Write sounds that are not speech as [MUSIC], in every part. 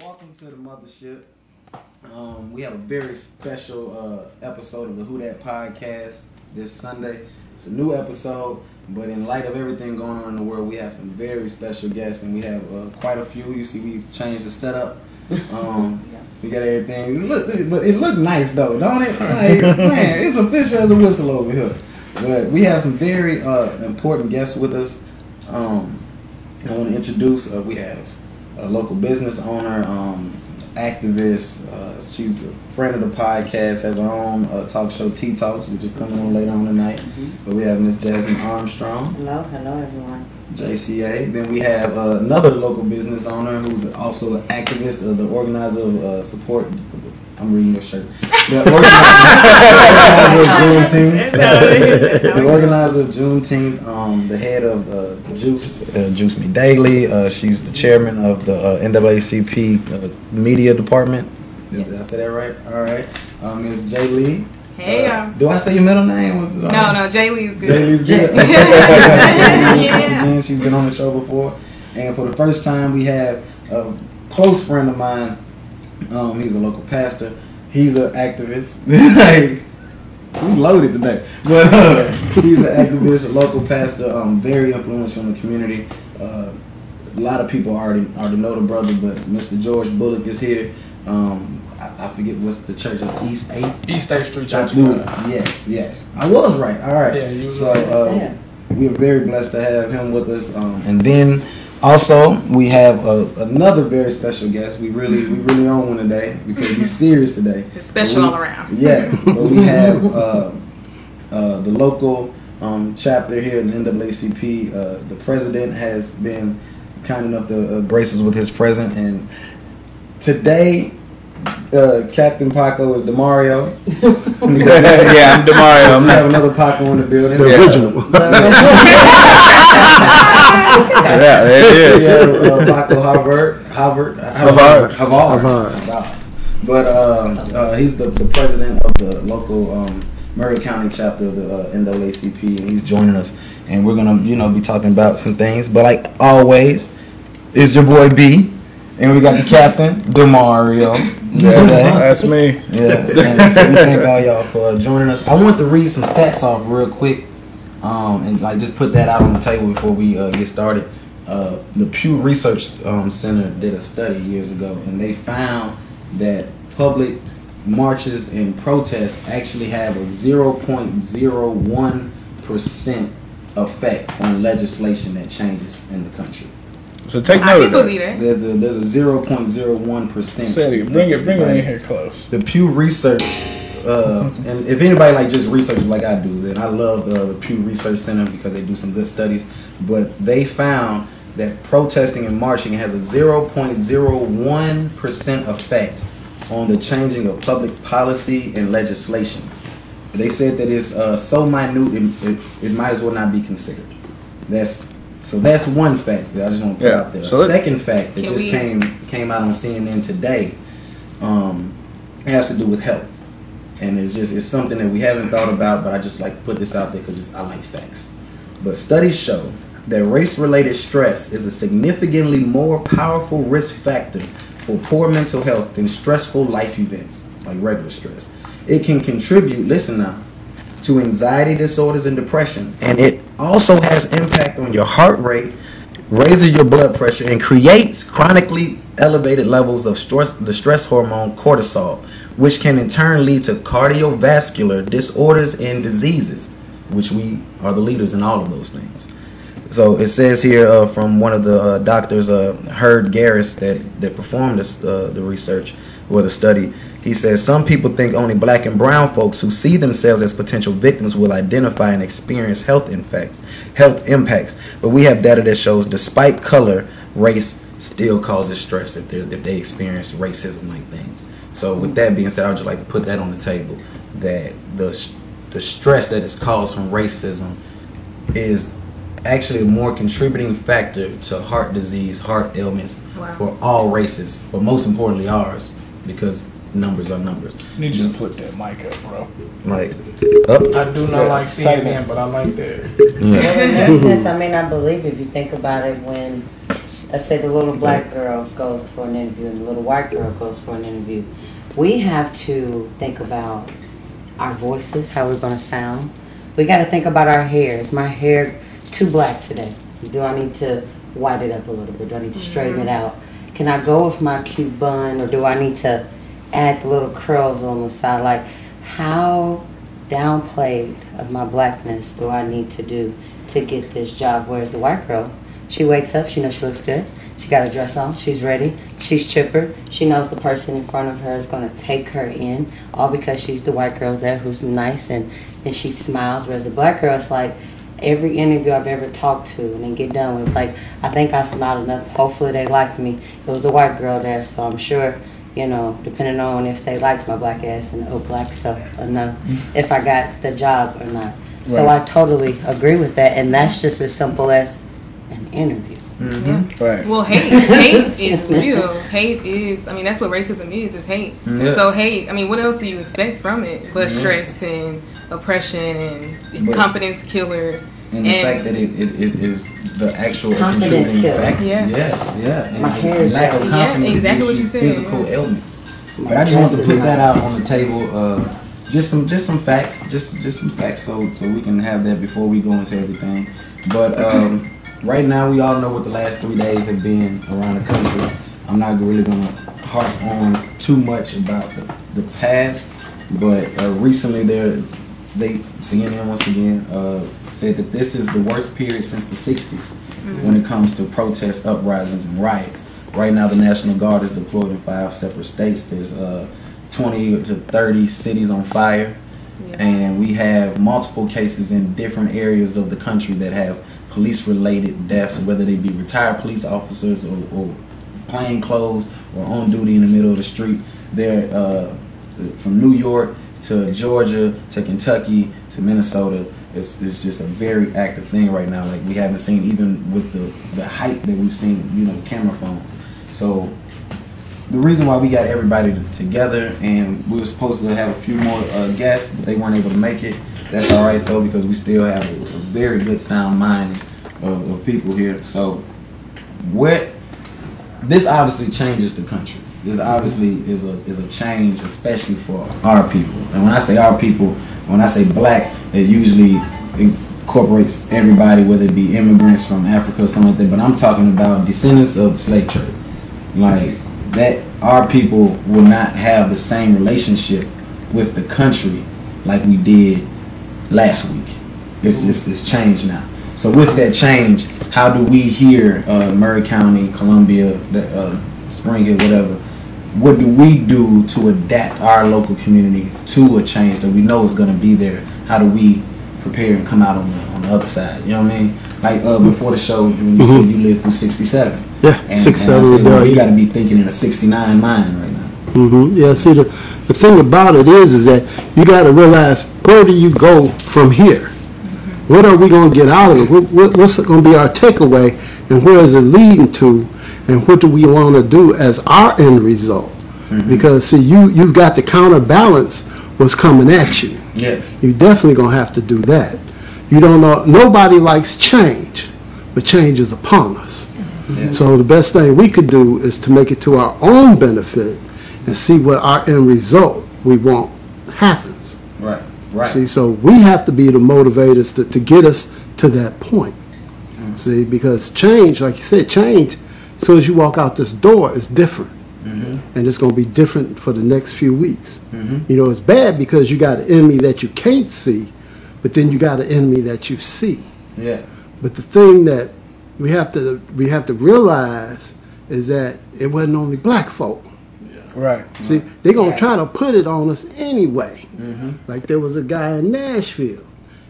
Welcome to the mothership. Um, we have a very special uh, episode of the WhoDat podcast this Sunday. It's a new episode, but in light of everything going on in the world, we have some very special guests, and we have uh, quite a few. You see, we changed the setup. Um, [LAUGHS] we got everything. Look, but it looked nice though, don't it? [LAUGHS] Like, man, it's official as a whistle over here. But we have some very uh, important guests with us. Um, I want to introduce. Uh, we have a local business owner, um, activist. Uh, she's a friend of the podcast. Has her own uh, talk show, Tea Talks, which is coming on later on tonight. But we have Miss Jasmine Armstrong. Hello, hello everyone. JCA. Then we have uh, another local business owner who's also an activist, uh, the organizer of uh, support. I'm reading your shirt. The [LAUGHS] organizer of Juneteenth. [LAUGHS] the organizer of Juneteenth. Um, the head of uh, Juice uh, Juice Me Daily. Uh, she's the chairman of the uh, NAACP uh, media department. Did, did I say that right? All right. Um, Ms. Jay Lee. Hey, Uh, y'all. do I say your middle name? Was it, uh, No, no, Jay Lee's good. Jaylee's good. Yeah. Once again, she's been on the show before, and for the first time, we have a close friend of mine. Um, he's a local pastor. He's an activist. [LAUGHS] like, we loaded today, but uh, he's an activist, a local pastor. Um, very influential in the community. Uh, a lot of people already already know the brother, but Mr. George Bullock is here. Um, I, I forget what's the church. It's East Eight. East State Street I Church. of do it. Yes, yes. I was right. All right. Yeah, you was so, right. uh, we are very blessed to have him with us. Um, and then also we have uh, another very special guest. We really, we really on one today because we're [LAUGHS] serious today. It's special We- all around. Yes, [LAUGHS] but we have uh, uh, the local um, chapter here in the NAACP. Uh, the president has been kind enough to uh, grace us with his present, and today. Uh, Captain Paco is Demario. [LAUGHS] yeah, I'm Demario. We have another Paco in the building. The original. Yeah, there it We is. have uh, Paco Harvard, Harvard, Havard. Havard, Havard. Havard. But uh, uh, he's the, the president of the local um, Maury County chapter of the uh, NAACP, and he's joining us. And we're gonna, you know, be talking about some things. But like always, is your boy B, and we got the captain Demario. today. That's me. Yes, and so we thank all y'all for joining us. I want to read some stats off real quick, um, and like just put that out on the table before we uh, get started. Uh, the Pew Research um, Center did a study years ago, and they found that public marches and protests actually have a zero point zero one percent effect on legislation that changes in the country. So take I note can of that. believe it. There's a, there's a zero point zero one percent. Say. Bring it, bring it in here close. the Pew Research, uh, and if anybody like just researches like I do, then I love the, the Pew Research Center because they do some good studies. But they found that protesting and marching has a 0.01 percent effect on the changing of public policy and legislation. They said that it's uh, so minute it, it, it might as well not be considered. That's so that's one fact that I just want to put Yeah. out there. So let- Second fact that Can just we- came came out on CNN today um, it has to do with health, and it's just it's something that we haven't thought about, but I just like to put this out there because I like facts. But studies show that race-related stress is a significantly more powerful risk factor for poor mental health than stressful life events like regular stress. It can contribute, listen now, to anxiety disorders and depression, and it also has impact on your heart rate, raises your blood pressure, and creates chronically elevated levels of stress, the stress hormone cortisol, which can in turn lead to cardiovascular disorders and diseases, which we are the leaders in all of those things. So it says here uh, from one of the uh, doctors, uh, Herd Garris, that that performed this uh, the research or the study. He says some people think only black and brown folks who see themselves as potential victims will identify and experience health impacts, health impacts. But we have data that shows, despite color, race still causes stress if if they experience racism like things. So with that being said, I would just like to put that on the table that the the stress that is caused from racism is actually a more contributing factor to heart disease, heart ailments Wow. for all races, but most importantly ours, because numbers are numbers. Need you to flip that mic up, bro. Like up, I do not Yeah, like tighten CNN, but I like that. yeah. Well, in that sense, I may not believe if you think about it when let's say the little black girl goes for an interview and the little white girl goes for an interview. We have to think about our voices, how we're gonna sound. We gotta think about our hair. Is my hair too black today? Do I need to white it up a little bit? Do I need to straighten it mm-hmm. out? Can I go with my cute bun or do I need to add the little curls on the side? Like, how downplayed of my blackness do I need to do to get this job? Whereas the white girl, she wakes up, she knows she looks good. She got a dress on, she's ready, she's chipper. She knows the person in front of her is going to take her in, all because she's the white girl there who's nice and, and she smiles. Whereas the black girl, it's like every interview I've ever talked to and then get done with, like, I think I smiled enough. Hopefully they liked me. It was a white girl there, so I'm sure you know, depending on if they liked my black ass and oh black self or no, mm-hmm. if I got the job or not. So I totally agree with that, and that's just as simple as an interview. Yeah. Right. Well, hate, [LAUGHS] hate is real. Hate is, I mean, that's what racism is, is hate. Yes. So hate, I mean, what else do you expect from it but stress and oppression and But- confidence killer? And the fact that it, it, it is the actual Confidence killer. factor. Yeah. Yes, yeah. And My like, hair is lack of down. Yeah, confidence exactly what you said, Physical yeah. ailments. But I just want to put that out on the table. Uh, just some just some facts. Just just some facts so so we can have that before we go into everything. But um, right now we all know what the last three days have been around the country. I'm not really gonna harp on too much about the, the past, but uh, recently there they CNN once again uh, said that this is the worst period since the 60s when it comes to protest uprisings and riots. Right now, the National Guard is deployed in five separate states. There's uh, 20 to 30 cities on fire, and we have multiple cases in different areas of the country that have police-related deaths, whether they be retired police officers or, or plain clothes or on duty in the middle of the street. They're uh, from New York to Georgia to Kentucky to Minnesota. It's, it's just a very active thing right now. Like we haven't seen even with the the hype that we've seen, you know, camera phones. So the reason why we got everybody together and we were supposed to have a few more uh, guests, but they weren't able to make it. That's all right though because we still have a, a very good sound mind of, of people here. So what this obviously changes the country. This obviously is a is a change, especially for our people. And when I say our people, when I say black, it usually incorporates everybody, whether it be immigrants from Africa or something like that. But I'm talking about descendants of the slave trade. Like that, our people will not have the same relationship with the country like we did last week. It's just it's changed now. So with that change, how do we here, uh, Maury County, Columbia, the, uh, Spring Hill, whatever? What do we do to adapt our local community to a change that we know is going to be there? How do we prepare and come out on the on the other side? You know what I mean? Like uh, before the show, when you said you lived through '67, Yeah, and, 67 and I said, well, you got to be thinking in a '69 mind right now. Mm-hmm. Yeah, see, the, the thing about it is, is that you got to realize where do you go from here? What are we going to get out of it? What, what, what's going to be our takeaway, and where is it leading to, and what do we want to do as our end result? Mm-hmm. Because see, you you've got to counterbalance what's coming at you. Yes. You're definitely going to have to do that. You don't know. Nobody likes change, but change is upon us. Yes. So the best thing we could do is to make it to our own benefit and see what our end result we want happens. Right. Right. See, so we have to be the motivators to, to get us to that point. Mm. See, because change, like you said, change, as soon as you walk out this door, is different. Mm-hmm. And it's going to be different for the next few weeks. You know, it's bad because you got an enemy that you can't see, but then you got an enemy that you see. yeah. But the thing that we have to we have to realize is that it wasn't only black folk. Right. See, they're gonna try to put it on us anyway. Mm-hmm. Like there was a guy in Nashville.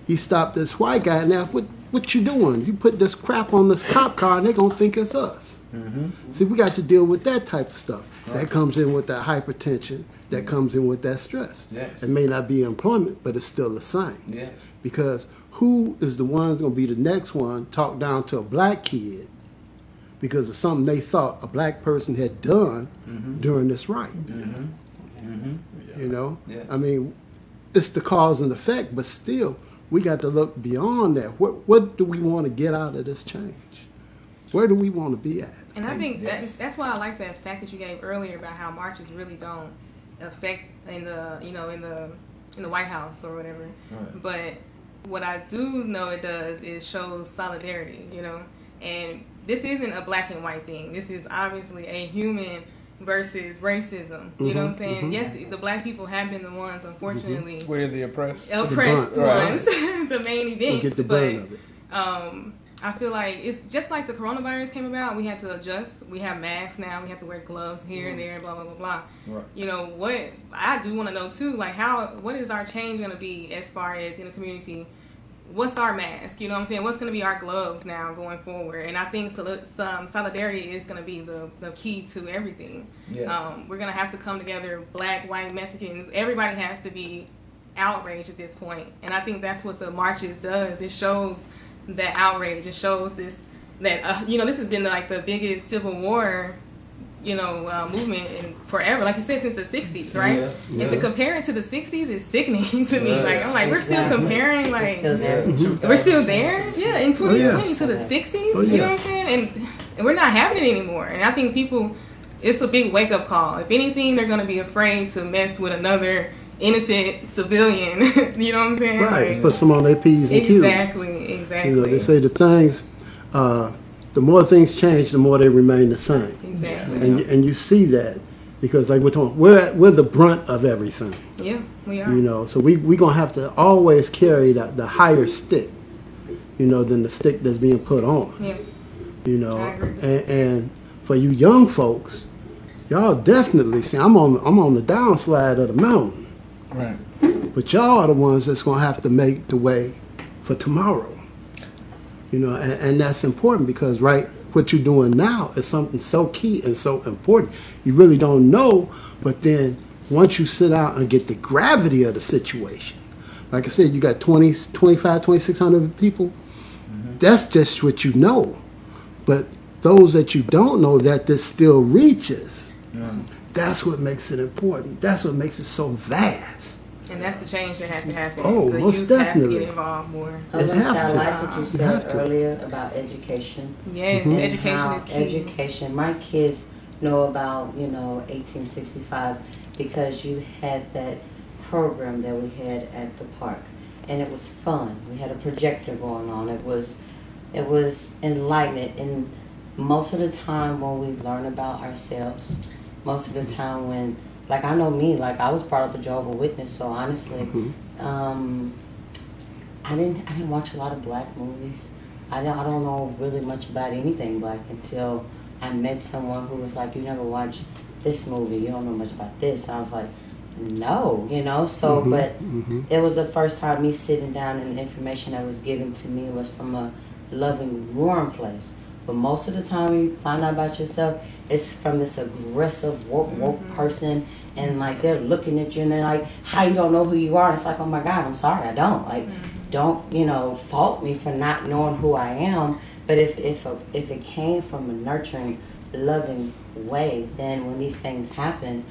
He stopped this white guy and asked, "What what you doing? You put this crap on this cop car, and they're gonna think it's us." Mm-hmm. See, we got to deal with that type of stuff. That comes in with that hypertension. That mm-hmm. comes in with that stress. Yes. It may not be employment, but it's still the same Yes. because who is the one going to be the next one talk down to a black kid because of something they thought a black person had done mm-hmm. during this right mm-hmm. mm-hmm. you know Yes. i mean it's the cause and effect but still we got to look beyond that what, what do we want to get out of this change Where do we want to be at? And I think that, that's why I like that fact that you gave earlier about how marches really don't affect in the you know in the in the White House or whatever. Right. But what I do know it does is shows solidarity, you know. And this isn't a black and white thing. This is obviously a human versus racism. You know what I'm mm-hmm, saying? Mm-hmm. Yes, the black people have been the ones, unfortunately, mm-hmm. We're the oppressed. oppressed brunt, ones, [LAUGHS] the main We events. get the but burn of it. um, I feel like it's just like the coronavirus came about. We had to adjust. We have masks now. We have to wear gloves here and there. Blah blah blah blah. Right. You know what? I do want to know too. Like how? What is our change going to be as far as in the community? What's our mask? You know what I'm saying? What's going to be our gloves now going forward? And I think some solidarity is going to be the, the key to everything. Yes. Um, we're going to have to come together, black, white, Mexicans. Everybody has to be outraged at this point. And I think that's what the marches does. It shows that outrage. It shows this that uh, you know this has been like the biggest civil war, you know, uh, movement in forever. Like you said, since the '60s, right? Yeah, And to yeah. compare it to the '60s is sickening [LAUGHS] to me. Yeah. Like I'm like we're still Exactly. comparing We're like. still there. We're still there, yeah, in 2020 yes. to the 60s. Oh, You know what I'm saying? And, and we're not having it anymore. And I think people, it's a big wake up call. If anything, they're going to be afraid to mess with another innocent civilian. [LAUGHS] you know what I'm saying? Right. Like, Put some on their P's and Q's. exactly, exactly. You know, they say the things, uh, the more things change, the more they remain the same. exactly. And, you- and you see that because, like we're talking, we're, at, we're the brunt of everything. yeah, we are. You know, so we we gonna have to always carry the, the higher stick, you know, than the stick that's being put on us. Yeah. You know, I agree. and, and for you young folks, y'all definitely see. I'm on I'm on the downslide of the mountain, Right. but y'all are the ones that's gonna have to make the way for tomorrow. You know, and, and that's important because right, what you're doing now is something so key and so important. You really don't know, but then once you sit out and get the gravity of the situation, like I said, you got 20, 25, 2600 people. Mm-hmm. That's just what you know. But those that you don't know that this still reaches, that's what makes it important. That's what makes it so vast. And that's the change that has to happen. Oh, the most youth has to definitely. get involved more. Alyssa, have I to. like what you You said have to. earlier about education. Yes, Mm-hmm. education how is key. Education. My kids know about, you know, 1865 because you had that program that we had at the park. And it was fun. We had a projector going on. It was it was enlightening and most of the time when we learn about ourselves, most of the time when like I know me, like I was brought up a Jehovah Witness, so honestly, mm-hmm. um, I didn't I didn't watch a lot of black movies. I don't I don't know really much about anything black until I met someone who was like, You never watched this movie, you don't know much about this. I was like, No, you know, so mm-hmm. but mm-hmm. it was the first time me sitting down and the information that was given to me was from a loving, warm place. But most of the time you find out about yourself, it's from this aggressive woke woke mm-hmm. person and like they're looking at you and they're like, How you don't know who you are? It's like, Oh my god, I'm sorry, I don't. Like mm-hmm. don't, you know, fault me for not knowing who I am. But if if a, if it came from a nurturing, loving way, then when these things happen,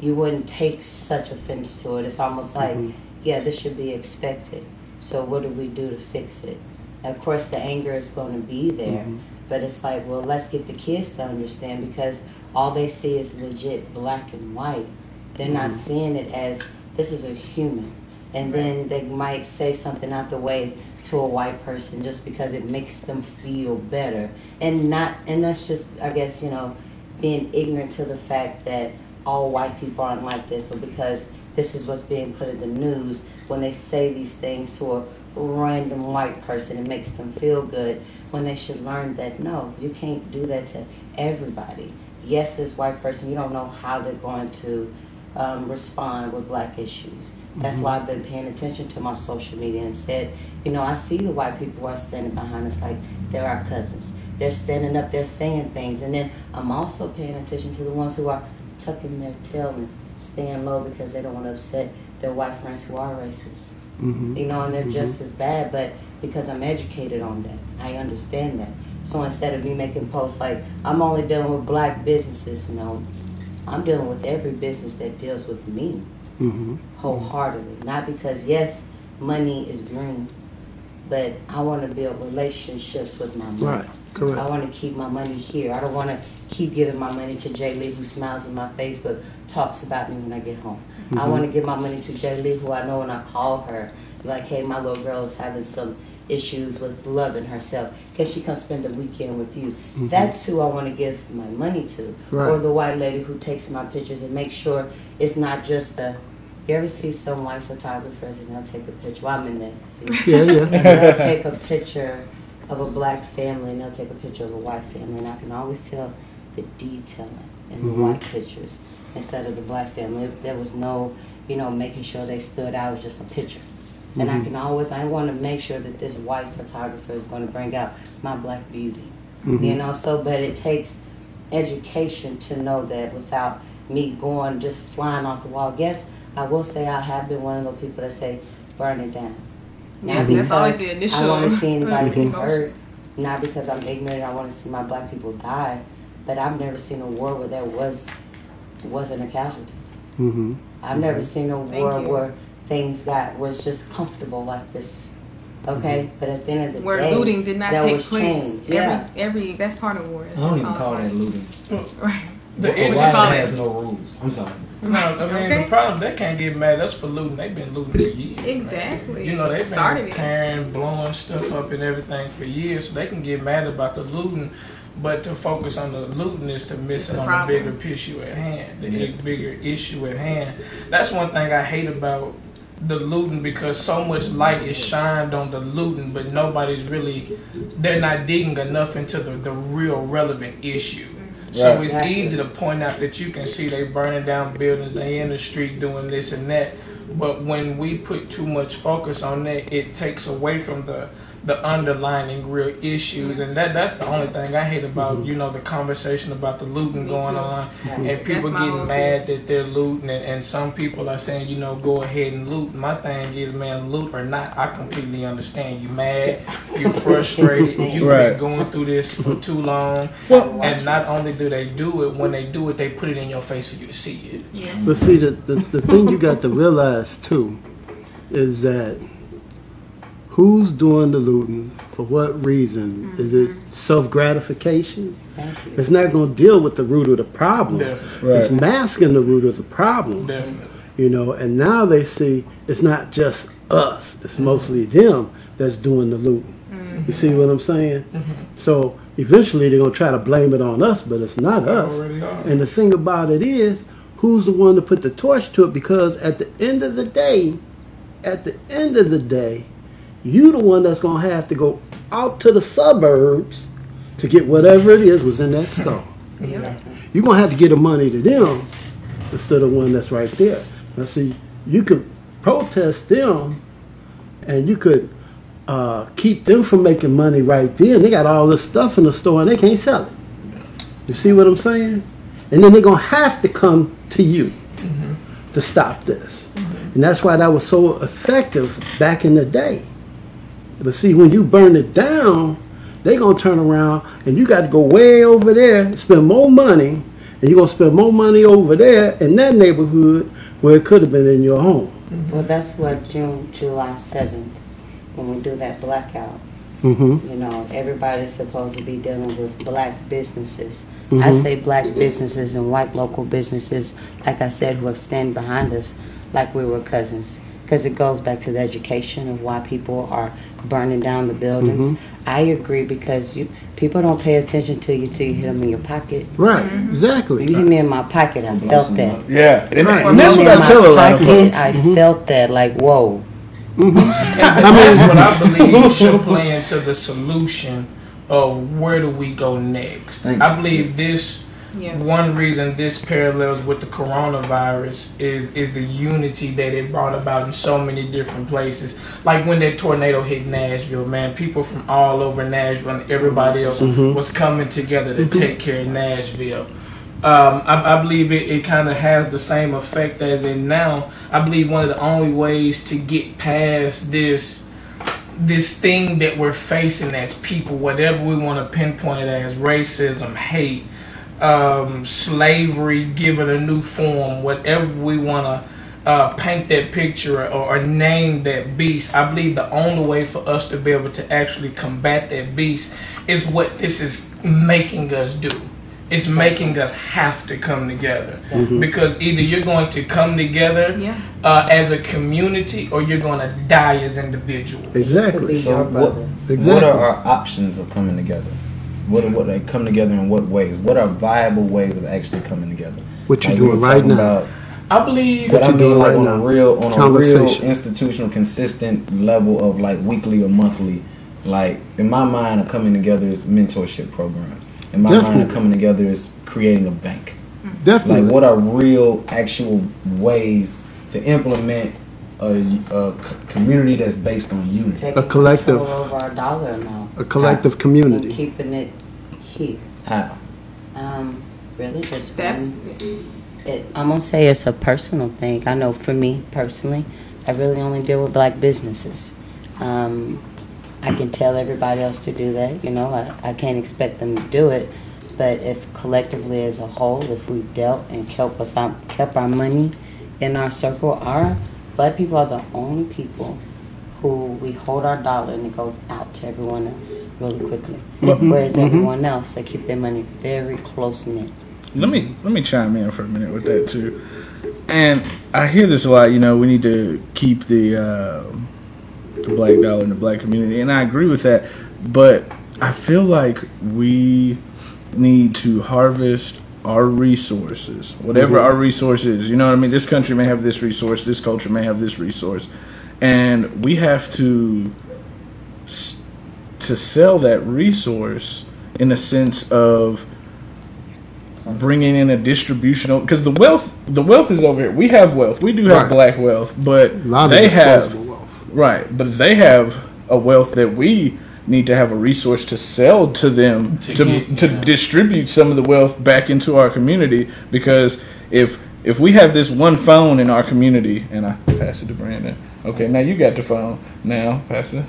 you wouldn't take such offense to it. It's almost like, mm-hmm. yeah, this should be expected. So what do we do to fix it? Of course, the anger is going to be there, but it's like, well, let's get the kids to understand because all they see is legit black and white. They're not mm-hmm. seeing it as this is a human, and then they might say something out the way to a white person just because it makes them feel better, and not, and that's just, I guess, you know, being ignorant to the fact that all white people aren't like this, but because this is what's being put in the news, when they say these things to a random white person, it makes them feel good. When they should learn that no, you can't do that to everybody. Yes, this white person, you don't know how they're going to um, respond with black issues. That's why I've been paying attention to my social media and said, you know, I see the white people who are standing behind us like they're our cousins. They're standing up, they're saying things. And then I'm also paying attention to the ones who are tucking their tail and staying low because they don't want to upset their white friends who are racist. Mm-hmm. You know, and they're just mm-hmm. as bad, but because I'm educated on that, I understand that. So instead of me making posts like, I'm only dealing with black businesses, no, I'm dealing with every business that deals with me mm-hmm. wholeheartedly. Not because, yes, money is green, but I want to build relationships with my money. Right. Correct. I want to keep my money here. I don't want to keep giving my money to Jay Lee, who smiles in my face but talks about me when I get home. I mm-hmm. want to give my money to Jay Lee, who I know when I call her, like, hey, my little girl is having some issues with loving herself. Can she come spend the weekend with you? Mm-hmm. That's who I want to give my money to. Or the white lady who takes my pictures and makes sure it's not just the. You ever see some white photographers and they'll take a picture? Well, I'm in that. Yeah, yeah. [LAUGHS] And they'll take a picture of a black family and they'll take a picture of a white family and I can always tell the detailing in the Mm-hmm. white pictures instead of the black family. There was no, you know, making sure they stood out. It was just a picture. And Mm-hmm. I can always, I want to make sure that this white photographer is going to bring out my black beauty. Mm-hmm. You know, so, but it takes education to know that without me going just flying off the wall. Yes, I will say I have been one of those people that say, burn it down. Yeah, Not that's always the because initial I want to see anybody [LAUGHS] get hurt. Not because I'm ignorant. I want to see my black people die. But I've never seen a war where there was wasn't a casualty. Mm-hmm. I've never seen a Thank war you. where things got was just comfortable like this. Okay, but at the end of the Where day, where looting did not take was place. change. Yeah. Every every that's part of war. I don't even call that looting. [LAUGHS] [LAUGHS] Right. The Why interest- it it? has no rules. I'm sorry. No, I mean Okay. the problem they can't get mad That's for looting. They've been looting for years. man. Exactly. You know they've Started been it. tearing, blowing stuff up and everything for years, so they can get mad about the looting. But to focus on the looting is to miss the it on problem. the bigger issue at hand, the Yeah. bigger issue at hand. That's one thing I hate about the looting because so much light is shined on the looting, but nobody's really they're not digging enough into the, the real relevant issue. Mm-hmm. So Right. it's Exactly. easy to point out that you can see they burning down buildings, they in the street doing this and that. But when we put too much focus on that, it takes away from the the underlining real issues, and that that's the only thing I hate about mm-hmm. you know the conversation about the looting Me going too. on, Yeah. and people getting whole mad that they're looting, and, and some people are saying you know go ahead and loot. My thing is man, loot or not, I completely understand. You mad, you're [LAUGHS] frustrated, you've Right. been going through this for too long. Well- And not only do they do it, when they do it, they put it in your face for you to see it. Yes. But see, the, the, the thing you got to realize too is that who's doing the looting for what reason? Is it mm-hmm. self gratification? Thank you. It's not going to deal with the root of the problem. Definitely, It's masking the root of the problem. definitely. You know, and now they see it's not just us; it's mm-hmm. mostly them that's doing the looting. Mm-hmm. You see what I'm saying? So eventually they're gonna try to blame it on us, but it's not us. already are. And the thing about it is, who's the one to put the torch to it? Because at the end of the day, at the end of the day, you the one that's gonna have to go out to the suburbs to get whatever it is was in that store. [LAUGHS] You're gonna have to get the money to them instead of one that's right there. Now see, you could protest them and you could uh, keep them from making money right then. They got all this stuff in the store and they can't sell it. You see what I'm saying? And then they're gonna have to come to you to stop this. And that's why that was so effective back in the day. But see, when you burn it down, they're gonna turn around and you got to go way over there, spend more money, and you're gonna spend more money over there in that neighborhood where it could have been in your home. Well, that's what June, July seventh, when we do that blackout. Mm-hmm. You know, everybody's supposed to be dealing with black businesses. I say black businesses and white local businesses, like I said, who have stand behind us like we were cousins. Because it goes back to the education of why people are burning down the buildings. Mm-hmm. I agree because you people don't pay attention to you till you hit them in your pocket. Right, mm-hmm. exactly. You hit me in my pocket, I felt that. Yeah, and, Right. and that's what I in tell a lot of folks. I mm-hmm. felt that like whoa. And that's what I believe [LAUGHS] should play into the solution of where do we go next. Thank I you. believe this Yeah. one reason this parallels with the coronavirus is is the unity that it brought about in so many different places. Like when that tornado hit Nashville, man, people from all over Nashville and everybody mm-hmm. else mm-hmm. was coming together to mm-hmm. take care of Nashville. Um, I, I believe it, it kind of has the same effect as in now. I believe one of the only ways to get past this this thing that we're facing as people, whatever we want to pinpoint it as racism, hate, um, slavery given a new form, whatever we want to uh, paint that picture or, or name that beast. I believe the only way for us to be able to actually combat that beast is what this is making us do. It's making us have to come together because either you're going to come together Yeah. uh, as a community or you're going to die as individuals. Exactly. So what, brother. what are our options of coming together? What are, what they come together in what ways? What are viable ways of actually coming together? What you Like doing right now. about- I believe But What I you mean, doing like right on now? a real, on a real institutional, consistent level of like weekly or monthly. Like in my mind, a coming together is mentorship programs. In my mind, Definitely. a coming together is creating a bank. Definitely. Like, what are real, actual ways to implement a, a c- community that's based on unity? Taking A collective- control over our dollar amount a collective and community. keeping it here. How? Um, really, just That's one- It, I'm gonna say it's a personal thing. I know for me personally, I really only deal with black businesses. Um, I can tell everybody else to do that, you know, I, I can't expect them to do it. But if collectively as a whole, if we dealt and kept with our, kept our money in our circle, our black people are the only people who we hold our dollar and it goes out to everyone else really quickly. Whereas everyone else, they keep their money very close knit. Let me let me chime in for a minute with that too. And I hear this a lot. You know, we need to keep the uh, the black dollar in the black community, and I agree with that. But I feel like we need to harvest our resources, whatever mm-hmm. our resource is. You know what I mean? This country may have this resource, this culture may have this resource, and we have to to sell that resource in a sense of bringing in a distributional because the wealth the wealth is over here we have wealth we do have Right. black wealth but A lot of they have wealth. right but they have a wealth that we need to have a resource to sell to them To to, get- to yeah. distribute some of the wealth back into our community because if if we have this one phone in our community and I pass it to Brandon. Okay now you got the phone. Now pass it.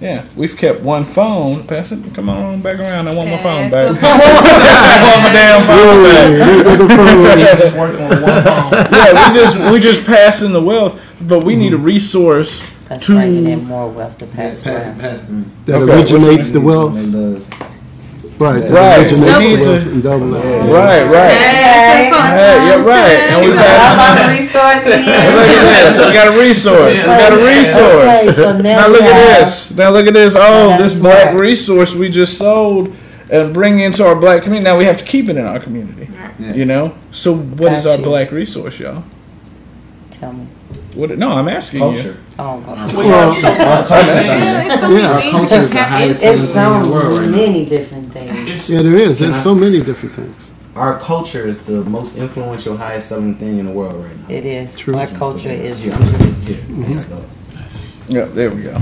Yeah we've kept one phone. Pass it. Come on back around. I want my phone back. The [LAUGHS] I want my damn phone back. Just working with one phone. [LAUGHS] yeah, we just we just passing the wealth, but we need a resource That's to bringing in more wealth to pass pass, around. pass me. That Okay. originates the wealth. Right. That Right. originates We the need to- wealth and double it. right, right. Hey. Hey, yeah, right. And we pass. [LAUGHS] Look at this. We got a resource. We got a resource. Okay, so now Now look we at have- this. Now look at this. Oh, that's this black smart. resource we just sold and bring into our black community. Now we have to keep it in our community. Yeah. You know. So what is Got our you. black resource, y'all? Tell me. What? No, I'm asking Culture. Oh, God. We have so much. culture. Yeah, it's so many Yeah, things culture you is the highest. It's selling in the world so right now. many different things. It's- Yeah, there is. There's I- so many different things. Our culture is the most influential, highest selling thing in the world right now. It is. True. Black culture is Yeah, really. yeah, it's the- Yeah, there we go.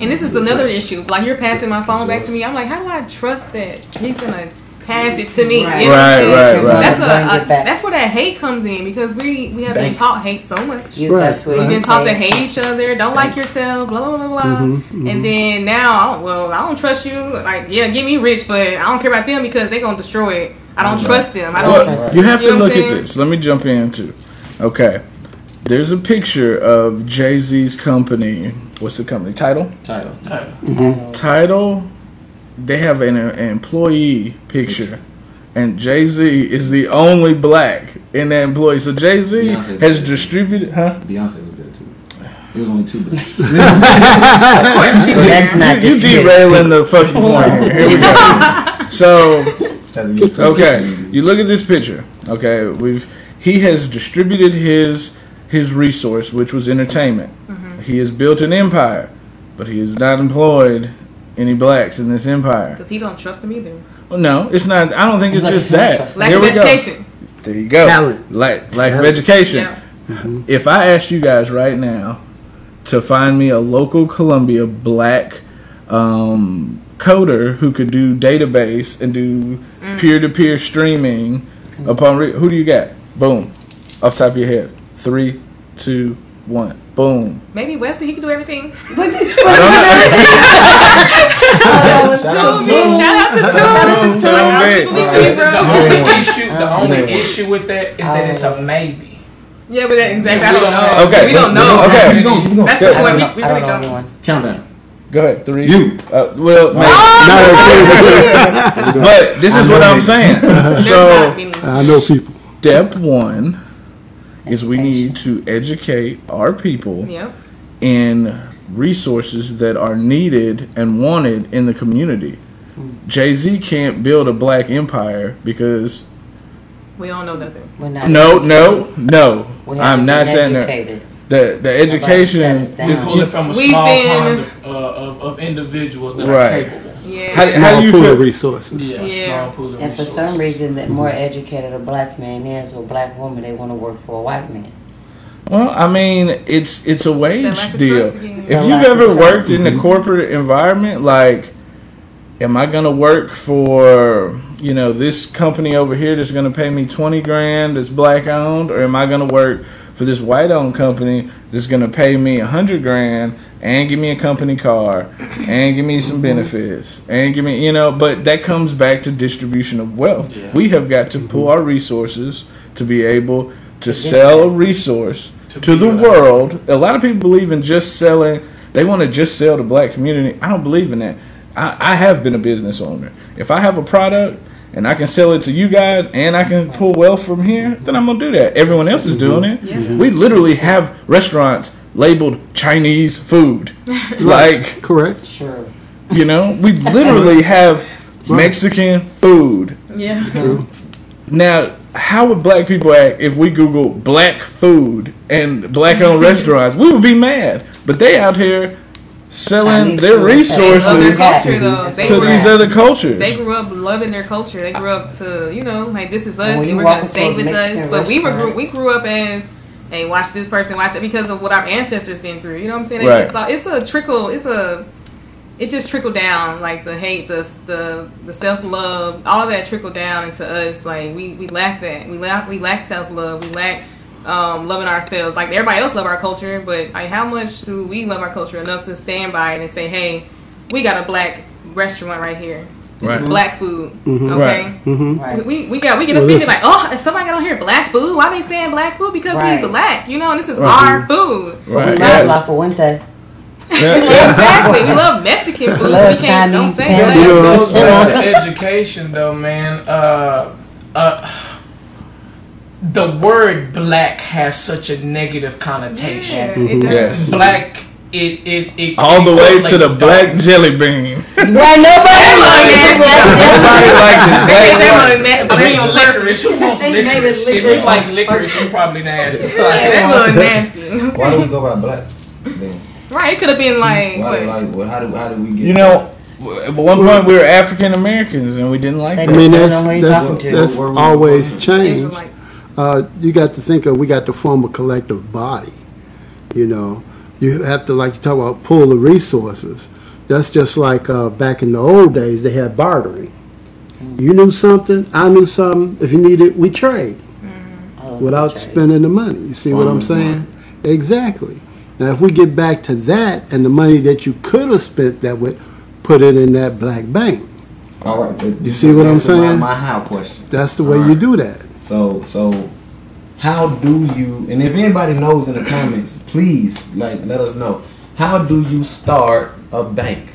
And this is another issue. Like you're passing my phone back to me. I'm like, how do I trust that he's gonna pass it to me? Right. You know Right, right, right. That's a, a that's where that hate comes in because we we have been taught hate so much. You, Right, that's what We've you been taught to hate each other, don't like yourself, blah blah blah blah. Mm-hmm, And mm-hmm. then now, I don't- well, I don't trust you. Like, yeah, get me rich, but I don't care about them because they're gonna destroy it. I don't mm-hmm. trust them. I don't. Well, you have You to know look at this. Let me jump in too. Okay. There's a picture of Jay Z's company. What's the company title? Tidal. Mm-hmm. Tidal. They have an, an employee picture, and Jay Z is the only black in that employee. So Jay Z has distributed, huh? Beyonce was there too. It was only two blacks. [LAUGHS] That's not You the spirit. derailing the fucking point here. Here we go. So Okay, you look at this picture. Okay, we've he has distributed his his resource, which was entertainment. Mm-hmm. He has built an empire, but he is not employed any blacks in this empire. Because he don't trust them either. Well, no, it's not. I don't think it's Like just that. Lack Here of we go. education. There you go. Talent. Like lack of education. Yeah. If I asked you guys right now to find me a local Columbia black um, coder who could do database and do peer to peer streaming upon re- who do you got? Boom, off the top of your head. Three, two, one. Boom. Maybe Wesley, he can do everything. [LAUGHS] I Tune [LAUGHS] me. Shout out to Tune. Tune I me. believe in you, The bro. only issue, the only issue with that is that it's a maybe. Yeah, but that, exactly. I we don't don't know. Okay, we don't but- know. okay. Keep going, keep going. That's Good. the I point. don't We, know, we I really don't know don't. anyone. Countdown. Go ahead, three. You. Uh, well, maybe- Oh, but this is I what know I'm maybe. saying. [LAUGHS] There's so not many. I know people. step one is we need to educate our people Yep. in resources that are needed and wanted in the community. Jay Z can't build a black empire because We don't know nothing. We're not no, no, no. We I'm haven't saying that. The the education. set. We're pulling from a We've small been- pond of, uh, of, of individuals that Right. are capable. Yeah. How- how Small do you pool feel- of resources. Yeah, Yeah. small pool of And for some reason, the more educated a black man is or black woman, they want to work for a white man. Well, I mean, it's it's a wage deal. If you've ever worked in the mm-hmm. corporate environment, like, am I gonna work for you know this company over here that's gonna pay me twenty grand that's black owned, or am I gonna work for this white owned company that's gonna pay me a hundred grand and give me a company car and give me some benefits and give me you know? But that comes back to distribution of wealth. Yeah. We have got to pull our resources to be able to sell a resource To to the world. A lot of people believe in just selling. They want to just sell the black community. I don't believe in that. I, I have been a business owner. If I have a product and I can sell it to you guys and I can pull wealth from here, then I'm gonna do that. Everyone else is doing it. Yeah. We literally have restaurants labeled Chinese food. [LAUGHS] like Correct. Sure. [LAUGHS] you know, we literally have Mexican food. Yeah. True. Now, how would black people act if we Google black food and black owned [LAUGHS] restaurants? We would be mad. But they out here selling Chinese their food. They their resources culture though. They to grew, these other cultures. they grew up loving their culture. They grew up to you know like this is us when and we're gonna stay with us. But we were grew, we grew up as hey watch this person watch it because of what our ancestors been through. You know what I'm saying? Right. It's, like, it's a trickle. It's a it just trickled down like the hate, the the the self love, all of that trickled down into us. Like we we lack that. We lack we lack self love. We lack um, loving ourselves. Like everybody else love our culture, but like how much do we love our culture enough to stand by it and say, hey, we got a black restaurant right here. This Right. is black food. Mm-hmm. Okay. Right. We, we got we get Well, offended listen. like oh if somebody got on here black food why they saying black food because Right. we black you know and this is Right. our food Right. We love La Fuente. Exactly we love Mexican food Love we can't don't Chinese say pan- black You know, It goes back to education, though, man. Uh, uh, the word black has such a negative connotation. Yeah, Mm-hmm. it does. Yes. Black, it it it All the way to the correlates black jelly bean. [LAUGHS] Right, nobody likes the They made black that one. one na- I black mean, licorice. Who wants They it licorice? If licorice it's like on licorice, you purpose. probably nasty. [LAUGHS] Yeah, that was nasty. Why do we go by black? Then? Right, it could have been like Why, what? like, what, how do how do we get? You know, at one point we were African Americans and we didn't like Say I mean, Depending that's, on who you that's, to. that's always changed. Israelites. Uh, you got to think of, we got to form a collective body. You know, you have to, like you talk about, pull the resources. That's just like uh, back in the old days, they had bartering. You knew something, I knew something. If you need it, we trade without spending the money. You see what I'm saying? Exactly. Now, if we get back to that and the money that you could have spent, that would put it in that black bank. All right. th- this see what I'm answer my- saying? My, how question. That's the way All you do that. So so, how do you? And if anybody knows in the comments, please like let us know. How do you start a bank?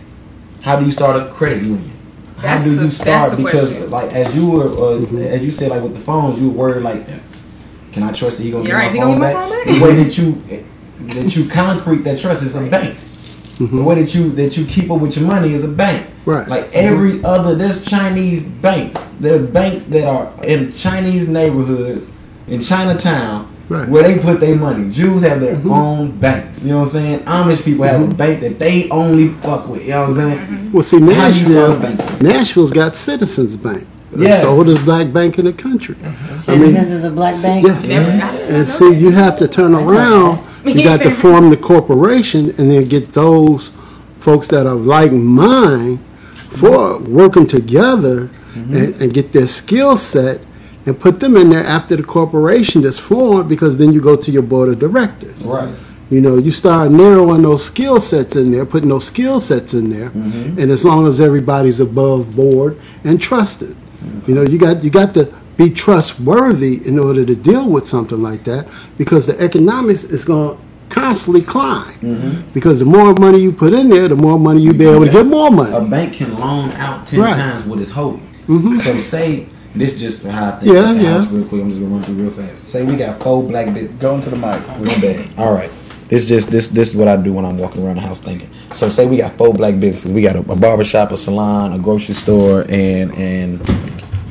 How do you start a credit union? How That's do you start? the Because question. like as you were, uh, Mm-hmm. as you said, like with the phones, you were worried like, can I trust that he gonna You're get right, he my gonna phone get my back? phone back? The way that you that you concrete that trust is a bank. Mm-hmm. The way that you that you keep up with your money is a bank. Right. Like every other, there's Chinese banks. There are banks that are in Chinese neighborhoods in Chinatown Right. where they put their money. Jews have their mm-hmm. own banks. You know what I'm saying? Amish people have a mm-hmm. bank that they only fuck with. You know what I'm saying? Mm-hmm. Well, see, How do you start Nashville, a bank? Nashville's got Citizens Bank. It's Yes. the oldest black bank in the country. Citizens is a black bank. Yeah. Never, I did not know And see, you have to turn around. You got to form the corporation and then get those folks that are like mind for working together mm-hmm. and, and get their skill set and put them in there after the corporation that's formed because then you go to your board of directors. Right. You know, you start narrowing those skill sets in there, putting those skill sets in there, mm-hmm. and as long as everybody's above board and trusted, mm-hmm. you know, you got you got to be trustworthy in order to deal with something like that because the economics is going to constantly climb. Mm-hmm. Because the more money you put in there, the more money you be able to get more money a bank can loan out 10 Right. times what it's holding. So say this just how I think Yeah, about the yeah. house real quick. I'm just gonna run through real fast. Say we got four black bit Go into the mic. My bad. All right. This just this this is what I do when I'm walking around the house thinking. So say we got four black businesses. We got a, a barber shop, a salon, a grocery store, and and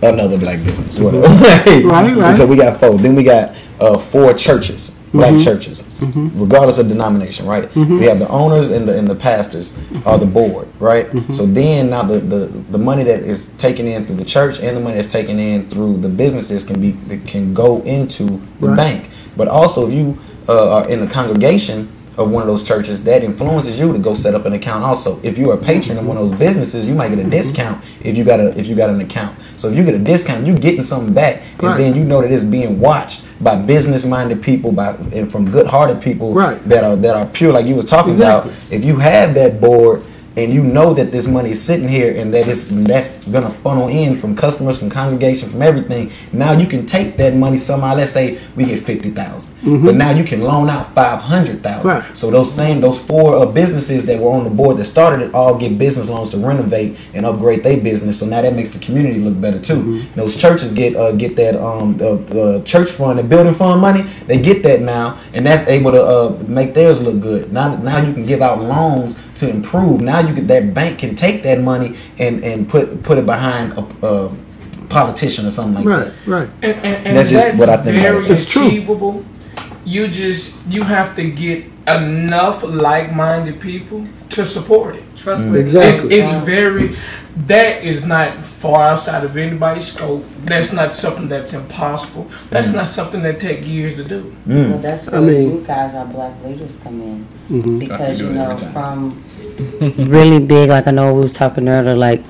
another black business. Whatever. [LAUGHS] Right, right. So we got four. Then we got uh, four churches, black Mm-hmm. churches, regardless of denomination. Right. We have the owners and the and the pastors are the board. Right. Mm-hmm. So then now the, the the money that is taken in through the church and the money that's taken in through the businesses can be can go into the Right. bank. But also, if you uh, are in the congregation of one of those churches, that influences you to go set up an account. Also, if you're a patron of one of those businesses, you might get a mm-hmm. discount if you got a if you got an account. So if you get a discount, you're getting something back, and Right. then you know that it's being watched by business-minded people, by and from good-hearted people Right. that are that are pure, like you were talking Exactly. about. If you have that board. And you know that this money is sitting here, and that it's that's gonna funnel in from customers, from congregation, from everything. Now you can take that money somehow. Let's say we get fifty but now you can loan out five hundred thousand. Right. So those same those four uh, businesses that were on the board that started it all get business loans to renovate and upgrade their business. So now that makes the community look better too. Those churches get uh, get that um the, the church fund and building fund money. They get that now, and that's able to uh, make theirs look good. Now now you can give out loans to improve. Now you can that bank can take that money and and put put it behind a. a politician or something like Right, that right. And, and, and That's that's, just what I think very it. It's true. achievable. You just you have to get enough like-minded people to support it. Trust mm-hmm. me, Exactly. It's, it's very that is not far outside of anybody's scope. That's not something that's impossible. That's mm-hmm. not something that take years to do. Mm. Well, that's I where mean- you guys, our black leaders, come in Mhm. because you know from really big. Like I know we was talking earlier. Like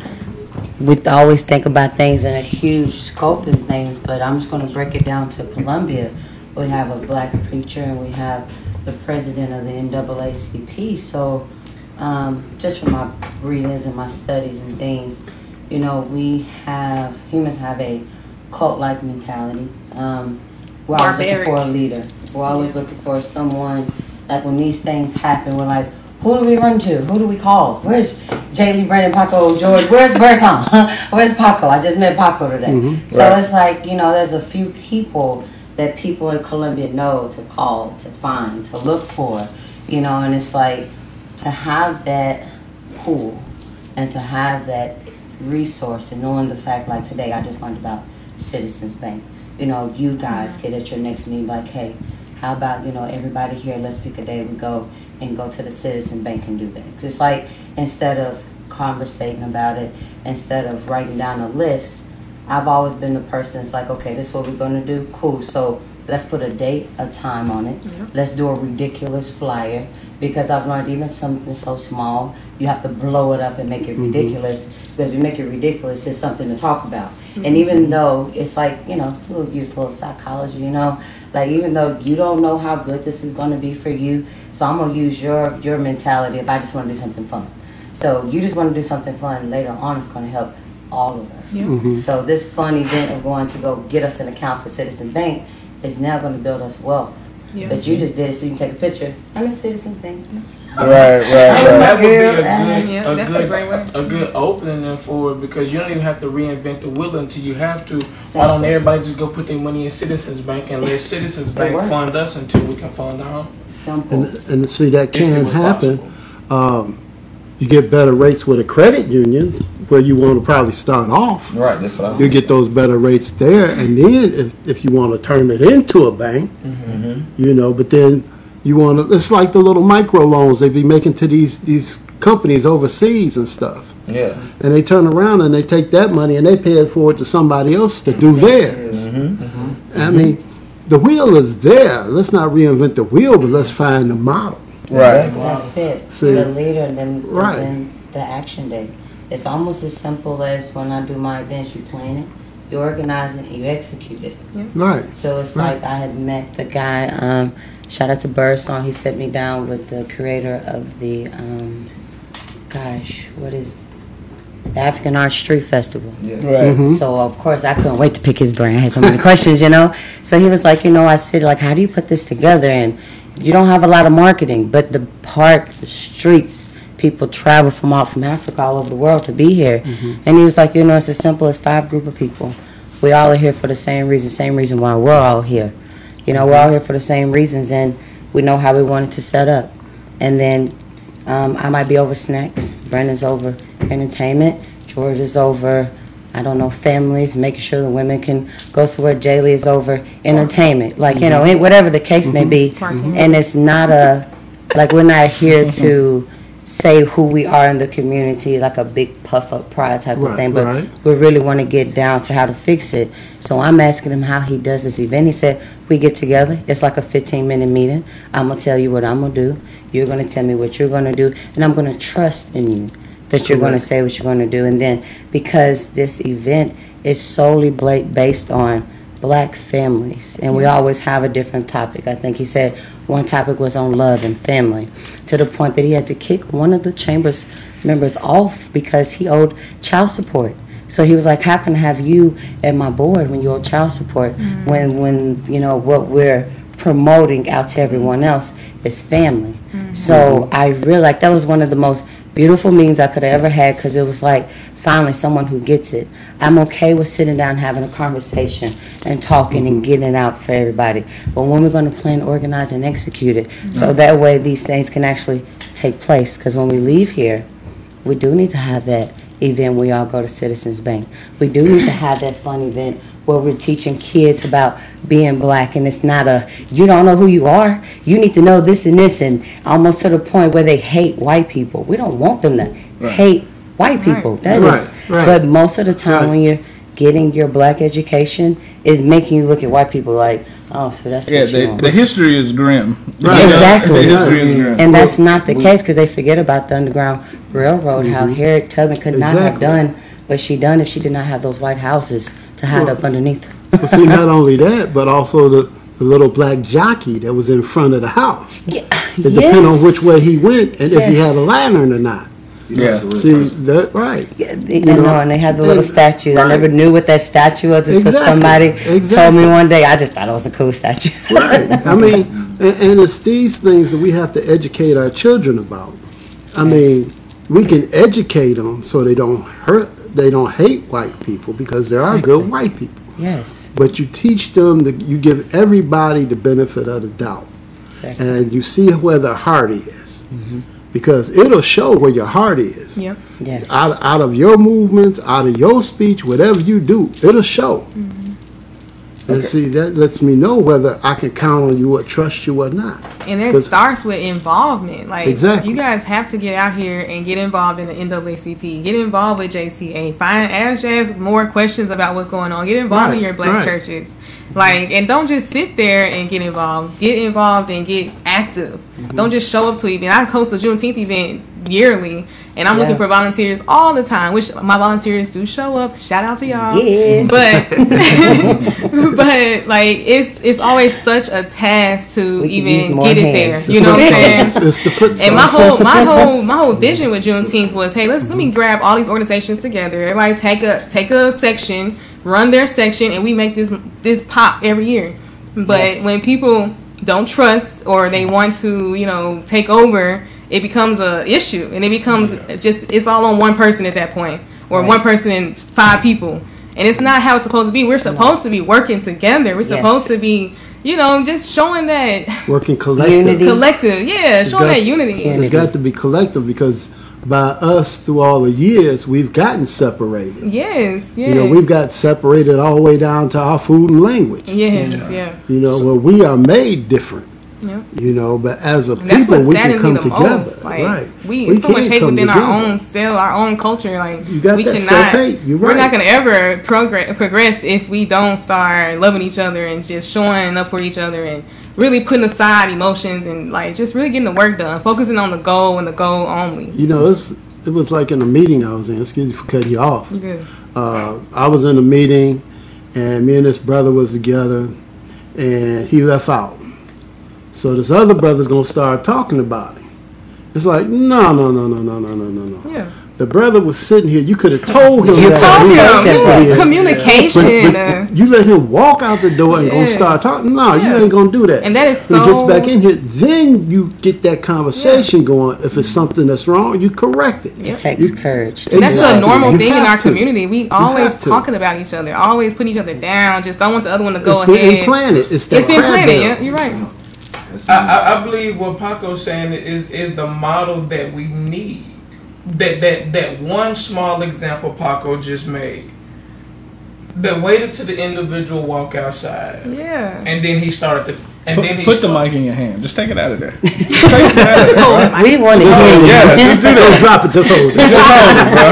we always think about things in a huge scope and things, but I'm just going to break it down to Columbia. We have a black preacher and we have the president of the NAACP. So um, just from my readings and my studies and things, you know, we have humans have a cult-like mentality. Um, we're always looking for a leader. We're always looking for someone. Like when these things happen, we're like, who do we run to? Who do we call? Where's Jay Lee, Brandon, Paco, George? Where's Burson? [LAUGHS] Where's Paco? I just met Paco today. Mm-hmm. So Right. it's like you know, there's a few people that people in Columbia know to call, to find, to look for. You know, and it's like to have that pool and to have that resource and knowing the fact like today I just learned about Citizens Bank. You know, you guys mm-hmm. get at your next meeting like, hey, how about, you know, everybody here, let's pick a day we go and go to the Citizen Bank and do that. Just like instead of conversating about it, instead of writing down a list, I've always been the person that's like, okay, this is what we're gonna do. Cool. So let's put a date, a time on it. Let's do a ridiculous flyer because I've learned even something so small, you have to blow it up and make it mm-hmm. ridiculous. Because if you make it ridiculous, it's something to talk about. And mm-hmm. even though it's like, you know, we'll use a little psychology, you know, like even though you don't know how good this is gonna be for you, so I'm gonna use your your mentality if I just wanna do something fun. So you just want to do something fun later on. It's going to help all of us. Mm-hmm. So this fun event of going to go get us an account for Citizen Bank is now going to build us wealth. Yeah. But you just did it so you can take a picture. I'm in Citizen Bank. Right, right, Yeah. right. That would be a good, Yeah, a that's a good, great way. a good opening for it because you don't even have to reinvent the wheel until you have to. Why don't everybody just go put their money in Citizens Bank and let Citizens Bank fund us until we can fund our own? Simple. And, and see, that can happen. Um, you get better rates with a credit union where you want to probably start off. right that's what I was You get those better rates there, and then if, if you want to turn it into a bank, you know, but then you want to, it's like the little micro loans they be making to these, these companies overseas and stuff. yeah And they turn around and they take that money and they pay it forward to somebody else to do theirs. I mean, the wheel is there. Let's not reinvent the wheel, but let's find the model. Right. That's it. See. the leader and then, Right. and then the action day. It's almost as simple as when I do my events, you plan it, you organize it, you execute it. Right. So it's Right. like I had met the guy. Um, shout out to Bird Song. He set me down with the creator of the. Um, gosh, what is the African Art Street Festival. Yeah. Right. So of course I couldn't wait to pick his brain. I had so many [LAUGHS] questions, you know. So he was like, you know, I said like, how do you put this together? And you don't have a lot of marketing, but the park, the streets, people travel from all from Africa, all over the world to be here. And he was like, you know, it's as simple as five group of people. We all are here for the same reason, same reason why we're all here. You know, we're all here for the same reasons, and we know how we wanted to set up. And then um, I might be over snacks. Brandon's over entertainment. George is over, I don't know, families, making sure the women can go somewhere. Jaylee is over entertainment. Like, you know, whatever the case may be. Parking. And it's not a, like, we're not here to say who we are in the community, like a big puff up pride type of thing. But right. we really want to get down to how to fix it. So I'm asking him how he does this event. He said, We get together, it's like a 15 minute meeting. I'm going to tell you what I'm going to do. You're going to tell me what you're going to do. And I'm going to trust in you that you're going to say what you're going to do. And then because this event is solely based on black families, and we always have a different topic. I think he said one topic was on love and family, to the point that he had to kick one of the chambers members off because he owed child support. So he was like, "How can I have you at my board when you owe child support? Mm-hmm. When when you know what we're promoting out to everyone else is family." Mm-hmm. So I really like that was one of the most beautiful meetings I could have ever had because it was like finally someone who gets it. I'm okay with sitting down, having a conversation, and talking and getting it out for everybody. But when we're going to plan, organize, and execute it, so that way these things can actually take place. Because when we leave here, we do need to have that event where we all go to Citizens Bank. We do need to have that fun event where we're teaching kids about being black and it's not a you don't know who you are you need to know this and this and almost to the point where they hate white people we don't want them to hate white people That is, Right, right. but most of the time Right. when you're getting your black education is making you look at white people like oh so that's Yeah, what you the, want the history is grim. Right. Exactly. The history is grim. and that's not the case because they forget about the Underground Railroad. How Harriet Tubman could not have Mm-hmm. Done what she done if she did not have those white houses to hide Well, up underneath. Well, see, not only that, but also the, the little black jockey that was in front of the house. Yeah. It depended on which way he went and if he had a lantern or not. Yeah. See, that, right. Yeah, they, You know, know, and they had the little and- statues. I never knew what that statue was until Exactly, somebody told me one day. I just thought it was a cool statue. Right. I mean, and, and it's these things that we have to educate our children about. I mean, we can educate them so they don't hurt, they don't hate white people because there are good white people. yes. But you teach them that you give everybody the benefit of the doubt, Exactly. and you see where their heart is, mm-hmm. because it'll show where your heart is. Yep. Yes. Out, out of your movements, out of your speech, whatever you do, it'll show. Mm-hmm. And see, that lets me know whether I can count on you or trust you or not. And it starts with involvement. Like Exactly. you guys have to get out here and get involved in the NAACP. Get involved with JCA. Find ask Jazz more questions about what's going on. Get involved in Right, your black right. churches. Like and don't just sit there and get involved. Get involved and get active. Mm-hmm. Don't just show up to an event. I host a Juneteenth event yearly and I'm Yeah. looking for volunteers all the time, which my volunteers do show up. Shout out to y'all. Yes. But [LAUGHS] but like it's it's always such a task to We even more get it hands. there. You know what I'm saying? It's, it's the foot And my whole my [LAUGHS] whole my whole vision with Juneteenth was, hey, let's let me grab all these organizations together. Everybody take a take a section, run their section, and we make this this pop every year. But Yes. when people don't trust or they want to, you know, take over, it becomes a issue, and it becomes just it's all on one person at that point, or Right. one person and five people, and it's not how it's supposed to be. We're supposed to be working together. We're Yes. supposed to be, you know, just showing that working collective. Unity. collective, yeah, showing that unity. Unity. It's got to be collective because by us through all the years, we've gotten separated. Yes, yes. You know, we've got separated all the way down to our food and language. Yes, yeah. yeah. You know, where we are made different. You know, but as a And people, we can come together. most. Like right. we, so much hate within our own cell, our own culture. Like You got we that cannot. You're We're not gonna ever progress progress if we don't start loving each other and just showing up for each other and really putting aside emotions and like just really getting the work done, focusing on the goal and the goal only. You know, it's, it was like in a meeting I was in. Excuse me for cutting you off. You uh, I was in a meeting, and me and this brother was together, and he left out. So this other brother's gonna start talking about him. It's like no, no, no, no, no, no, no, no, no. Yeah. The brother was sitting here. You could have told him. You that told him. was sitting Yes, here. communication. But, but you let him walk out the door and go Yes. start talking. No, you ain't gonna do that. And that is When he gets back in here, then you get that conversation going. If it's something that's wrong, you correct it. It takes courage. to That's do a normal You thing in our to. community. We always talking about each other, always putting each other down. Just don't want the other one to go It's been ahead. implanted. It's It's been crab planted. Yeah, you're right. I, I, I believe what Paco's saying is is the model that we need. That that that one small example Paco just made. That waited to the individual walk outside, Yeah. and then he started to, and Put, then he put the mic in your hand. Just take it out of there. [LAUGHS] Just take it out of [LAUGHS] there. We want to hear you. Yeah, just do that. [LAUGHS] drop it. Just hold it. Just hold it, bro.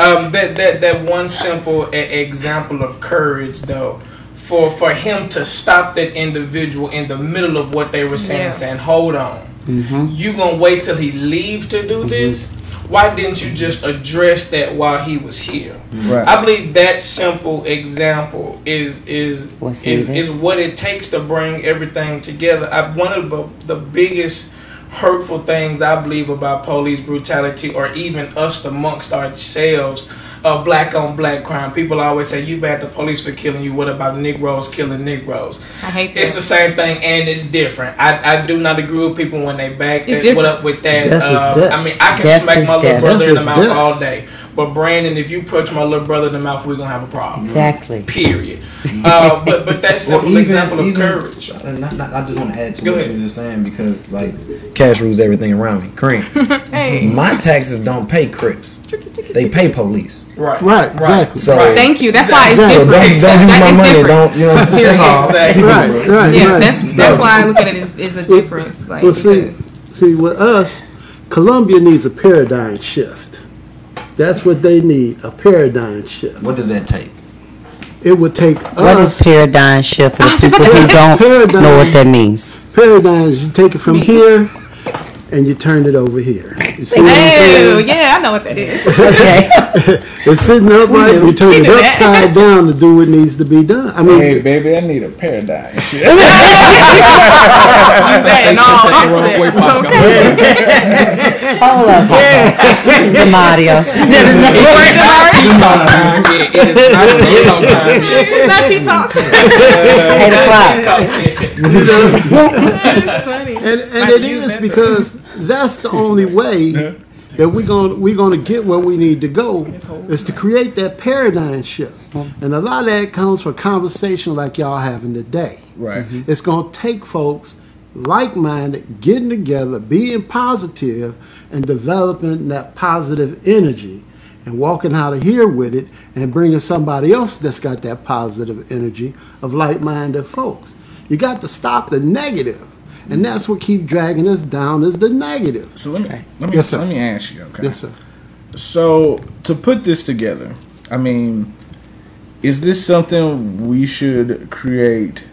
um, that that that one simple example of courage, though, for for him to stop that individual in the middle of what they were saying, Yeah. saying, "Hold on, mm-hmm. you gonna wait till he leave to do mm-hmm. this? Why didn't you just address that while he was here?" Right. I believe that simple example is is What's is, is what it takes to bring everything together. I, one of the, the biggest hurtful things I believe about police brutality, or even us amongst ourselves, uh, black on black crime. People always say, "You bad the police for killing you." What about Negroes killing Negroes? I hate that. It's the same thing, and it's different. I, I do not agree with people when they back It's that. What up with that? Death is Uh, death. I mean, I can Death smack is my little death. brother in the mouth death. all day, but Brandon, if you punch my little brother in the mouth, we're gonna have a problem. Exactly. Period. Uh, but but that simple even- example of even- courage. uh, not- not- I just want to add to Go what ahead. you were just saying because like cash rules everything around me. Cream. [LAUGHS] Hey. My taxes don't pay Crips. They pay police. Right. Right, exactly. So Right. Thank you. That's why it's So different. don't, don't use That my money. different. Don't you know? [LAUGHS] That's [LAUGHS] Exactly. Right, right, Yeah, right. that's that's why I look at it as, as a difference. Like, Well, see, see, with us, Columbia needs a paradigm shift. That's what they need, a paradigm shift. What does that take? It would take What is us, paradigm shift for the I was just people who don't Paradigm. know what that means? Paradigm paradigms, you take it from here and you turn it over here. You see what I'm Oh, saying? yeah, I know what that is. [LAUGHS] Okay. [LAUGHS] It's sitting upright, and you turn We it do that. upside [LAUGHS] down to do what needs to be done. I mean, Hey, baby, I need a paradigm. Use that in all aspects. Okay. Hold up. Demario. That is not- Right, Damari? Talk time. Yeah, it is not no talk time. Yeah. It's not T-Talks. Eight o'clock. Talk shit. That's funny. and, and I it use is that. because that's the only way that we're going we're going to get where we need to go is to create that paradigm shift. Uh-huh. And a lot of that comes from conversation like y'all having today. Right. Mm-hmm. It's going to take folks like-minded getting together, being positive, and developing that positive energy, and walking out of here with it, and bringing somebody else that's got that positive energy of like-minded folks. You got to stop the negative, and that's what keep dragging us down is the negative. So let me let me Yes, sir. let me ask you. Okay. Yes, sir. So to put this together, I mean, is this something we should create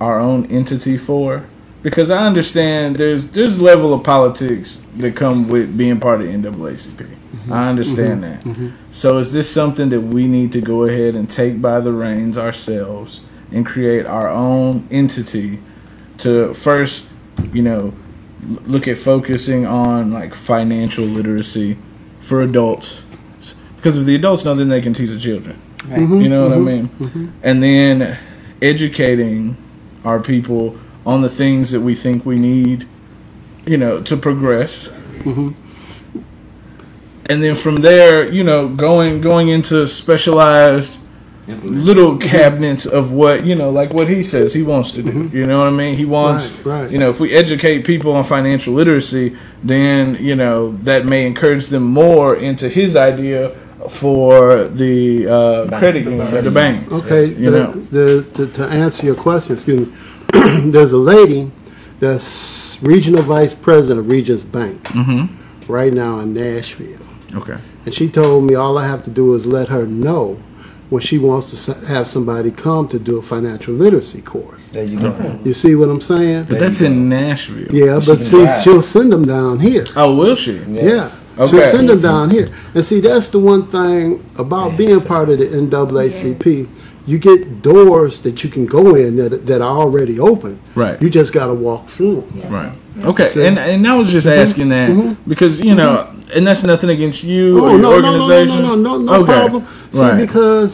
our own entity for? Because I understand there's there's level of politics that come with being part of NAACP. I mm-hmm. understand mm-hmm. that. Mm-hmm. So is this something that we need to go ahead and take by the reins ourselves and create our own entity to first, you know, look at focusing on like financial literacy for adults. Because if the adults know then they can teach the children. You know what i mm-hmm. mean? Mm-hmm. And then educating our people on the things that we think we need you know to progress. Mm-hmm. And then from there you know going going into specialized little cabinets of what you know like what he says he wants to do you know what i mean he wants Right, right. you know if we educate people on financial literacy then you know that may encourage them more into his idea for the uh, credit union or the bank Okay, You the, know. the, to, to answer your question, excuse me, [CLEARS THROAT] there's a lady that's regional vice president of Regions Bank Mm-hmm. right now in Nashville. okay And she told me all I have to do is let her know when she wants to have somebody come to do a financial literacy course. There you go. You see what I'm saying? but that's in nashville Yeah, but see, she'll send them down here. oh will she Yes. Yeah, she'll send them down here. And see, that's the one thing about being part of the NAACP. You get doors that you can go in that, that are already open. Right. You just got to walk through 'em. Right. Okay. So- and and I was just asking that because you know, and that's nothing against you Mm-hmm. Oh or no, your no, no, no, organization. no, no, no, no Okay. problem. See, Right. because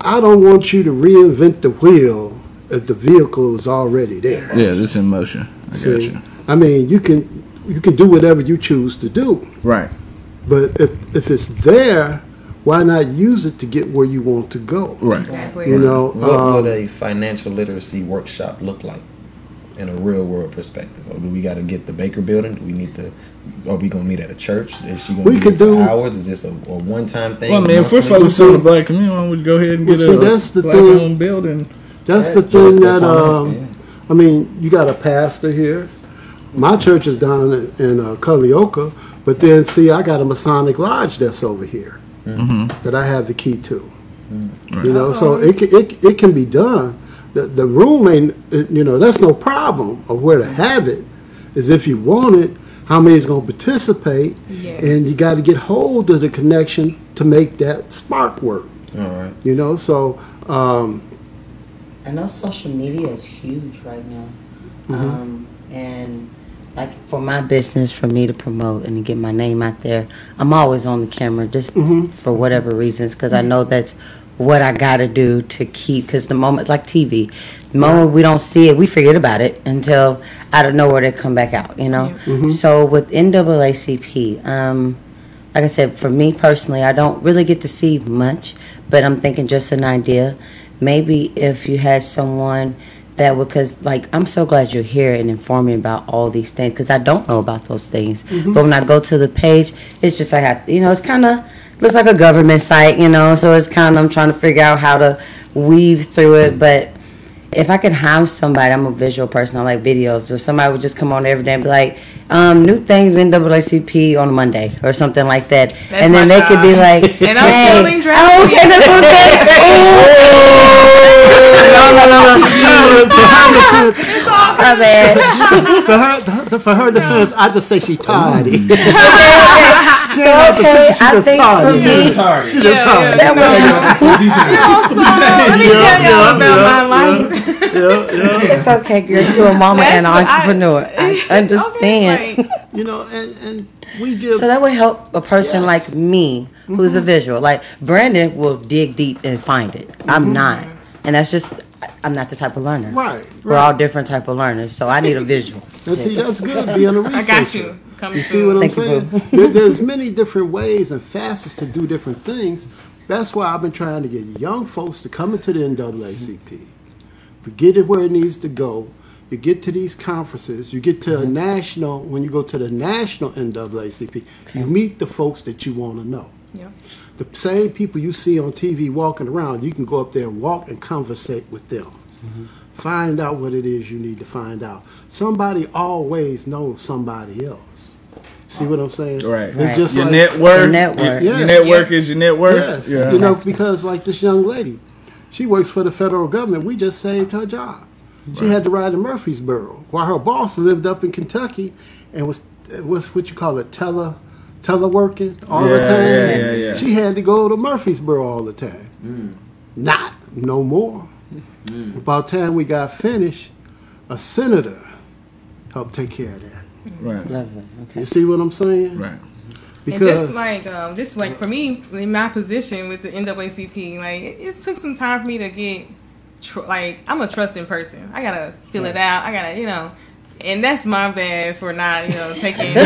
I don't want you to reinvent the wheel if the vehicle is already there. Yeah, it's in motion. I got you. I mean, you can you can do whatever you choose to do, Right. but if if it's there, why not use it to get where you want to go? Right. Exactly. You know, What um, would a financial literacy workshop look like in a real world perspective? Or do we got to get the Baker Building? Do we need to? Are we gonna meet at a church? Is she gonna We be could do- hours? Is this a, a one time thing? Well, I mean, if we're monthly? focused on the black community, why don't we go ahead and Well, get see, a that's the black thing. owned building? That's Yeah, the thing that's that I'm um, asking, I mean, you got a pastor here. My church is down in, in uh, Culleoka, but then see, I got a Masonic lodge that's over here that I have the key to. You know, so it, it it can be done. The the room ain't you know that's no problem of where to have it. Is if you want it, how many is going to participate, Yes. and you got to get hold of the connection to make that spark work. All right. You know, so um, I know social media is huge right now. Mm-hmm. Um, and like for my business, for me to promote and to get my name out there, I'm always on the camera just Mm-hmm. for whatever reasons because I know that's what I got to do to keep. Because the moment, like TV, the moment we don't see it, we forget about it until out of nowhere they come back out, you know? Mm-hmm. So with NAACP, um, like I said, for me personally, I don't really get to see much, but I'm thinking just an idea. Maybe if you had someone that because like I'm so glad you're here and informing about all these things, because I don't know about those things. But when I go to the page, it's just like I, you know, it's kind of looks like a government site, you know. So it's kind of I'm trying to figure out how to weave through it, but if I could have somebody, I'm a visual person. I like videos. If somebody would just come on every day and be like, um, "New things in NAACP on Monday" or something like that, and then they could be job. like, [LAUGHS] And I'm hey, feeling dressed Oh, okay, that's okay. [LAUGHS] no, no, no, no. My bad. for her, the, for her defense, I just say she tardy. [LAUGHS] she So, okay, she I just think tired. for She me, just Sorry. She just tired. that was You know, so let me tell y'all about my life. it's okay, girl. You're a mama and an That's I- entrepreneur. I, [LAUGHS] understand. Okay, like, You know, and, and we give. So that would help a person Yes. like me, who's a mm-hmm. visual. Like Brandon will dig deep and find it. I'm mm-hmm. not, and that's just I'm not the type of learner. right, We're all different type of learners, so I need a visual. [LAUGHS] And see, that's good being a researcher. I got you. Coming You see what I'm Thank you, saying? There, there's many different ways and facets to do different things. That's why I've been trying to get young folks to come into the NAACP. We get it where it needs to go. You get to these conferences. You get to a mm-hmm. national. When you go to the national NAACP, you meet the folks that you want to know. Yep. The same people you see on TV walking around, you can go up there and walk and conversate with them. Mm-hmm. Find out what it is you need to find out. Somebody always knows somebody else. See what I'm saying? Right. It's Right. just Your like network. Your network. Your, your network is your net worth. yes, Yeah. you know, because like this young lady, she works for the federal government. We just saved her job. She had to ride to Murfreesboro, while her boss lived up in Kentucky and was was what you call it tele teleworking all the time. yeah, yeah, yeah. She had to go to Murfreesboro all the time. Not no more. About time we got finished, a senator helped take care of that. Right. Lovely. Okay. You see what I'm saying? Right. and just like um, just like for me in my position with the NAACP, like it, it took some time for me to get tr- like I'm a trusting person. I gotta feel it out. I gotta you know. And that's my bad for not, you know, taking. [LAUGHS]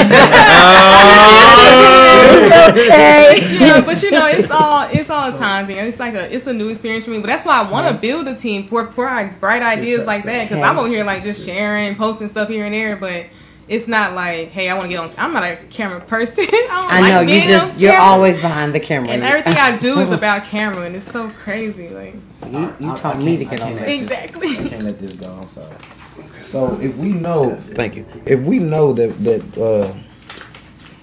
Oh. [LAUGHS] okay. yeah, but you know, it's all it's all a time thing. It's like a it's a new experience for me. But that's why I want to build a team for for our bright ideas like that. Because I'm over here like just sharing, posting stuff here and there, but. It's not like, hey, I want to get on. I'm not a camera person. [LAUGHS] I, don't I like know you just you're camera. always behind the camera. And everything I do is about camera, and it's so crazy. Like you, you I- I taught me to get on can't that. exactly. I can't let this go. I'm sorry. So if we know, thank you. If we know that that, uh,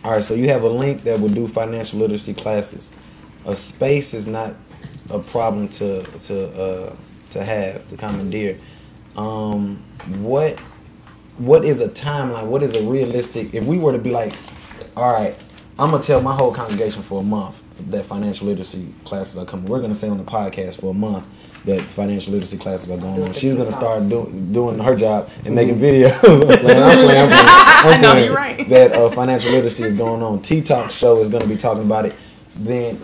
all right. So you have a link that will do financial literacy classes. A space is not a problem to to uh, to have to commandeer. Um, what what is a timeline? What is a realistic? If we were to be like, all right, I'm gonna tell my whole congregation for a month that financial literacy classes are coming. We're gonna say on the podcast for a month, that financial literacy classes are going on. She's gonna start doing doing her job and making videos. [LAUGHS] I'm playing, I'm playing, I'm [LAUGHS] playing, I'm I know, you're right. That uh, financial literacy is going on. T Talk show is gonna be talking about it. Then,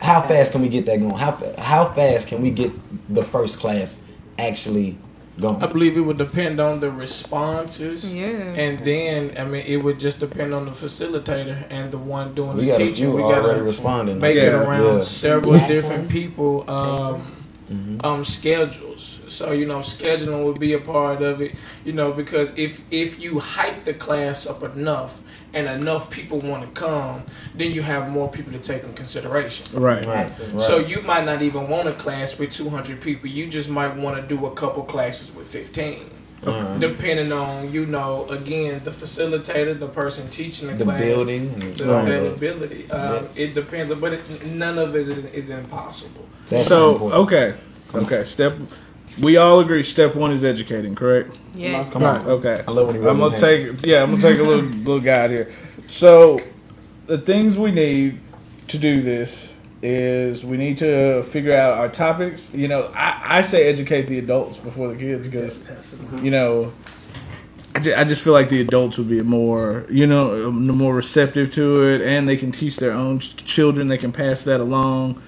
how fast can we get that going? How how fast can we get the first class actually going? I believe it would depend on the responses. Yeah. And then, I mean, it would just depend on the facilitator and the one doing We the teaching. we already gotta responding. make it around Yeah. several different people. Um, um, schedules. So you know, scheduling would be a part of it. You know, because if if you hype the class up enough and enough people want to come, then you have more people to take in consideration. Right. Right. right. So you might not even want a class with 200 people. You just might want to do a couple classes with 15. Uh-huh. Depending on, you know, again, the facilitator, the person teaching the, the class, building the all that. availability. Um, Yes. It depends, but it, none of it is, is impossible. That's So important. okay, okay. Step. We all agree. Step one is educating. Correct. Yes. Come on. Okay. I love when he I'm gonna his hand. take. Yeah, I'm gonna take a little [LAUGHS] little guide here. So, the things we need to do this is we need to figure out our topics. You know, I, I say educate the adults before the kids because you know. I ju- I just feel like the adults would be more, you know, um, more receptive to it, and they can teach their own children. They can pass that along.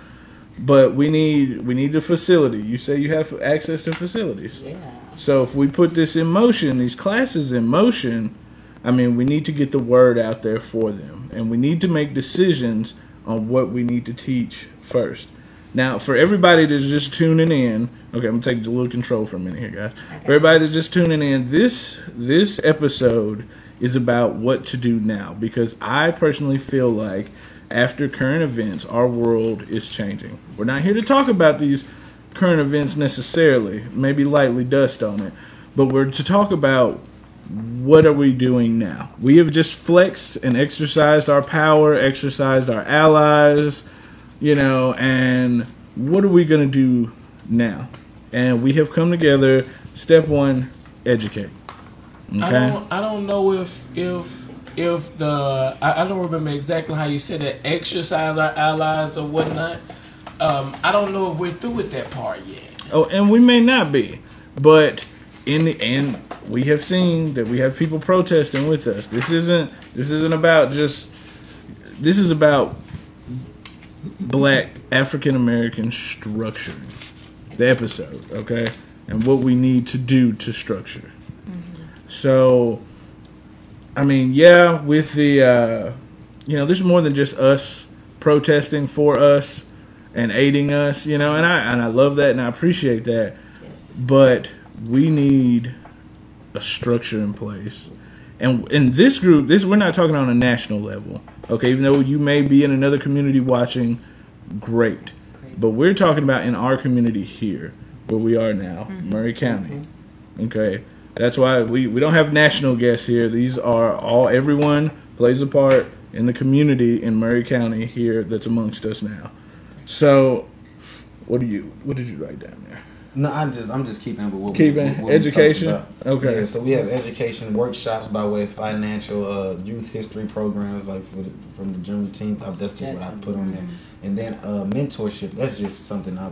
But we need we need the facility. You say you have access to facilities. Yeah. So if we put this in motion, these classes in motion, I mean, we need to get the word out there for them, and we need to make decisions on what we need to teach first. Now, for everybody that's just tuning in, okay, I'm gonna take a little control for a minute here, guys. For everybody that's just tuning in, this this episode is about what to do now because I personally feel like after current events, our world is changing. We're not here to talk about these current events necessarily, maybe lightly dust on it, but we're to talk about what are we doing now? We have just flexed and exercised our power, exercised our allies, you know, and what are we going to do now? And we have come together. Step one, educate. I Okay. don't I don't know if if if the I, I don't remember exactly how you said it. exercise our allies or whatnot. Um, I don't know if we're through with that part yet. Oh, and we may not be, but in the end, we have seen that we have people protesting with us. This isn't. This isn't about just. This is about black African American structuring. The episode, okay, and what we need to do to structure. So, I mean, yeah, with the, uh, you know, there's more than just us protesting for us and aiding us, you know, and I and I love that and I appreciate that. Yes. But we need a structure in place. And in this group, this we're not talking on a national level. Okay, even though you may be in another community watching, great. But we're talking about in our community here, where we are now, mm-hmm. Maury County. Mm-hmm. Okay. That's why we, we don't have national guests here. These are all everyone plays a part in the community in Maury County here that's amongst us now. So what do you what did you write down there? No, I'm just I'm just keeping up with what we- Keeping what we talked education? about. Okay. Yeah, so we have education workshops by way of financial uh, youth history programs, like for the, from the Juneteenth. Uh, that's just what I put on there, and then uh, mentorship. That's just something I.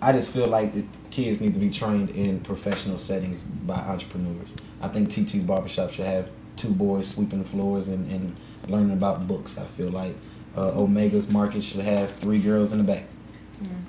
I just feel like the kids need to be trained in professional settings by entrepreneurs. I think TT's barbershop should have two boys sweeping the floors and, and learning about books. I feel like uh, Omega's market should have three girls in the back,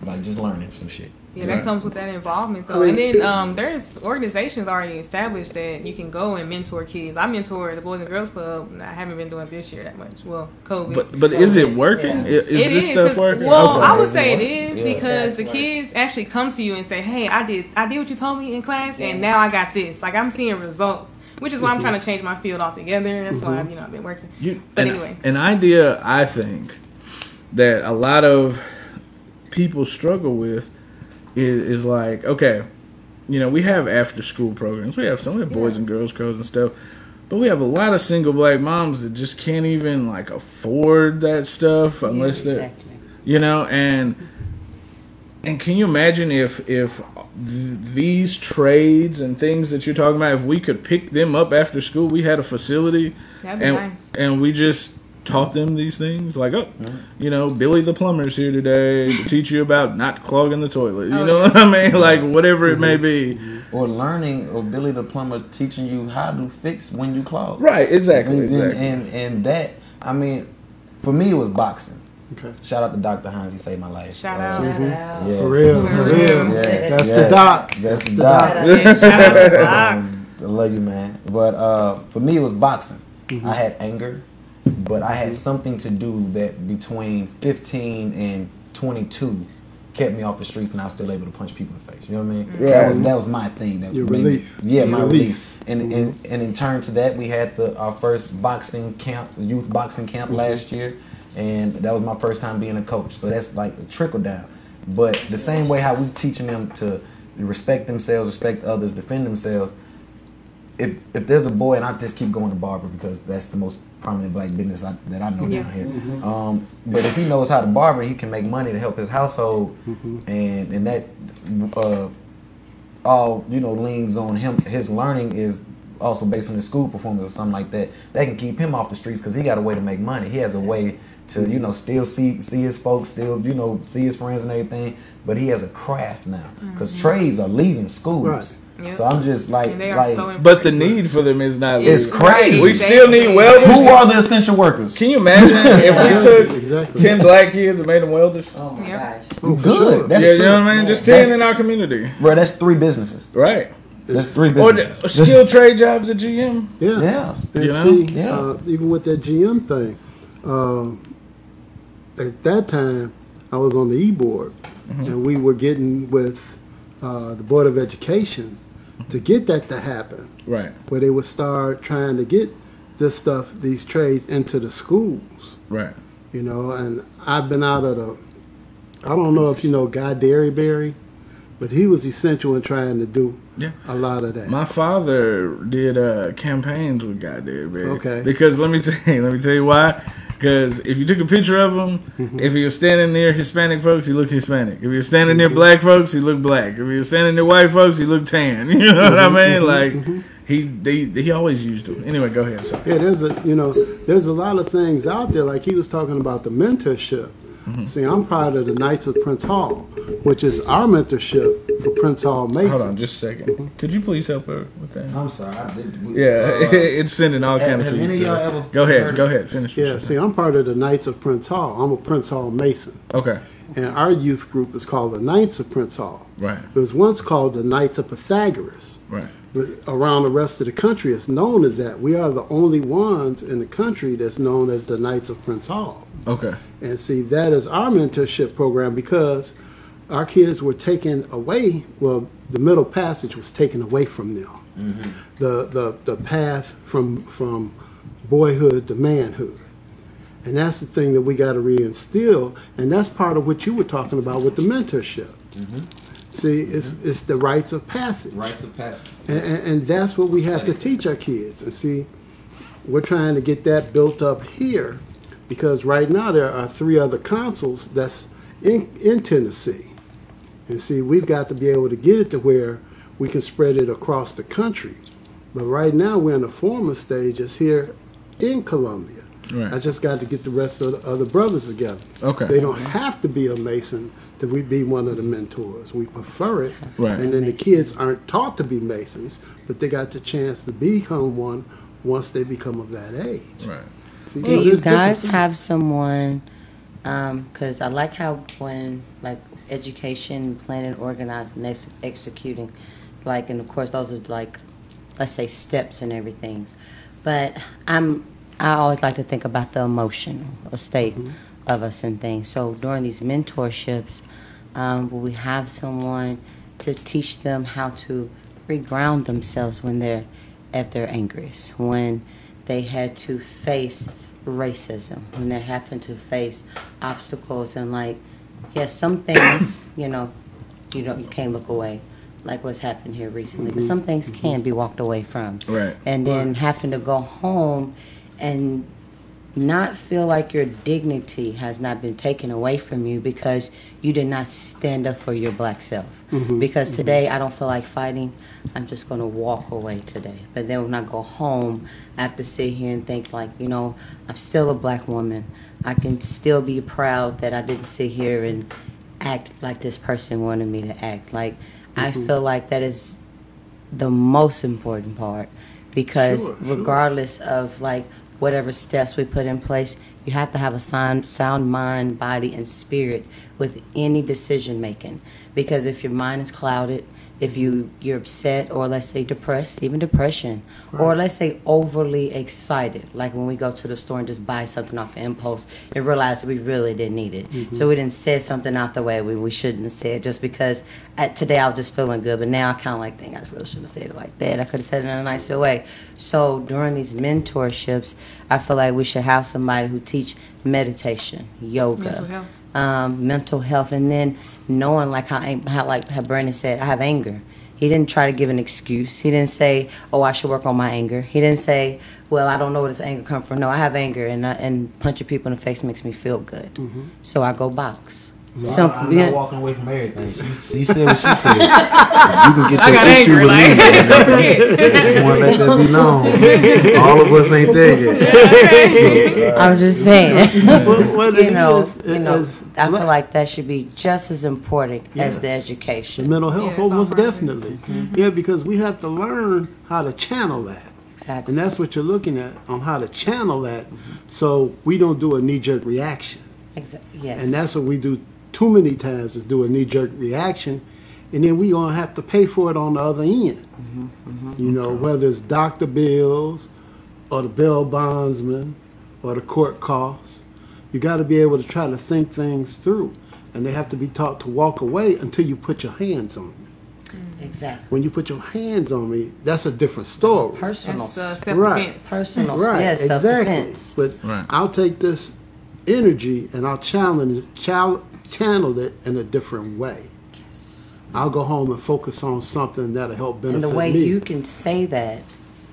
like just learning some shit. Yeah, that comes with that involvement though. And then um, there's organizations already established that you can go and mentor kids. I mentor the Boys and Girls Club. I haven't been doing it this year that much. Well, COVID. But but is it working? I- Is It this is, stuff 'cause- working? Well, Okay. I would say it is Yeah. because the That's right. kids actually come to you and say, "Hey, I did, I did what you told me in class, and now I got this." Like I'm seeing results, which is why I'm trying to change my field altogether. That's why you know I've been working. You, But an, anyway. an idea I think that a lot of people struggle with is, is like, okay, you know, we have after school programs, we have some of the boys and girls clubs and stuff, but we have a lot of single black moms that just can't even like afford that stuff unless they're you know and and can you imagine if if th- these trades and things that you're talking about if we could pick them up after school we had a facility and nice. and we just taught them these things. Like, oh, you know, Billy the plumber's here today to teach you about not clogging the toilet. You Oh, know yeah. what I mean? Like, whatever it mm-hmm. may be. Mm-hmm. Or learning, or Billy the plumber teaching you how to fix when you clog. Right, exactly, And, exactly. and and that, I mean, for me it was boxing. Okay. Shout out to Dr. Hines, he saved my life. Shout Uh, out. Shout mm-hmm. out. yes. For real, for real. Yes, That's the yes. doc. That's the doc. doc. Shout out to [LAUGHS] Doc. I love you, man. But uh, for me, it was boxing. I had anger, but I had something to do that between 15 and 22 kept me off the streets, and I was still able to punch people in the face. You know what I mean? That was that was my thing. That Your made relief. yeah, Your my release. release. And, and mm-hmm. and in turn to that, we had the our first boxing camp, youth boxing camp mm-hmm. last year, and that was my first time being a coach. So that's like a trickle down. But the same way how we teaching them to respect themselves, respect others, defend themselves. If if there's a boy, and I just keep going to barber because that's the most prominent black business I, that I know Yeah. down here. Um, but if he knows how to barber, he can make money to help his household, and and that uh, all you know leans on him. His learning is also based on his school performance or something like that. That can keep him off the streets because he got a way to make money. He has a way to you know still see see his folks, still you know see his friends and everything. But he has a craft now because trades are leaving schools. Right. Yep. So I'm just like And they are like so. But the need for them is not. It's leaving. crazy. We still need welders. who are the essential workers? Can you imagine if we took [LAUGHS] Exactly. ten black kids and made them welders? Oh my Yep. gosh. Good. sure. That's yeah, you know what I mean. Just That's- in our community, Bro, that's three businesses. right? That's three Or businesses. skilled trade jobs at GM. Yeah. yeah. And You know? see, Yeah. uh, even with that GM thing, um, at that time, I was on the E board, Mm-hmm. and we were getting with uh, the Board of Education to get that to happen, Right. where they would start trying to get this stuff, these trades, into the schools. Right. You know, and I've been out of the. I don't know if you know Guy Derryberry, but he was essential in trying to do Yeah. a lot of that. My father did uh, campaigns with Guy Derryberry. Okay. Because let me [LAUGHS] tell you, let me tell you why. Because if you took a picture of him, Mm-hmm. if he was standing near Hispanic folks, he looked Hispanic. If he was standing near black folks, he looked black. If he was standing near white folks, he looked tan. [LAUGHS] You know what I Mm-hmm. mean? Like he they, he always used them. Anyway, go ahead. Sorry. Yeah, there's a you know there's a lot of things out there. Like he was talking about the mentorship. Mm-hmm. See, I'm part of the Knights of Prince Hall, which is our mentorship for Prince Hall Mason. Hold on, just a second. Could you please help her with that? I'm sorry. I did, Yeah, uh, [LAUGHS] it's sending all have- kind of have any of y'all ever Go ahead, go ahead, finish. Yeah, you're see. I'm part of the Knights of Prince Hall. I'm a Prince Hall Mason, Okay, and our youth group is called the Knights of Prince Hall. right, It was once called the Knights of Pythagoras. right, But around the rest of the country, it's known as that. We are the only ones in the country that's known as the Knights of Prince Hall. okay, And see, that is our mentorship program because our kids were taken away. Well, the middle passage was taken away from them. Mm-hmm. The, the the path from from boyhood to manhood, and that's the thing that we got to reinstill. And that's part of what you were talking about with the mentorship. Mm-hmm. See, it's it's the rites of passage. rites of passage. And, and, and that's what we have to teach our kids. And see, we're trying to get that built up here because right now there are three other consuls that's in, in Tennessee. And see, we've got to be able to get it to where we can spread it across the country. But right now we're in the former stages here in Columbia. Right. I just got to get the rest of the other brothers together. Okay. They don't have to be a Mason to we be one of the mentors. We prefer it. Right. And then the kids aren't taught to be Masons, but they got the chance to become one once they become of that age. right. See, Do so you guys have someone? Um, because I like how when like education, planning, organizing, ex- executing, like, and of course those are like, let's say steps and everything. But I'm I always like to think about the emotional state of us and things. So during these mentorships, um, will we have someone to teach them how to reground themselves when they're at their angriest, when they had to face racism, when they're having to face obstacles and like, yes, some things, [COUGHS] you know, you don't, you can't look away, like what's happened here recently. But some things can be walked away from. Right. And then having to go home and not feel like your dignity has not been taken away from you because you did not stand up for your black self. Mm-hmm. Because mm-hmm. today I don't feel like fighting, I'm just gonna walk away today. But then when I go home, I have to sit here and think like, you know, I'm still a black woman. I can still be proud that I didn't sit here and act like this person wanted me to act. Like I mm-hmm. feel like that is the most important part because Sure, sure. regardless of like whatever steps we put in place you have to have a sound, sound mind body and spirit with any decision making. Because if your mind is clouded if you you're upset or let's say depressed even depression or let's say overly excited like when we go to the store and just buy something off impulse and realize we really didn't need it. Mm-hmm. so we didn't say something out the way we, we shouldn't have said just because at, today I was just feeling good but now I kind of like think I really shouldn't have said it like that. I could have said it in a nicer way. So during these mentorships I feel like we should have somebody who teach meditation yoga Mental health. um, mental health, and then knowing like how, how like how Brandon said, I have anger. He didn't try to give an excuse. He didn't say, "Oh, I should work on my anger." He didn't say, "Well, I don't know where this anger come from." No, I have anger, and I, and punching people in the face makes me feel good. So I go box. So Some- I, am yeah. walking away from everything. She, she said what she said. you can get your got issue angry, with like, me. [LAUGHS] don't. You want to let that be known. All of us ain't there yet. [LAUGHS] I'm just saying. What- what [LAUGHS] you know, is, you know, is I feel like that should be just as important as the education. The mental health, Yeah, it's all most part of it. definitely. Mm-hmm. Yeah, because we have to learn how to channel that. Exactly. And that's what you're looking at on how to channel that so we don't do a knee jerk reaction. Exactly. yes. And that's what we do too many times is do a knee jerk reaction. And then we gonna have to pay for it on the other end. You know, whether it's doctor bills or the bail bondsman or the court costs. You gotta be able to try to think things through. And they have to be taught to walk away until you put your hands on me. exactly. When you put your hands on me, that's a different story. Personal. That's uh, Right. personal. Right, yes, exactly. But Right. I'll take this energy and I'll challenge, chal- channel it in a different way. I'll go home and focus on something that'll help benefit me. And the way me. you can say that,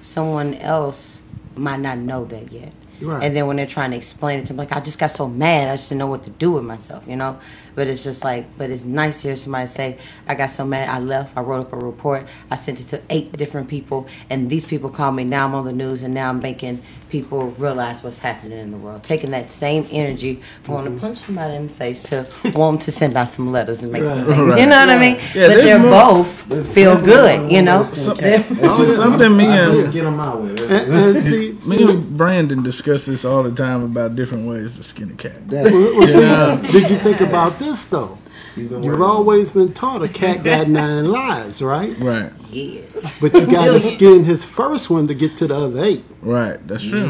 someone else might not know that yet. Right. And then when they're trying to explain it to me, like I just got so mad, I just didn't know what to do with myself, you know. But it's just like, but it's nice to hear somebody say, I got so mad, I left, I wrote up a report, I sent it to eight different people, and these people called me. Now I'm on the news, and now I'm making people realize what's happening in the world. Taking that same energy from wanting to mm-hmm. punch somebody in the face to want 'em to send out some letters and make some Right. things. Right. You know what I mean? Yeah, but they're more- both feel good, you know. Some- something [LAUGHS] me and just get them out with. and, and [LAUGHS] me and Brandon discuss this all the time about different ways to skin a cat. That's, [LAUGHS] well, see, did you think about this though? He's been You've working on it. always been taught a cat [LAUGHS] got nine lives, right? Right, yes. But you [LAUGHS] got to skin his first one to get to the other eight, right. That's true.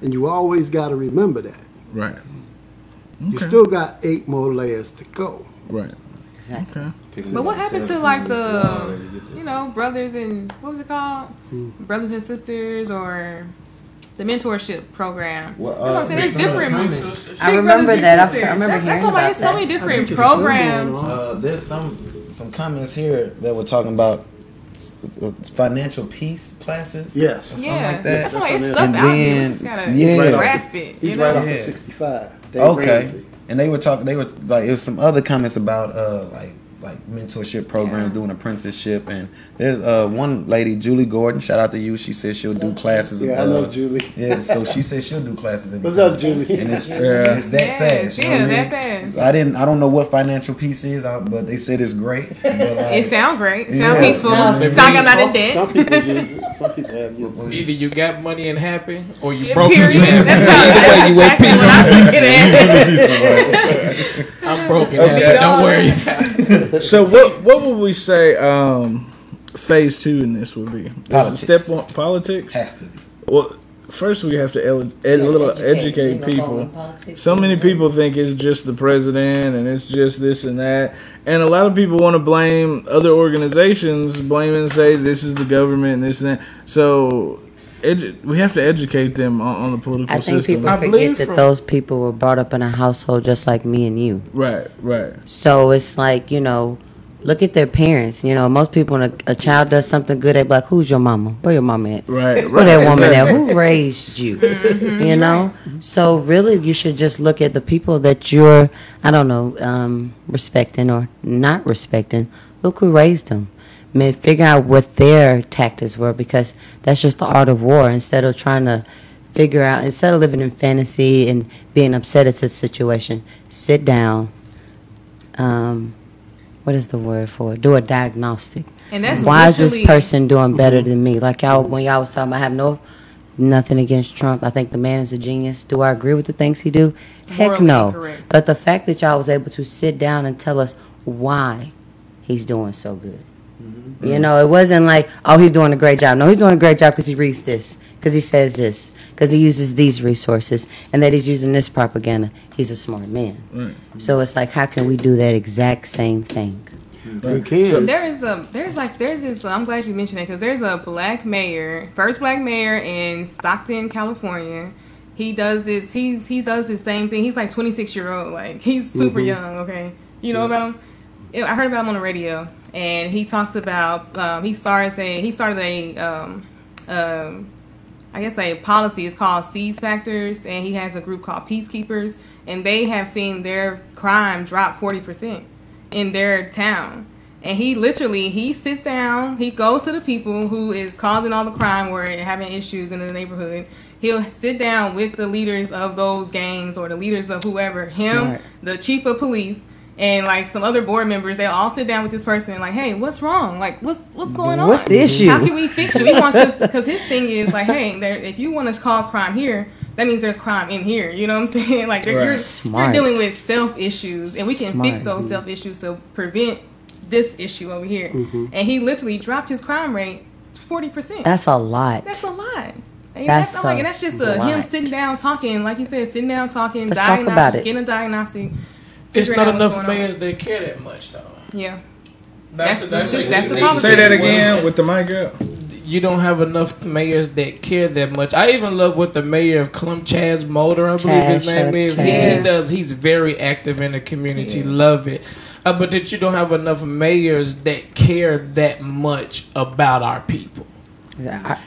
and you always got to remember that. Right, You still got eight more layers to go. right. Exactly. Okay. But what happened to like the, you know, brothers and what was it called? Hmm. Brothers and sisters or the mentorship program. Well, That's what I'm saying. There's uh, some of the different. comments- Big I remember Brothers Big that. I- I remember That- hearing That's what I'm like. about There's so many different think it's still going programs. Uh, there's some some comments here that were talking about s- s- financial peace classes. Yes. or something Yeah, like that. that's why it's And stuff out here. We then- just gotta yeah. Right off grasp it. He's You know? right off Yeah. of 65. Dave okay. Ramsey. And they were talking. They were like, it was some other comments about uh like like mentorship programs, Yeah. doing apprenticeship, and there's uh one lady, Julie Gordon. Shout out to you. She says she'll do classes. Yeah, I of, know uh, Julie. Yeah, so she says she'll do classes. What's up, Julie? And it's, [LAUGHS] Yeah. and it's that Yes, fast. You know yeah, what I mean? that fast. I didn't. I don't know what financial peace is, uh, but they said it's great. But, like, It sounds great. It Yeah. sound peaceful. Yeah. Sound like I'm not in debt. Some people use it. Some people have used it. Either you got money and happy, or you Yeah, broke Period. That's, how, Either way, that's you at exactly what I took it as. I'm broken. happy. Don't worry. [LAUGHS] So what what would we say um, phase two in this would be? Politics. Step one, politics. has to be. Well, first we have to el- ed- little educate, Educate. people. So many people think it's just the president and it's just this and that, and a lot of people want to blame other organizations, blame and say this is the government and this and that. So. Edu- we have to educate them on, on the political I think system. people I forget believe that from- those people were brought up in a household just like me and you. right, right. So it's like, you know, look at their parents. You know, most people when a, a child does something good, they be like, "Who's your mama? Where your mama at? Right, right. Where that right, woman at? Who raised you? [LAUGHS] you know. So really, you should just look at the people that you're, I don't know, um, respecting or not respecting. Look who raised them. Mean, figure out what their tactics were because that's just the art of war. Instead of trying to figure out, instead of living in fantasy and being upset at the situation, sit down. Um, what is the word for it? Do a diagnostic. And that's Why is this person doing better than me? Like y'all, when y'all was talking, I have no nothing against Trump. I think the man is a genius. Do I agree with the things he do? Heck no. incorrect. But the fact that y'all was able to sit down and tell us why he's doing so good. Mm-hmm. You know, it wasn't like, oh, he's doing a great job. No, he's doing a great job because he reads this, because he says this, because he uses these resources, and that he's using this propaganda. He's a smart man. So it's like, how can we do that exact same thing? Mm-hmm. We can. There is a there's like there's this. I'm glad you mentioned it because there's a black mayor, first black mayor in Stockton, California. He does this. He's he does the same thing. He's like 26 year old. Like he's super mm-hmm. young. Okay, you know about him. I heard about him on the radio, and he talks about um, he started a he started a um, um, I guess a policy is called Seeds Factors, and he has a group called Peacekeepers, and they have seen their crime drop forty percent in their town. And he literally he sits down, he goes to the people who is causing all the crime or having issues in the neighborhood. He'll sit down with the leaders of those gangs or the leaders of whoever, him, Smart. the chief of police, and like some other board members. They all sit down with this person and like, hey, what's wrong? Like, what's what's going on? What's the issue? How can we fix it? He wants this because his thing is like, hey, there, if you want to cause crime here, that means there's crime in here. You know what I'm [LAUGHS] saying? Like they're, you're, you're dealing with self issues, and we can fix those self issues to prevent this issue over here. Mm-hmm. And he literally dropped his crime rate forty percent. That's a lot. That's a lot. And That's that's, I'm like, and that's just a, him sitting down talking, like you said, sitting down talking, Let's talk about it. getting a diagnostic. It's not enough going on. mayors that care that much, though. Yeah. That's That's the- that's the problem. Say that again with the mic up. You don't have enough mayors that care that much. I even love what the mayor of Clum, Chaz Molder, I believe his name Chaz, is. He, Chaz. he does. He's very active in the community. Love it. Uh, but that you don't have enough mayors that care that much about our people.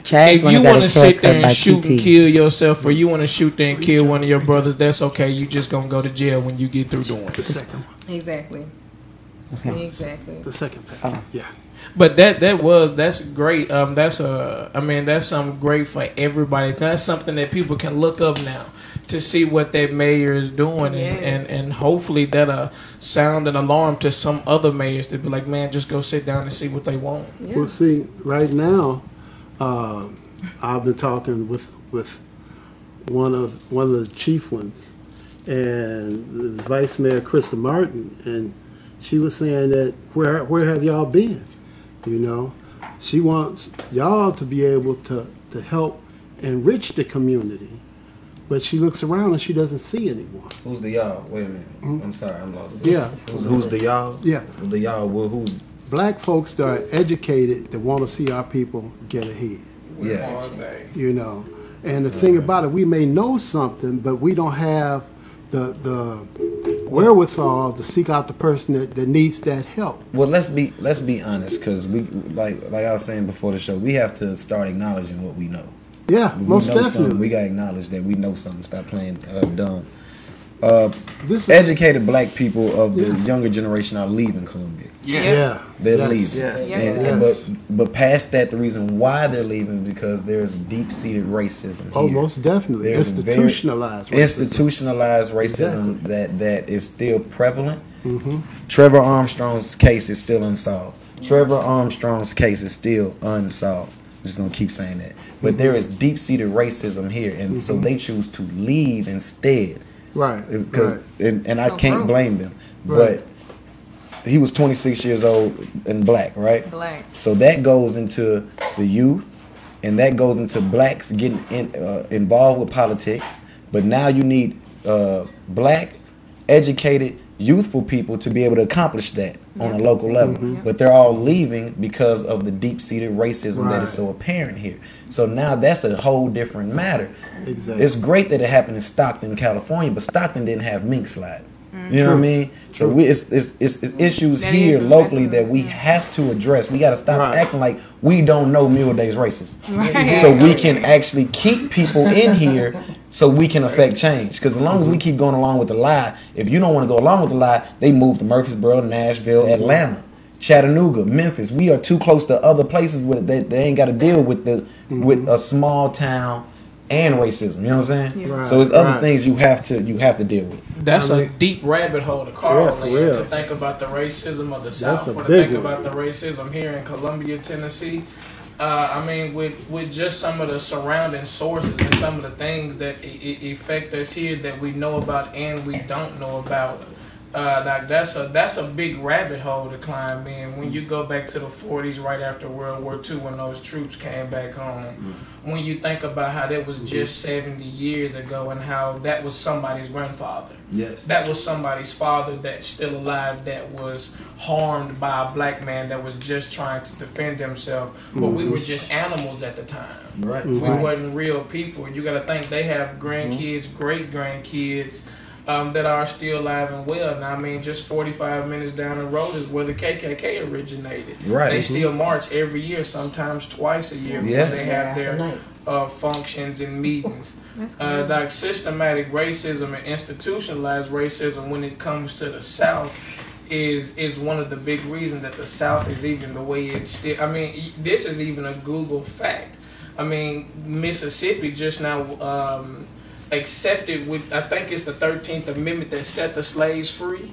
Chaz if you want to sit there and shoot and kill yourself, or you want to shoot there and kill one of your brothers, that's okay. You just gonna go to jail when you get through doing The it. second, Exactly. Exactly. the second Oh. Yeah. But that that was that's great. Um, that's a I mean that's something great for everybody. That's something that people can look up now to see what that mayor is doing, and Yes. and, and hopefully that uh sound an alarm to some other mayors to be like, man, just go sit down and see what they want. Yeah. Well, see, right now, uh, I've been talking with with one of one of the chief ones, and it was Vice Mayor Christa Martin, and she was saying that where where have y'all been? You know, she wants y'all to be able to to help enrich the community, but she looks around and she doesn't see anyone. Who's the y'all? Wait a minute. I'm sorry, I'm lost. Mm-hmm. Yeah. Who's, who's the y'all? Yeah. The y'all. Well, who's? Black folks that are educated that want to see our people get ahead. Yeah. you know. And the thing about it, we may know something, but we don't have the the wherewithal to seek out the person that, that needs that help. Well, let's be let's be honest, because we like like I was saying before the show, we have to start acknowledging what we know. Yeah, When most we know something, definitely. we gotta acknowledge that we know something. Stop playing uh, dumb. Uh, this is educated black people of the Yeah. younger generation are leaving Columbia. Yeah, They're yes. leaving. Yes. Yeah. And, and Yes. but but past that, the reason why they're leaving because there's deep seated racism. Oh, here. most definitely. There's Institutionalized. racism. institutionalized racism Exactly. that that is still prevalent. Mm-hmm. Trevor Armstrong's case is still unsolved. Trevor Armstrong's case is still unsolved. I'm just gonna keep saying that. But Mm-hmm. there is deep seated racism here, and so they choose to leave instead. Right. Because right. and, and I can't broke. blame them. Right. But he was 26 years old and black, right? Black. So that goes into the youth, and that goes into blacks getting in, uh, involved with politics. But now you need uh, black, educated, youthful people to be able to accomplish that on a local level. But they're all leaving because of the deep-seated racism that is so apparent here. So now that's a whole different matter. Exactly. It's great that it happened in Stockton, California, but Stockton didn't have mink slide. Mm-hmm. You know what I mean? So we, it's, it's, it's, it's mm-hmm. issues That here is a locally that we mm-hmm. have to address. We got to stop Right. acting like we don't know Mule Day's racist. Right. So we can actually keep people in here so we can affect change. Because as long as we keep going along with the lie, if you don't want to go along with the lie, they move to Murfreesboro, Nashville, Atlanta, Chattanooga, Memphis. We are too close to other places where. They, they ain't got to deal with the with a small town and racism. You know what I'm saying? Yeah. So it's other Right. things you have to you have to deal with. That's I a mean- deep rabbit hole to Carl Yeah, for in real. to think about the racism of the South, or to think one. about the racism here in Columbia, Tennessee. Uh, I mean, with with just some of the surrounding sources and some of the things that I- I- affect us here that we know about and we don't know about. Uh, like that's a that's a big rabbit hole to climb in. When you go back to the '40s, right after World War II, when those troops came back home, mm-hmm. when you think about how that was just mm-hmm. 70 years ago and how that was somebody's grandfather Yes. that was somebody's father that's still alive that was harmed by a black man that was just trying to defend himself but we mm-hmm. were just animals at the time Right. we Right. wasn't real people you got to think they have grandkids great grandkids um, that are still alive and well and i mean just 45 minutes down the road is where the kkk originated Right. they still march every year sometimes twice a year because Yes. they have their uh, functions and meetings [LAUGHS] That's cool. uh, like systematic racism and institutionalized racism when it comes to the South is is one of the big reasons that the South is even the way it's still. I mean, this is even a Google fact. I mean, Mississippi just now um, accepted with I think it's the Thirteenth Amendment that set the slaves free.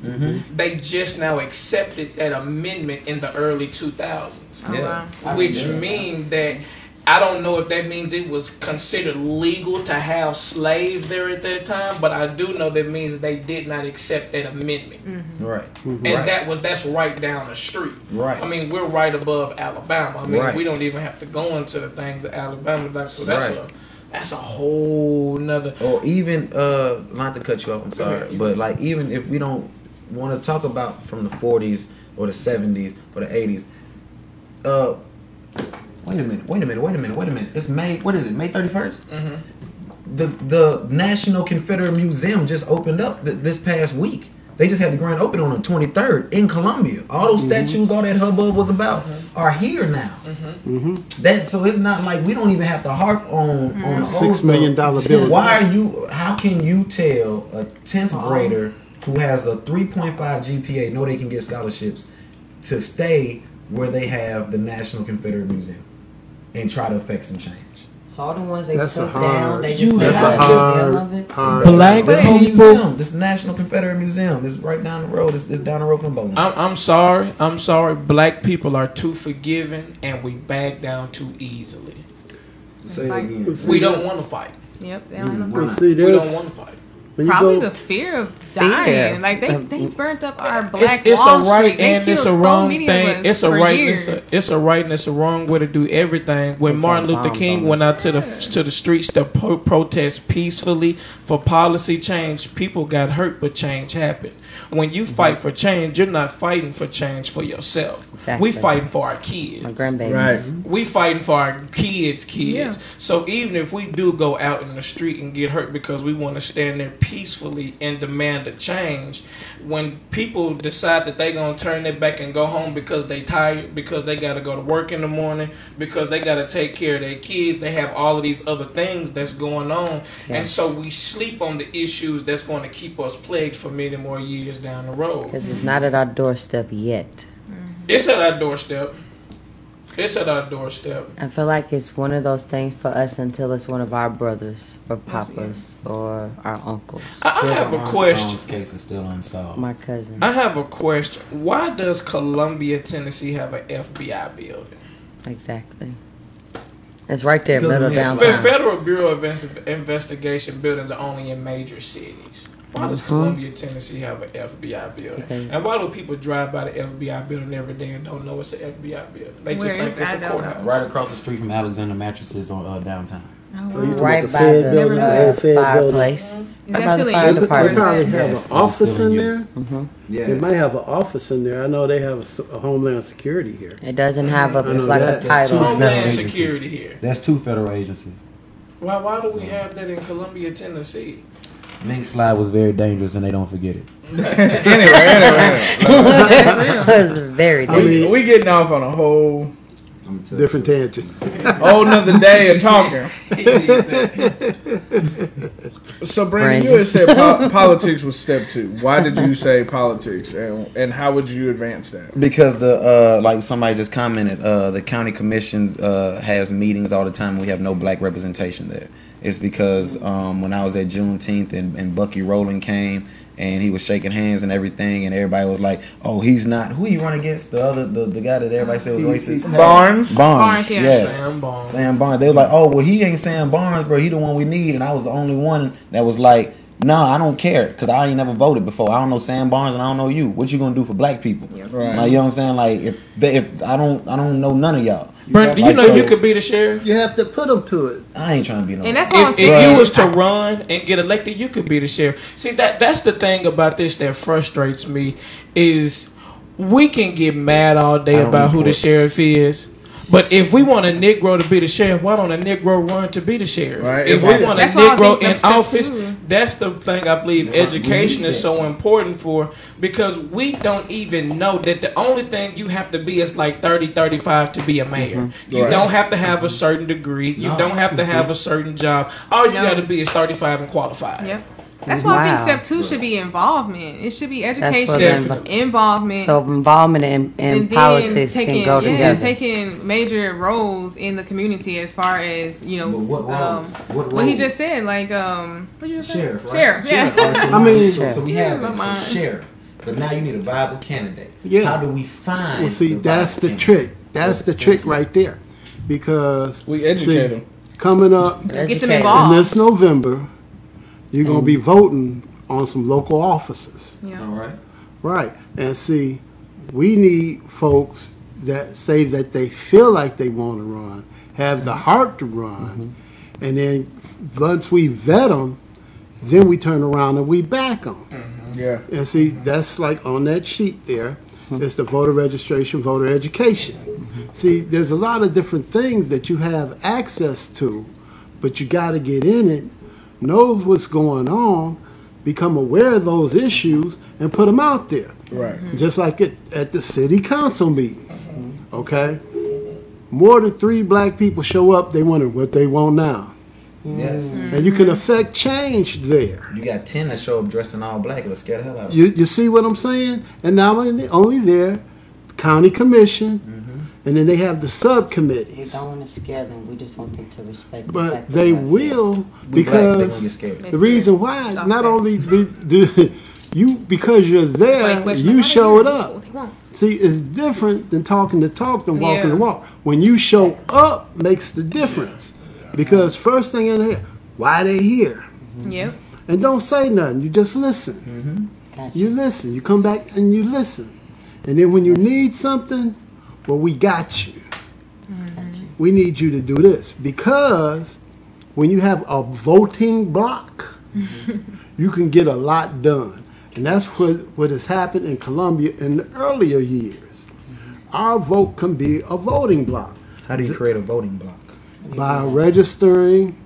They just now accepted that amendment in the early two thousands oh, Yeah. wow. which mean that I don't know if that means it was considered legal to have slaves there at that time, but I do know that means they did not accept that amendment, mm-hmm. Right. and Right. that was that's right down the street. Right. I mean, we're right above Alabama. I mean, Right. we don't even have to go into the things that Alabama does. So that's Right. a that's a whole nother. or even uh not to cut you off i'm sorry but like even if we don't want to talk about from the 40s or the 70s or the 80s uh wait a minute wait a minute wait a minute wait a minute it's may what is it may 31st Mm-hmm. the the national confederate museum just opened up th- this past week they just had the grand opening on the 23rd in Columbia. All those mm-hmm. statues, all that hubbub was about, mm-hmm. are here now. Mm-hmm. That so it's not like we don't even have to harp on on the Six old stuff. million dollar bill. Why are you? How can you tell a tenth uh-huh. grader who has a three point five GPA know they can get scholarships to stay where they have the National Confederate Museum and try to affect some change? So all the ones they That's a took down, hard. they You just That's a a museum hard, of it. hard. Black This whole people- museum, this National Confederate Museum, is right down the road. It's, it's down the road from Bowling. I'm, I'm sorry. I'm sorry. Black people are too forgiving, and we back down too easily. Say it again. We don't want to fight. Yep. They don't Well, know. see, We don't want to fight. When you Probably go- the fear of Fear. dying. Like they, they burnt up our It's, black it's Wall a right Street. And it's a killed so wrong thing. It's a right. It's a, it's a right and it's a wrong way to do everything. When Martin Luther King went out to the to the streets to po- protest peacefully for policy change, people got hurt, but change happened. When you Mm-hmm. fight for change, you're not fighting for change for yourself. Exactly. We fighting for our kids. My grandbabies. Right. We fighting for our kids' kids. Yeah. So even if we do go out in the street and get hurt because we want to stand there peacefully and demand a change, when people decide that they're gonna turn their back and go home because they tired, because they gotta go to work in the morning, because they gotta take care of their kids, they have all of these other things that's going on, and so we sleep on the issues that's going to keep us plagued for many more years down the road. Because it's not at our doorstep yet. It's at our doorstep. It's at our doorstep. I feel like it's one of those things for us until it's one of our brothers or papas or our uncles. I, I have a question. Armstrong's case is still unsolved. My cousin. I have a question. Why does Columbia, Tennessee have an FBI building? Exactly. It's right there, middle of Miss The. Federal Bureau of Investigation buildings are only in major cities. Why does. Columbia, Tennessee have an FBI building? Okay. And why do people drive by the FBI building every day and don't know it's an FBI building? They just Where think it's I a courthouse. Right across the street from Alexander Mattresses on uh, downtown. Oh, wow. Right the by Fed the building, the uh, old Fed building? fireplace. Is Right that still the in fire use? They probably have it's an office in in there. use. hmm Yeah. They might have an office in there. I know they have a s- a, Homeland Security here. It doesn't have a. I It's like that. a That's title. too Homeland agencies. Security here. That's two federal agencies. Why, why do we have that in Columbia, Tennessee? Mink slide was very dangerous, and they don't forget it. [LAUGHS] anyway, anyway, [LAUGHS] it was very I mean, different. we, we getting off on a whole I'm gonna tell Different you. tangents. whole nother day of talking. [LAUGHS] so, Brandon, you had said po- politics was step two. Why did you say politics, and and how would you advance that? Because the uh, like somebody just commented, uh, the county commission uh, has meetings all the time. We have no black representation there. It's because um, when I was at Juneteenth and, and Bucky Rowland came and he was shaking hands and everything, and everybody was like, "Oh, he's not who he run against the other the, the guy that everybody said was racist." Barnes. Barnes, Barnes, yeah. yes. Sam Barnes. Sam Barnes. They were like, "Oh, well, he ain't Sam Barnes, bro. He the one we need." And I was the only one that was like, "No, I don't care, cause I ain't never voted before. I don't know Sam Barnes and I don't know you. What you gonna do for black people? Right. Like, you know what I'm saying? Like, if they, if I don't, I don't know none of y'all. Brandon, you Like, know so- you could be the sheriff. You have to put them to it. I ain't trying to be no. And that's what I'm If, saying. if you was to run and get elected, you could be the sheriff. See that that's the thing about this that frustrates me is we can get mad all day don't about who the sheriff is. But if we want a Negro to be the sheriff, why don't a Negro run to be the sheriff? Right. If If we want a That's why Negro in office, two. that's the thing I believe That's why we education is that. so important for because we don't even know that the only thing you have to be is like 30, 35 to be a mayor. Mm-hmm. You Right. don't have to have a certain degree. You No. don't have to have a certain job. All you No. got to be is 35 and qualified. Yep. That's why I think step two should be involvement. It should be education, what Definitely. involvement, So involvement in, in and politics taking can go yeah, together. taking major roles in the community as far as you know. But what um, roles? What What he just said, like um, what you just sheriff, right? Sheriff, yeah. Alright, so [LAUGHS] I mean- so, so we have Yeah, this, so sheriff, but now you need a viable candidate. Yeah. How do we find? Well, see, the that's the candidate? trick. That's the trick right there. Because We educate see, them. coming up Get them involved. in this November, you're gonna be voting on some local offices. Yeah. All right. Right. And see, we need folks that say that they feel like they want to run, have the heart to run, mm-hmm. and then once we vet them, then we turn around and we back them. Mm-hmm. Yeah. And see, mm-hmm. that's like on that sheet there. It's the voter registration, voter education. See, there's a lot of different things that you have access to, but you got to get in it, know what's going on, become aware of those issues, and put them out there. Right. Mm-hmm. Just like it, at the city council meetings. Okay? More than three black people show up, they wonder what they want now. Yes. And you can affect change there. You got ten that show up dressed in all black. It'll scare the hell out of You, you see what I'm saying? And not only, only there, county commission, mm-hmm. And then they have the subcommittees. We don't want to scare them. We just want them to respect. the But fact they they're black. will We black, they because the reason why, Stop not that. only do, do [LAUGHS] you because you're there, question, you why show it up. What they want. See, it's different than talking the talk than walking the Yeah. walk. When you show up, makes the difference. Because first thing in here, why they here, Yep. and don't say nothing. You just listen. Mm-hmm. Gotcha. You listen. You come back and you listen. And then when you need something, well, we got you. We need you to do this because when you have a voting block, [LAUGHS] you can get a lot done. And that's what, what has happened in Columbia in the earlier years. Mm-hmm. Our vote can be a voting block How do you create a voting block? by registering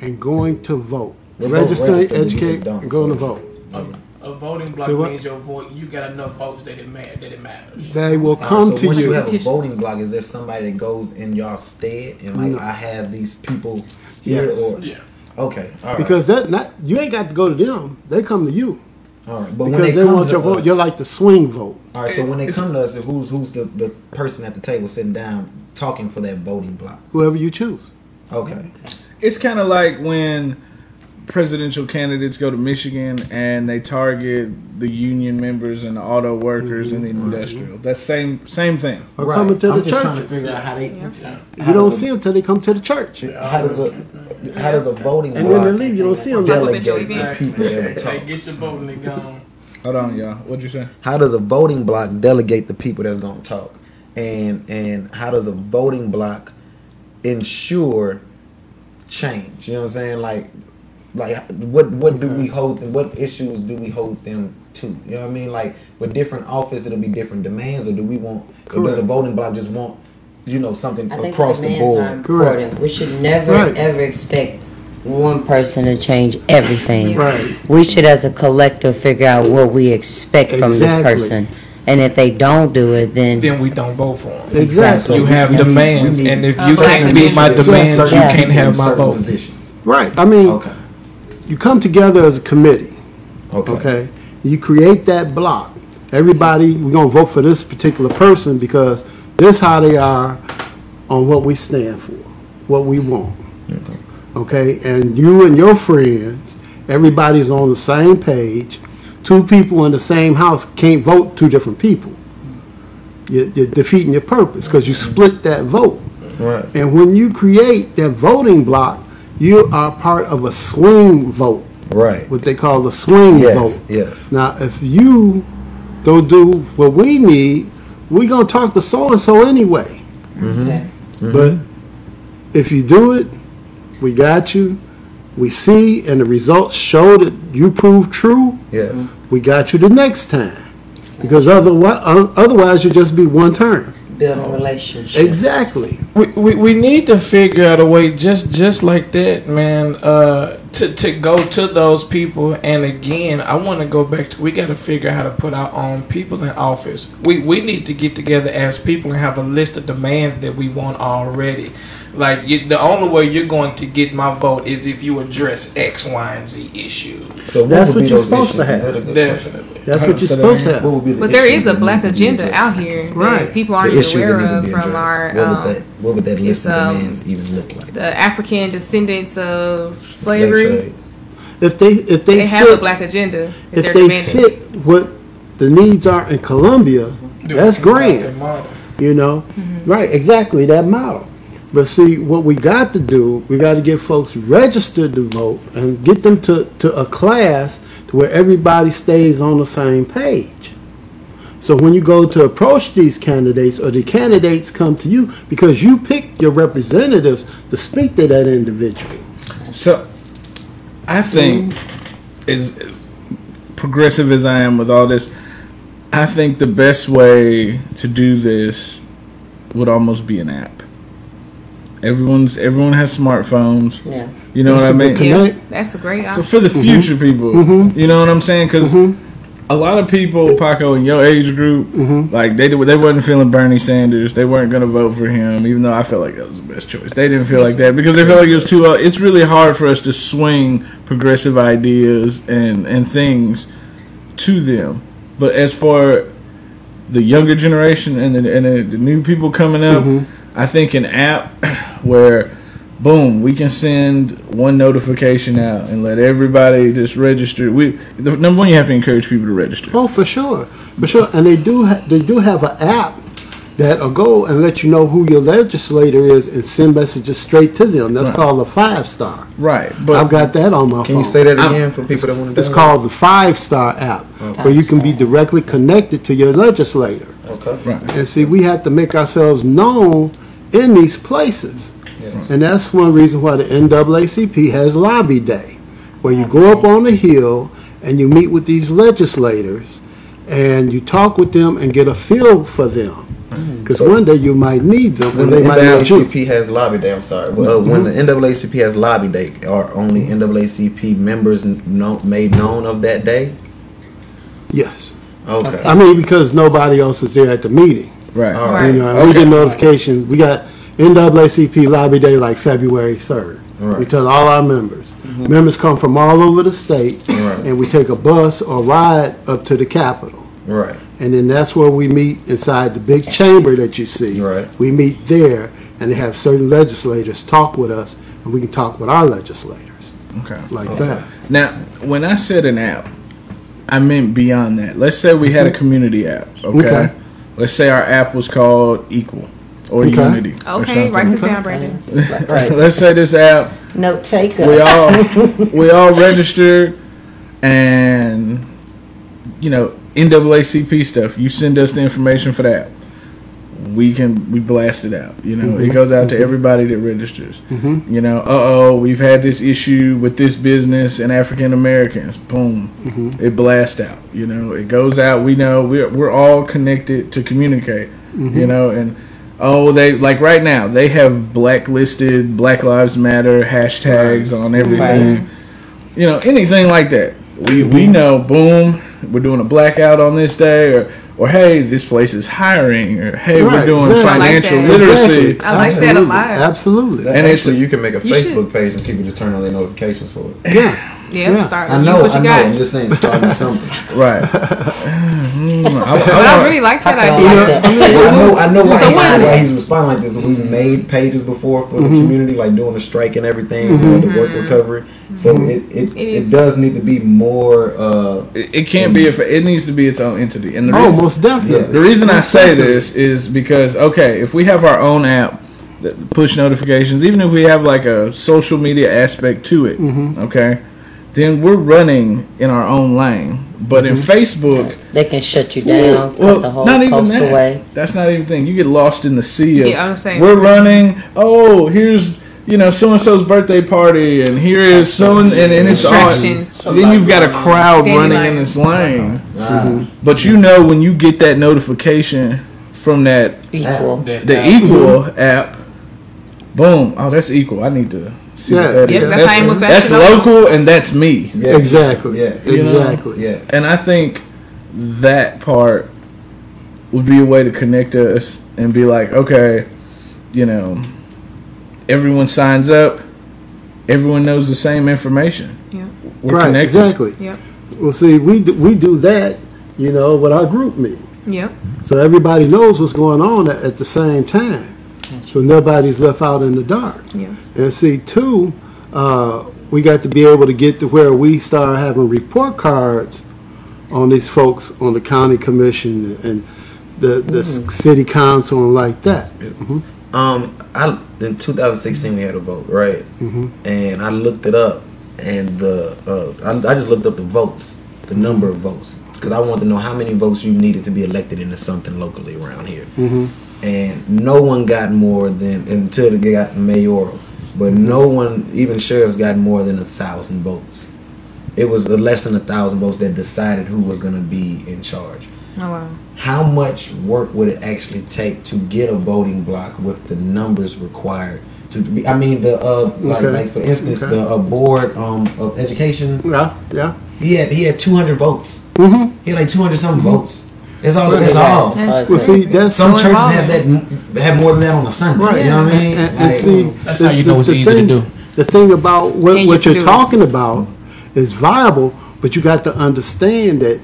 and going to vote. Well, vote Registering, register, educate, just don't, and going to vote. A, a voting block See what? means your vote. You got enough votes that it matters. That it matters. They will All right, come so to once you. you have a voting block, is there somebody that goes in your stead and like No. I have these people here Yes. or Yeah. okay, all right, Because that not you ain't got to go to them. They come to you all right. But when because they, they come want to your vote. You're like the swing vote. all right. So when they come to us, who's who's the, the person at the table sitting down talking for that voting block? Whoever you choose. Okay, It's kind of like when presidential candidates go to Michigan and they target the union members and the auto workers and the mm-hmm. industrial. That's same same thing. Or right. coming to I'm the just trying to churches. figure out how they. You don't see them till they come to the church, and How does a how does a voting and then block they leave. You don't see them. Delegate. delegate people that will They get your vote and they gone. Hold on, y'all. What'd you say? How does a voting block delegate the people that's going to talk? And and how does a voting block ensure change? You know what I'm saying? Like like what what do we hold them? What issues do we hold them to? You know what I mean? Like with different office, it'll be different demands, or do we want? Or does a voting block just want you know something I think across the demands board? Correct. We should never Right. ever expect one person to change everything. Right. We should, as a collective, figure out what we expect from this Exactly. person. And if they don't do it, then Then we don't vote for them. Exactly. You have we demands, we need- and if you black can't meet my agendas. demands, you Yeah. can't have my certain vote. Positions. Right. I mean, Okay. You come together as a committee. Okay. Okay. You create that block. Everybody, we're gonna vote for this particular person because this how they are on what we stand for, what we want. Okay, and you and your friends, everybody's on the same page. Two people in the same house can't vote two different people. You're, you're defeating your purpose because you split that vote. Right. And when you create that voting block, you are part of a swing vote Right. what they call the swing Yes. vote. Yes. Now, if you don't do what we need, we're gonna talk to so and so anyway. Mm-hmm. Okay. But mm-hmm. if you do it, we got you. We see, and the results show that you prove true. Yes. We got you the next time, because otherwise, otherwise you'll just be one term. Building relationships. Exactly. We, we, we need to figure out a way just just like that, man. Uh, to to go to those people, and again, I want to go back to we got to figure out how to put our own people in office. We we need to get together as people and have a list of demands that we want already. Like you, the only way you're going to get my vote is if you address X, Y, and Z issues. So That's would what be you're those supposed to issues? have. That a good question? Definitely. That's what you're So supposed to have. What would be the But there is a black need to be agenda out here that Right. people aren't issues even aware to of be from addressed. our what would um, that what would that list it's, of um, demands even look like? the African descendants of slavery. If they if they, They have a black agenda that if they're demanding. fit what the needs are in Columbia, that's grand. You know, right? Exactly that model. But see, what we got to do, we got to get folks registered to vote and get them to, to a class to where everybody stays on the same page. So when you go to approach these candidates, or the candidates come to you because you pick your representatives to speak to that individual. So, I think, as, as progressive as I am with all this, I think the best way to do this would almost be an app. Everyone's everyone has smartphones. Yeah. You know what I mean? connect. Yeah, that's a great So option. for the future people, you know what I'm saying? Because a lot of people, Paco, in your age group, like they did- they wasn't feeling Bernie Sanders. They weren't going to vote for him, even though I felt like that was the best choice. They didn't feel like that because they felt like it was too. Uh, it's really hard for us to swing progressive ideas and and things to them. But as for the younger generation and the, and the, the new people coming up, I think an app [CLEARS THROAT] where boom, we can send one notification out and let everybody just register. We the number one, you have to encourage people to register. Oh, for sure, for sure. And they do ha- they do have an app that'll go and let you know who your legislator is and send messages straight to them. That's Right. called the five star. Right, but I've got that on my phone. Can phone. you say that again for people that want to? Do that? It's called the Five Star app, where you can be directly connected to your legislator. Okay. right. And see, we have to make ourselves known in these places. And that's one reason why the NAACP has Lobby Day, where you go up on the hill and you meet with these legislators and you talk with them and get a feel for them. Because So- one day you might need them When and the they might need you. NAACP has lobby day, I'm sorry. Well, uh, when the NAACP has lobby day, are only NAACP members know, made known of that day? Yes. Okay. I mean, because nobody else is there at the meeting. Right. All You know, and we get notification. We got NAACP Lobby Day like February third. Right. We tell all our members. Mm-hmm. Members come from all over the state, Right. and we take a bus or ride up to the Capitol. Right. And then that's where we meet inside the big chamber that you see. Right. We meet there, and they have certain legislators talk with us, and we can talk with our legislators Okay. like that. Now, when I said an app, I meant beyond that. Let's say we had a mm-hmm. community app. Okay. Okay. Let's say our app was called Equal or Okay. Unity. Okay, something. write this down, Brandon. Right. [LAUGHS] Let's say this app Note taker. we all [LAUGHS] we all registered and you know NAACP stuff. You send us the information for that. We can we blast it out. You know, it mm-hmm. goes out to mm-hmm. everybody that registers. Mm-hmm. You know, uh oh, we've had this issue with this business and African Americans. Boom, it blasts out. You know, it goes out. We know we're we're all connected to communicate. You know, and oh, they like right now they have blacklisted Black Lives Matter hashtags on everything. You know, anything like that. We we know, boom, we're doing a blackout on this day, or or hey, this place is hiring, or hey, we're Right, doing exactly. I like financial literacy. Exactly. I like that a Absolutely. lot. Absolutely. And And it's- actually, you can make a You should- Facebook page and people just turn on their notifications for it. Yeah. Yeah, Yeah. start. I use know, what you I know. got. I'm just saying, start with something. [LAUGHS] Right. Mm, I- I But I want- really like that I idea. like that. Well, I know, I know why, So he's, what- why he's responding like this. We've made pages before for the Mm-hmm. community, like doing the strike and everything, uh, the work recovery. So it it, It it, is. does need to be more. Uh, it, it can't be. If it needs to be its own entity. And the Oh, reason, most definitely. The reason I say definitely. this is because okay, if we have our own app that push notifications, even if we have like a social media aspect to it, Mm-hmm. okay, then we're running in our own lane. But in Mm-hmm. Facebook, They can shut you down, well, cut the whole not even post that. away. That's not even thing. You get lost in the sea of Yeah, I'm saying- we're running. Oh, here's you know so and so's birthday party, and here is so and and, and it's all. Distractions. Then you've got a crowd running in this lane. uh, But you know when you get that notification from that Equal. That- the Equal app, boom! Oh, that's Equal. I need to see Yeah. what that is. Yep, that's how you move back that's local. local, and that's me. yes, Exactly. Yes. You know? Exactly. Yes. And I think that part would be a way to connect us and be like, okay, you know, everyone signs up, everyone knows the same information. Yeah. We're right. connected. Exactly. Yep. Well, see, we do, we do that, you know, with our group meeting. Yep. So everybody knows what's going on at, at the same time. So nobody's left out in the dark. Yeah. And see, two, uh, we got to be able to get to where we start having report cards on these folks on the county commission and the, the s- city council and like that. Mm-hmm. Um, I in 2016 we had a vote, right? Mm-hmm. And I looked it up, and the uh, I, I just looked up the votes, the number of votes, because I wanted to know how many votes you needed to be elected into something locally around here. Mm-hmm. And no one got more than until they got mayoral, but no one, even sheriffs, got more than a thousand votes. It was the less than a thousand votes that decided who was going to be in charge Oh wow. how much work would it actually take to get a voting block with the numbers required to be i mean the uh like, Okay. like for instance Okay. the uh, board um of education Yeah, yeah. he had he had 200 votes mm-hmm. he had like 200 something votes that's all that's all That's Well, see, that's some churches have that have more than that on a sunday Right. you know what i mean and- and Like, see, That's the- how you know it's the easy to do. The thing about what, Can you what you're do it? talking about is viable, but you got to understand that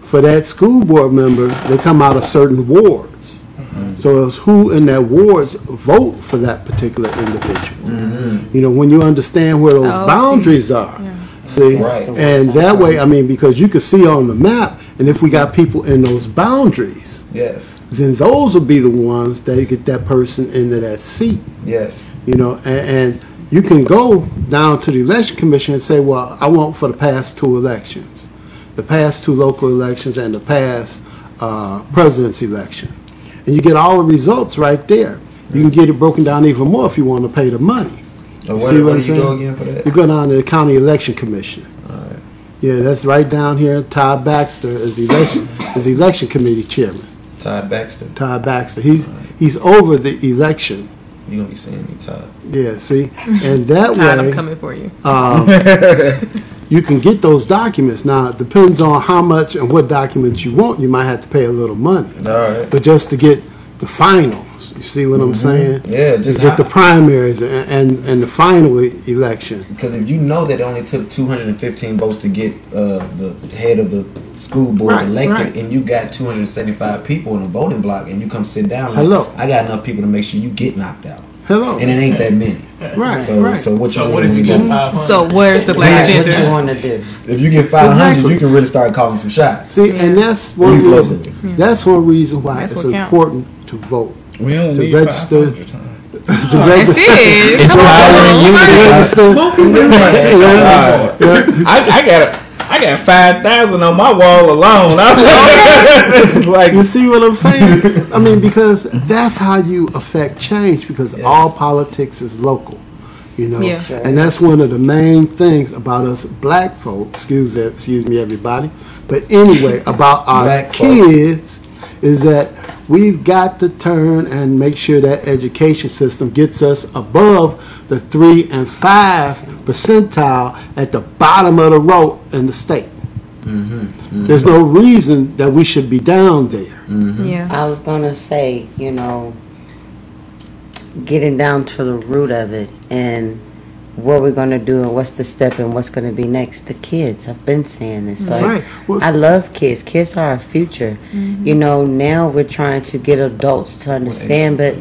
for that school board member, they come out of certain wards. Mm-hmm. So it's who in that wards vote for that particular individual. Mm-hmm. You know, when you understand where those Oh, I see. boundaries are. See, Right. and that way, I mean, because you can see on the map, and if we got people in those boundaries, yes then those will be the ones that get that person into that seat. yes You know, and, and you can go down to the election commission and say, well, I want for the past two elections, the past two local elections and the past uh, president's election. And you get all the results right there. You can get it broken down even more if you want to pay the money. Where, see what do I'm you go again for that You go down to the county election commission. Alright. Yeah, that's right down here. Todd Baxter is the election is election committee chairman. todd baxter Todd Baxter. He's he's over the election. you're gonna be seeing me todd Yeah, see, and that [LAUGHS] Todd, I'm coming for you. Um, [LAUGHS] you can get those documents. Now it depends on how much and what documents you want. You might have to pay a little money, all right but just to get the finals, you see what I'm saying? yeah You just get how- the primaries and, and and the final election. Because if you know that it only took 215 votes to get uh, the head of the school board Right, elected, right. and you got 275 people in a voting block, and you come sit down, like, Hello. I got enough people to make sure you get knocked out, Hello, and it ain't that many. [LAUGHS] right, So, right. so what So you what if you get do? five hundred? So where's the black What you want to do? If you get 500, Exactly. you can really start calling some shots. See, and that's one least reason. locally. That's one reason why That's it's important to vote. We only To need register- To That's register- it. It's Come on. power in unity. register- I, I got I got five thousand on my wall alone. [LAUGHS] Like, You see what I'm saying? I mean, because that's how you affect change. Because all politics is local, you know. Yeah. And that's one of the main things about us black folks. Excuse excuse me, everybody. But anyway, about our Black folks. kids is that we've got to turn and make sure that education system gets us above the three and five percentile at the bottom of the row in the state. Mm-hmm. There's no reason that we should be down there. Mm-hmm. Yeah. I was gonna say, you know, getting down to the root of it and what we're gonna do and what's the step and what's gonna be next. The kids. I've been saying this. Like, Right. Well- I love kids. Kids are our future. Mm-hmm. You know, now we're trying to get adults to understand, but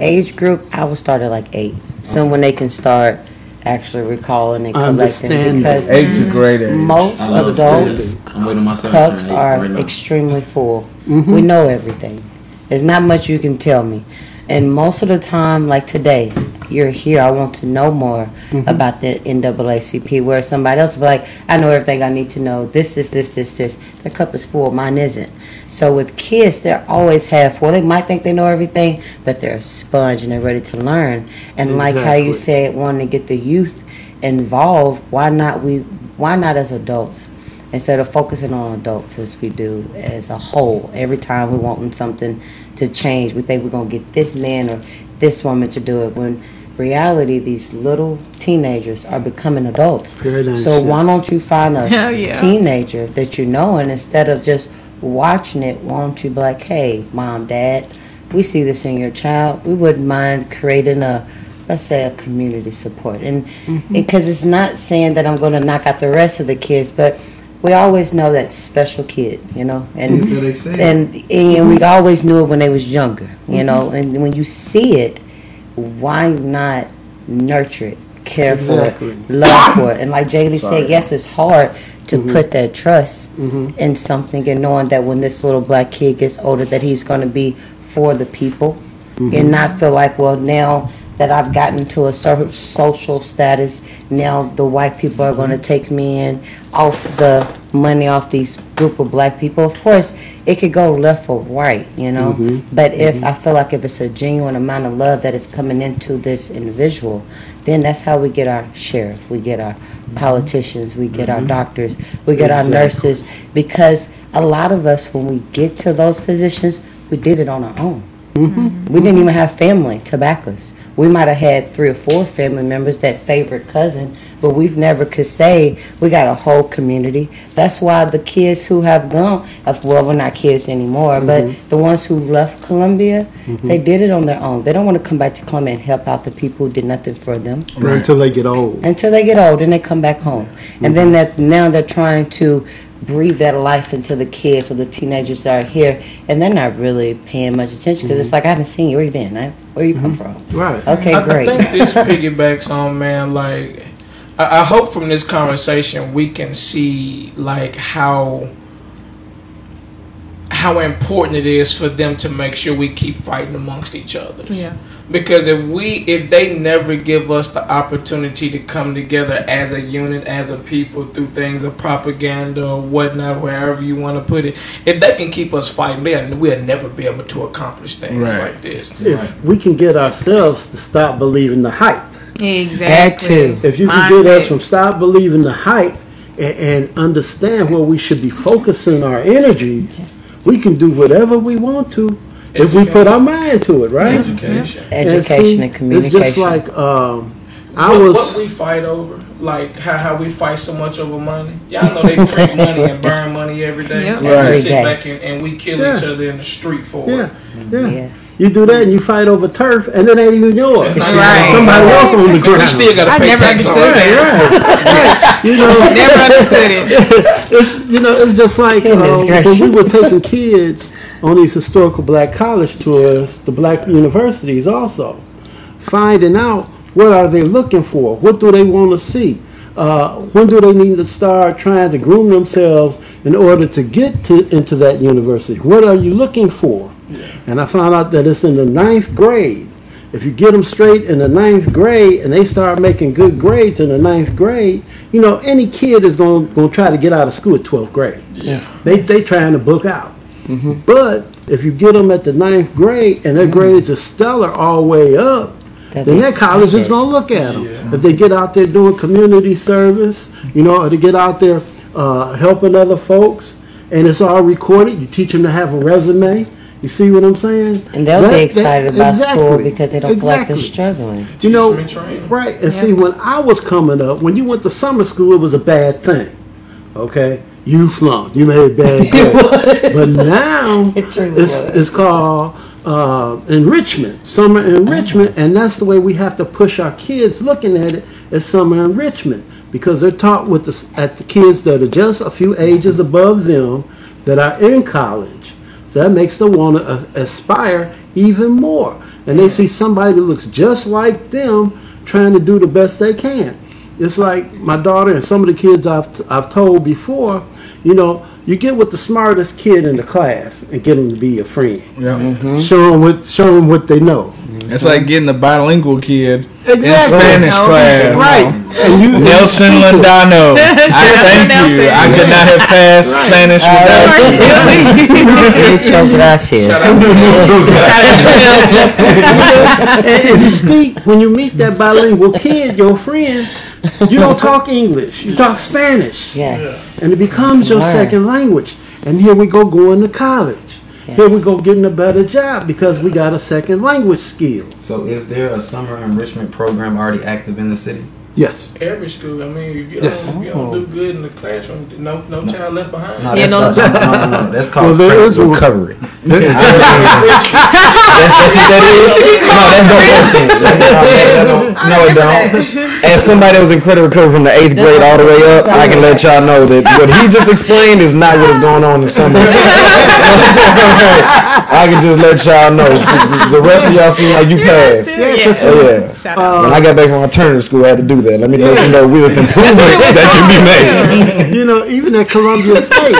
age group, I will start at like eight. So when they can start actually recalling and collecting Understanding. because Eight's a great age. most adults stats. I'm waiting my son to turn cups are right extremely full. We know everything. There's not much you can tell me. And most of the time, like today, you're here. I want to know more mm-hmm. about the NAACP. Where somebody else will be like, I know everything I need to know. This, this, this, this, this. Their cup is full. Mine isn't. So with kids, they're always half full. They might think they know everything, but they're a sponge and they're ready to learn. And like how you Exactly. said, wanting to get the youth involved. Why not we? Why not as adults? instead of focusing on adults as we do as a whole. Every time we want something to change, we think we're gonna get this man or this woman to do it. When reality, these little teenagers are becoming adults. Very nice, so yeah. why don't you find a [LAUGHS] oh, yeah. teenager that you know, and instead of just watching it, why don't you be like, hey, mom, dad, we see this in your child. We wouldn't mind creating a let's say a community support and because it's not saying that i'm going to knock out the rest of the kids but we always know that special kid you know and Things and and we always knew it when they was younger you know and when you see it why not nurture it care Exactly. for it love for it? And like jaylee said yes it's hard to mm-hmm. put that trust mm-hmm. in something and knowing that when this little black kid gets older that he's going to be for the people mm-hmm. and not feel like well now that I've gotten to a certain social status now the white people are going to mm-hmm. take me in off the money off these group of black people. Of course it could go left or right you know? Mm-hmm. But if mm-hmm. I feel like if it's a genuine amount of love that is coming into this individual then that's how we get our sheriff we get our politicians we get our doctors we get our Exactly. nurses because a lot of us when we get to those positions we did it on our own. We didn't even have family to back us. We might have had three or four family members, that favorite cousin, but we've never could say we got a whole community. That's why the kids who have gone, of- well, we're not kids anymore, but mm-hmm. the ones who left Columbia, mm-hmm. they did it on their own. They don't want to come back to Columbia and help out the people who did nothing for them Until they get old. until they get old and they come back home. And mm-hmm. then that now they're trying to breathe that life into the kids or the teenagers that are here, and they're not really paying much attention because it's mm-hmm. like I haven't seen you. Where you been? Where you come mm-hmm. from? Right. Okay, I, I think this [LAUGHS] piggybacks on man. Like, I, I hope from this conversation we can see like how how important it is for them to make sure we keep fighting amongst each other. Yeah. Because if we if they never give us the opportunity to come together as a unit, as a people through things of propaganda or whatnot, wherever you want to put it, if they can keep us fighting, they'll, we'll never be able to accomplish things Right. like this. If we can get ourselves to stop believing the hype, Exactly. That too. if you can get us from stop believing the hype and, and understand where we should be focusing our energies, we can do whatever we want to if we put our mind to it, right? Education. Education see, and communication. It's just like um, I what, was. what we fight over, like how, how we fight so much over money. Y'all know they print [LAUGHS] money and burn money every day. Yep. And Right. we sit day. back and, and we kill Yeah. each other in the street for yeah, it. yeah. Yes. You do that and you fight over turf, and it ain't even yours. It's not Right. somebody else on the But You still got to pay never tax on understood it. that. [LAUGHS] you know, Never understood it. [LAUGHS] it's you know it's just like Goodness um, when we were taking kids on these historical black college tours the black universities also finding out what are they looking for what do they want to see uh, when do they need to start trying to groom themselves in order to get to into that university what are you looking for and i found out that it's in the ninth grade if you get them straight in the ninth grade and they start making good grades in the ninth grade, you know, any kid is going to try to get out of school at 12th grade. Yeah. They, they trying to book out. But if you get them at the ninth grade and their grades are stellar all the way up, They'll then be that college is going to look at them. Yeah. If they get out there doing community service, you know, or to get out there uh, helping other folks, and it's all recorded, you teach them to have a resume. You see what I'm saying? And they'll That- be that- excited about school because they don't feel like they're struggling. You know, Teach 'em and train 'em. right? And see, when I was coming up, when you went to summer school, it was a bad thing. Okay, you flunked, you made bad [LAUGHS] grades. but now [LAUGHS] It it's was. it's called uh, enrichment, summer enrichment, and that's the way we have to push our kids looking at it as summer enrichment because they're taught with the at the kids that are just a few ages above them that are in college. So that makes them want to uh, aspire even more. And they see somebody that looks just like them trying to do the best they can. It's like my daughter and some of the kids I've, I've told before, you know, you get with the smartest kid in the class and get them to be your friend. Yeah. Show them what show them what they know. It's like getting a bilingual kid in Exactly. Spanish No. class. Right. And you [LAUGHS] Nelson Landano. [LAUGHS] I thank you. I could not have [LAUGHS] passed Spanish without you. Muchas gracias. and you speak when you meet that bilingual kid, your friend, you don't talk English. You talk Spanish. Yes. and it becomes your Learn. second language. And here we go going to college. Here we go getting a better job because we got a second language skill. So, is there a summer enrichment program already active in the city? Yes. Every school. I mean, if you Yes. don't, if you don't do oh. good in the classroom, no, no child left behind. No, Yeah, that's no. no, no, no, no, That's called Well, there credit recovery. [LAUGHS] that's, that's what that is. No, that's don't work. That- that [LAUGHS] No, it don't. As somebody that was in credit recovery from the eighth grade all the way up, I can let y'all know that what he just explained is not what is going on in summer. [LAUGHS] I can just let y'all know. The the rest of y'all seem like you [LAUGHS] passed. Yeah. Oh yeah. Shout out. When I got back from alternative school, I had to do that. Let me let you know [LAUGHS] there's improvements that can be made. You know, even at Columbia State,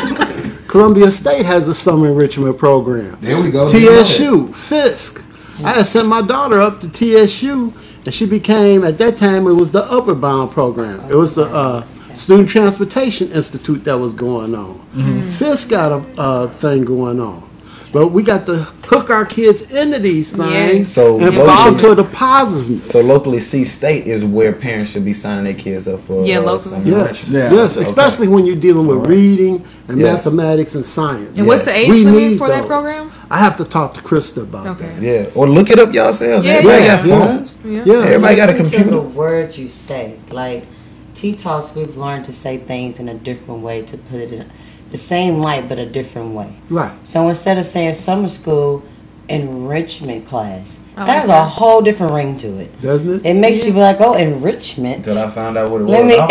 [LAUGHS] Columbia State has a summer enrichment program. There we go. TSU, Fisk. I had sent my daughter up to TSU, and she became, at that time, it was the Upward Bound program. It was the uh, Student Transportation Institute that was going on. Fisk got a uh, thing going on. But we got to hook our kids into these things Yes. So and locally- push them to the positiveness. So locally, C State is where parents should be signing their kids up for. Yeah, uh, locally. Yes. Yeah. yes, Okay. especially when you're dealing with Alright. reading and Yes. mathematics and science. And what's the age We limit need for that program? I have to talk to Christa about Okay. that. Yeah, or look it up yourselves. Yeah, Everybody yeah. got phones. Yeah. Yeah, Everybody got a Listen to the words you say. Like T-Talks, we've learned to say things in a different way to put it in the same light, but a different way. right. So instead of saying summer school enrichment class, I like that has a whole different ring to it. Doesn't it? It makes you be like, oh, enrichment. Until I found out what it was. Me. I'm, [LAUGHS] [LAUGHS]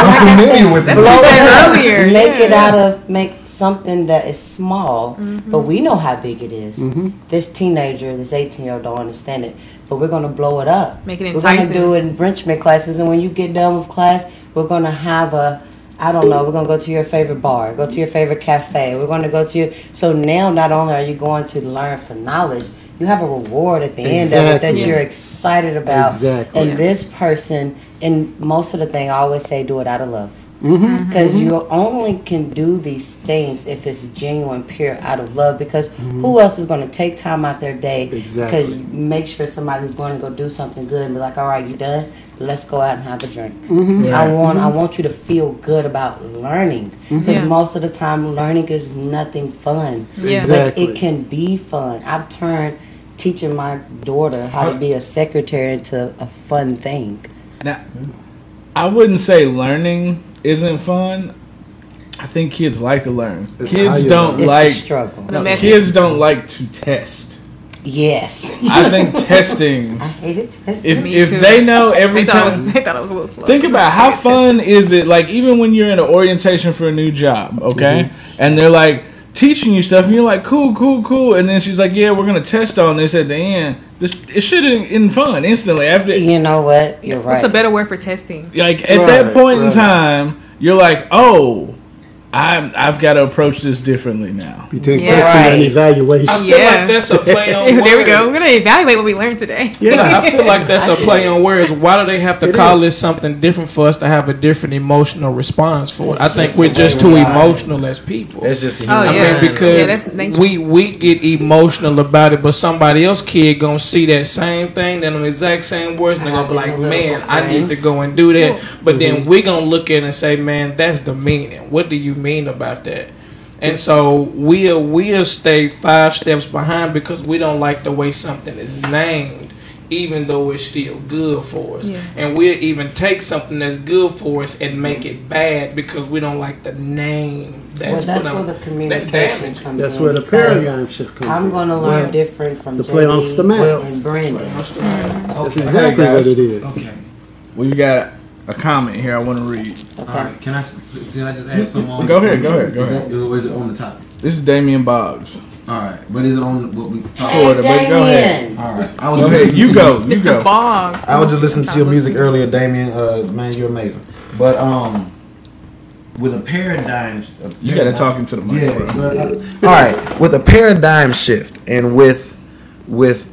I'm familiar with That's it. what you said earlier. make it out of make something that is small, but mm-hmm. we know how big it is. Mm-hmm. This teenager, this eighteen year old, don't understand it, but we're gonna blow it up. Make it We're gonna enticing. do enrichment classes, and when you get done with class, we're gonna have a. I don't know. We're gonna go to your favorite bar, go to your favorite cafe. We're gonna go to your. So now, not only are you going to learn for knowledge, you have a reward at the end of it that Exactly. you're excited about. Exactly. And this person, and most of the thing, I always say, do it out of love. Mm-hmm. Because you only can do these things if it's genuine, pure, out of love. Because who else is going to take time out their day Exactly. to make sure somebody's going to go do something good and be like, "All right, you done? Let's go out and have a drink." Mm-hmm. I want, I want you to feel good about learning. Because Yeah. most of the time, learning is nothing fun. Yeah. Exactly. But it can be fun. I've turned teaching my daughter how to be a secretary into a fun thing. Now, I wouldn't say learning isn't fun. I think kids like to learn. It's kids don't learn. It's like the struggle. No, method. kids don't like to test. Yes. I think [LAUGHS] testing. I hate it. It's- If Me if too. they know every They thought, it was, time. they thought it was a little slow. Think about how [LAUGHS] fun is it? Like even when you're in an orientation for a new job, okay, mm-hmm. and they're like teaching you stuff, and you're like, cool, cool, cool, and then she's like, yeah, we're gonna test on this at the end. This it should have been fun instantly after. you know what? You're What's right. a better word for testing? Like at Right, that point in time, you're like, oh, I'm I've got to approach this differently now. Between Yeah. testing and Right. evaluation. I feel Yeah. like that's a play [LAUGHS] on words. there we go. We're words. gonna evaluate what we learned today. Yeah, I feel like that's [LAUGHS] a play on words. Why do they have to It call is. this something different for us to have a different emotional response for it? I think we're just too emotional as people. That's just the Oh, human I yeah. mean, mind. because Yeah, we we get emotional about it, but somebody else kid gonna see that same thing, then the exact same words, and they're gonna be like, "Man, I need to go and do that." But then mm-hmm. we're gonna look at it and say, "Man, that's demeaning. What do you mean about that?" And so we'll we'll stay five steps behind because we don't like the way something is named, even though it's still good for us. Yeah. And we'll even take something that's good for us and make it bad because we don't like the name. Well, That's, that's what where I'm- the that's communication damaging. comes in. That's where the paradigm shift comes I'm in. gonna learn Well, different from the play on JD stomachs. and Brandon. That's Okay. exactly Hey, what it is. Okay. Well, you got a comment here I want to read. All right. Can I s- s- can I just add some on? Go ahead, go ahead, go Is ahead. that- or is it on the topic? This is Damian Boggs. All right, but is it on what we talk? Hey, Sorta, but go ahead. All right. I was Go just ahead. You go. You Mr. go. Boggs. I was just listening to your music earlier, Damien. Uh, man, you're amazing. But um, with a paradigm, a You got to talk into the mic, Yeah. bro. but, uh, all right. With a paradigm shift and with with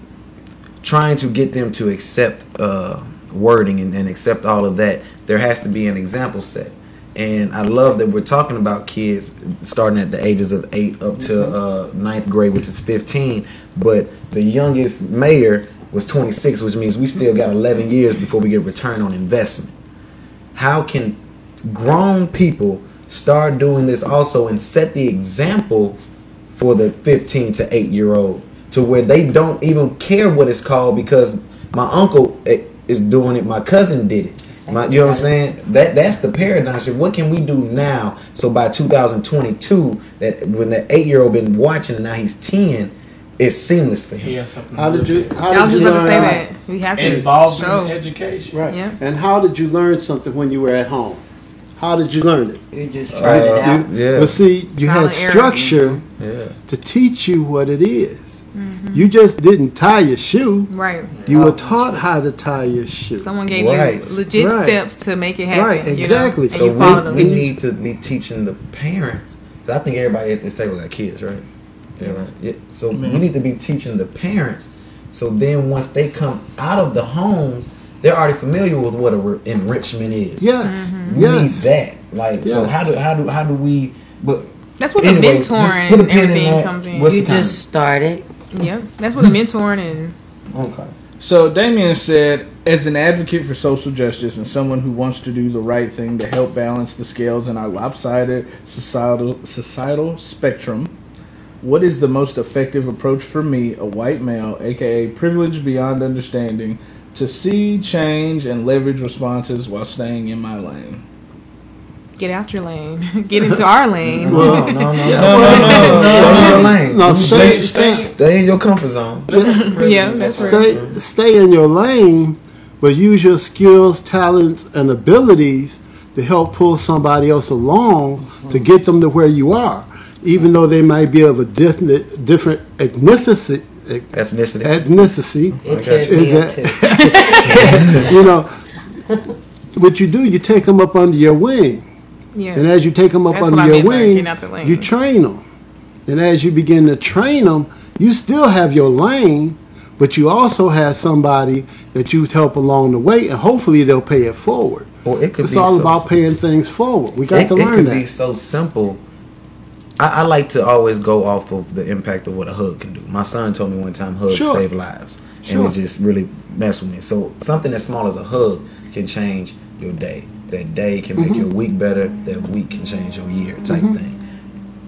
trying to get them to accept uh, wording and, and accept all of that, there has to be an example set. And I love that we're talking about kids starting at the ages of eight up to uh, ninth grade, which is 15. But the youngest mayor was 26, which means we still got 11 years before we get return on investment. How can grown people start doing this also and set the example for the 15 to 8 year old to where they don't even care what it's called because my uncle eh, is doing it my cousin did it my, you know what i'm saying that that's the paradigm shift what can we do now so by 2022 that when that 8 year old been watching and now he's 10 it's seamless for him He How did you? with. How I did was you just about to learn? say that. We have to involved show. in education? Right. Yeah. And how did you learn something when you were at home? How did you learn it? You just tried it out. yeah But see, you Trial had and error. structure yeah to teach you what it is. Mm-hmm. You just didn't tie your shoe. Right. You were oh. taught how to tie your shoe. Someone gave Right. you legit Right. steps to make it happen. Right, you know, exactly. and So you we, we need to be teaching the parents. I think everybody at this table got kids, right? Yeah, right. Yeah. So mm-hmm. we need to be teaching the parents. So then once they come out of the homes, they're already familiar with what a re- enrichment is. Yes, mm-hmm. We yes. need that. Like so, how do how do how do we? But That's what anyway, the mentoring put and everything comes in. What's You just started. Yeah, that's what the mentoring and okay. So Damien said, as an advocate for social justice and someone who wants to do the right thing to help balance the scales in our lopsided societal societal spectrum, what is the most effective approach for me, a white male, aka privileged beyond understanding, to see change and leverage responses while staying in my lane? Get out your lane, get into our lane. No, no, no, no. no, no, Stay in your lane. No, stay, stay- stay, Stay in your comfort zone. yeah, that's right. stay, stay in your lane, but use your skills, talents, and abilities to help pull somebody else along to get them to where you are, even though they might be of a different, different ethnicity. Ethnicity. Ethnicity, It Is that- too. you know. What you do, you take them up under your wing. Yeah. And as you take them up That's under what I your wing, getting out the lane. you train them. And as you begin to train them, you still have your lane, but you also have somebody that you help along the way, and hopefully they'll pay it forward. Or it could It's be all so- about paying things forward. We got it, to it learn could be so simple. I, I like to always go off of the impact of what a hug can do. My son told me one time hugs Sure. save lives, Sure. and it just really messed with me. So something as small as a hug can change your day. That day can make Mm-hmm. your week better. That week can change your year, type thing.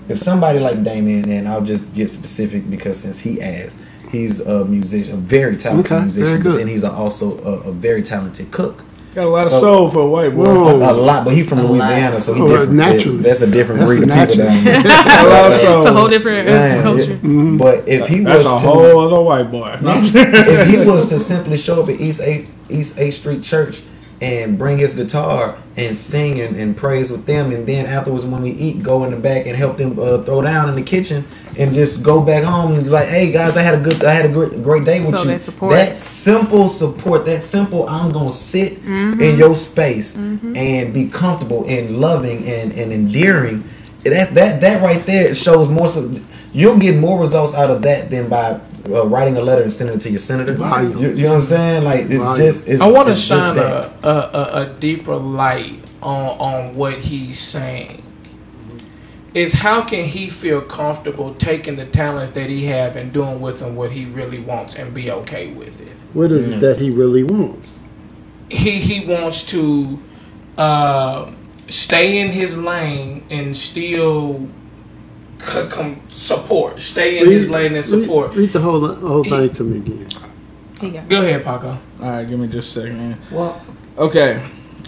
If somebody like Damien, and I'll just get specific because since he asked, he's a musician, a very talented Okay, musician, good. but then he's also a, a very talented cook. Got a lot of soul for a white boy. A, a lot, but he's from A lot. Louisiana, so he Oh, different. naturally. That's a different That's breed a of people natural. down there. [LAUGHS] A lot of soul. It's a whole different Man, culture. it- But if he That's was a to, whole other white boy. [LAUGHS] if he was to simply show up at East Eighth East Eighth Street Church and bring his guitar and sing and, and praise with them, and then afterwards when we eat, go in the back and help them uh, throw down in the kitchen, and just go back home and be like, hey guys, I had a good, I had a great, great day with So you. that support. That simple support, that simple, I'm gonna sit in your space and be comfortable and loving and, and endearing. That that that right there shows more. So, you'll get more results out of that than by uh, writing a letter and sending it to your senator. Volumes. You, you know what I'm saying? Like it's Volumes. just. It's, I want to it's shine a, a, a, a deeper light on on what he's saying. Is how can he feel comfortable taking the talents that he have and doing with them what he really wants and be okay with it? What is it that he really wants? He he wants to uh, stay in his lane and still c- com- support. Stay in his lane and support. Read, read the whole whole thing to me again. Go. Go ahead, Paco. All right, give me just a second. Well, Okay.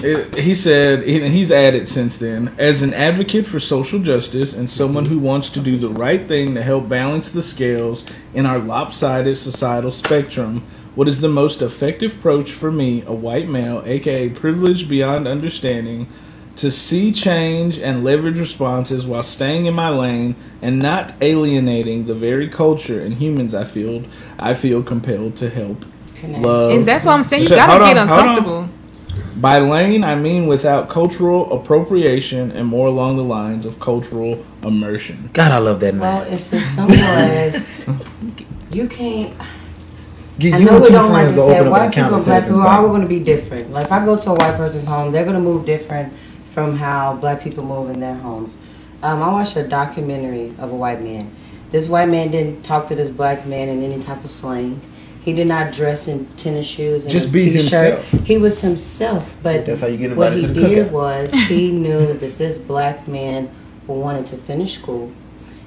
It- he said, and he's added since then, as an advocate for social justice and someone who wants to do the right thing to help balance the scales in our lopsided societal spectrum, what is the most effective approach for me, a white male, aka privileged beyond understanding, to see change and leverage responses while staying in my lane and not alienating the very culture and humans I feel I feel compelled to help love. And that's why I'm saying you Hold gotta on, get on. uncomfortable. By lane, I mean without cultural appropriation and more along the lines of cultural immersion. God, I love that Well, man. it's as simple as you can't. Get I you know and we two don't like friends to to say open up an white people, at black Citizens people are all going to be different. Like if I go to a white person's home, they're going to move different from how black people move in their homes. Um, I watched a documentary of a white man. This white man didn't talk to this black man in any type of slang. He did not dress in tennis shoes and Just a be t-shirt. himself. He was himself, but That's how you get what invited he to the did cookout. was he knew that this black man wanted to finish school.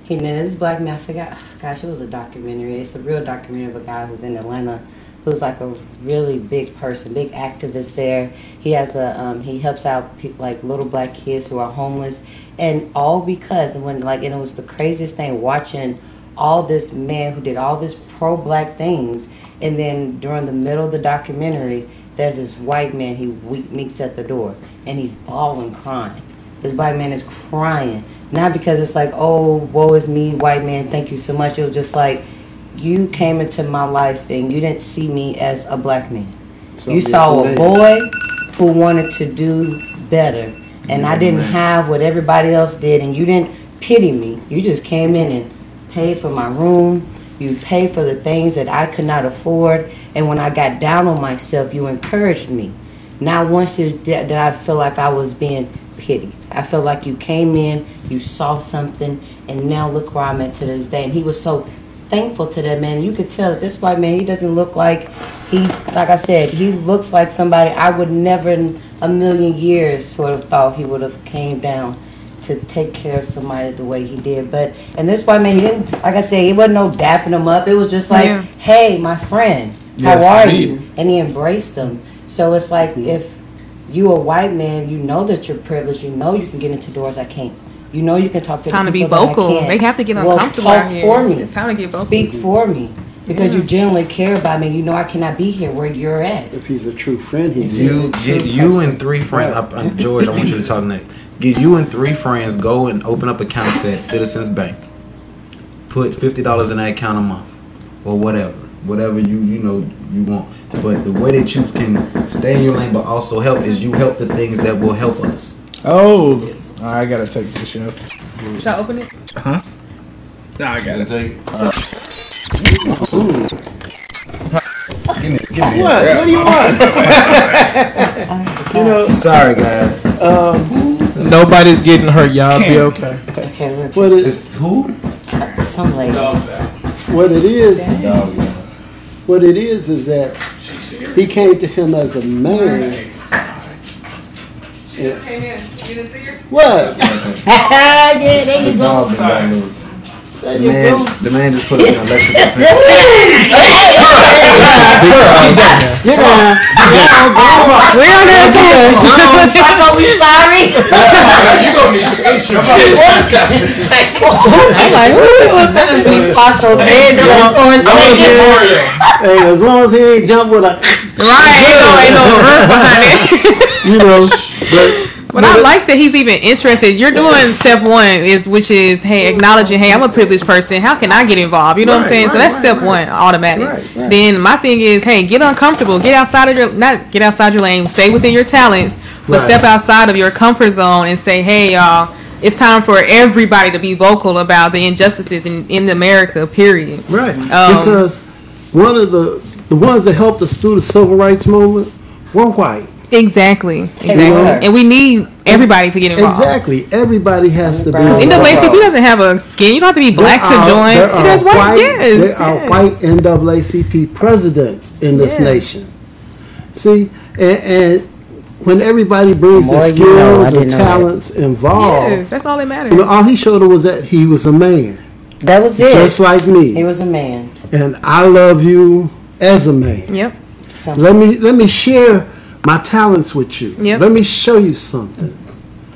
He knew this black man. I forgot. Gosh, it was a documentary. It's a real documentary of a guy who's in Atlanta, who's like a really big person, big activist there. He has a um, he helps out people like little black kids who are homeless, and all because when like and it was the craziest thing watching all this man who did all this pro black things, and then during the middle of the documentary, there's this white man he meets at the door, and he's bawling, crying. This black man is crying, not because it's like, oh, woe is me, white man, thank you so much. It was just like, you came into my life and you didn't see me as a black man. So you saw a boy who wanted to do better, and I didn't have what everybody else did, and you didn't pity me. You just came in and paid for my room. You paid for the things that I could not afford, and when I got down on myself, you encouraged me. Not once did, did I feel like I was being pitied. I felt like you came in, you saw something, and now look where I'm at to this day. And he was so thankful to that man. You could tell that this white man, he doesn't look like he, like I said, he looks like somebody I would never in a million years sort of thought he would have came down to take care of somebody the way he did. But and this white man, he didn't, like I said, he wasn't no dapping him up. It was just like, Yeah. hey, my friend, how Yes, are indeed. you? And he embraced them. So it's like if you a white man, you know that you're privileged. You know you can get into doors I can't. You know you can talk to It's time the to be people that I vocal. They have to get Well, uncomfortable talk out here. for me. It's time to get vocal. Speak for me. Because you genuinely care about me. You know I cannot be here where you're at. If he's a true friend, he You get you and three friends. Uh, I, I, George, I want you to talk next. Get you and three friends go and open up accounts at Citizens Bank. Put fifty dollars in that account a month, or whatever, whatever you you know you want. But the way that you can stay in your lane, but also help, is you help the things that will help us. Oh, I gotta take this shot. Should I open it? Uh huh. No, I got it. Give me, give me. What? What do you want? [LAUGHS] you know, Sorry, guys. Um, Nobody's getting hurt. Y'all be okay. Okay, we're what it, It's who? some lady. what it is, Dogs. what it is, is that he came to him as a man. Came in. You didn't see her? What? yeah, there you The go. dog just got loose. There The you man, go. the man just put up an electrical fence. Get down. We're on the attack. Paco, we sorry. you gonna need some insurance. I'm like, ooh, be Paco's head just for a second. Hey, as long as he ain't jump with a, Right. Ain't no, ain't no roof behind it. you know, [LAUGHS] but But I like that he's even interested. You're doing step one is which is hey acknowledging hey I'm a privileged person. How can I get involved? You know what I'm Right, saying? so that's step right. one, automatic. Right, right. Then my thing is hey get uncomfortable, get outside of your not get outside your lane, stay within your talents, but Right. step outside of your comfort zone and say hey y'all. It's time for everybody to be vocal about the injustices in, in America. Period. right Um, because one of the the ones that helped us through the civil rights movement were white. Exactly. Exactly. were. And we need everybody to get involved. Exactly. Everybody has to be. Because Because involved. NAACP doesn't have a skin. You don't have to be black There to are- join. There are There's white. white, yes. there are white NAACP presidents in this Yeah. nation. See, and, and when everybody brings The their more you know, skills didn't and know that. talents involved, Yes, that's all that matters. you know, all he showed her was that he was a man, That was it. just like me, he was a man. and I love you as a man. Yep. Something. Let me let me share my talents with you. Yep. Let me show you something.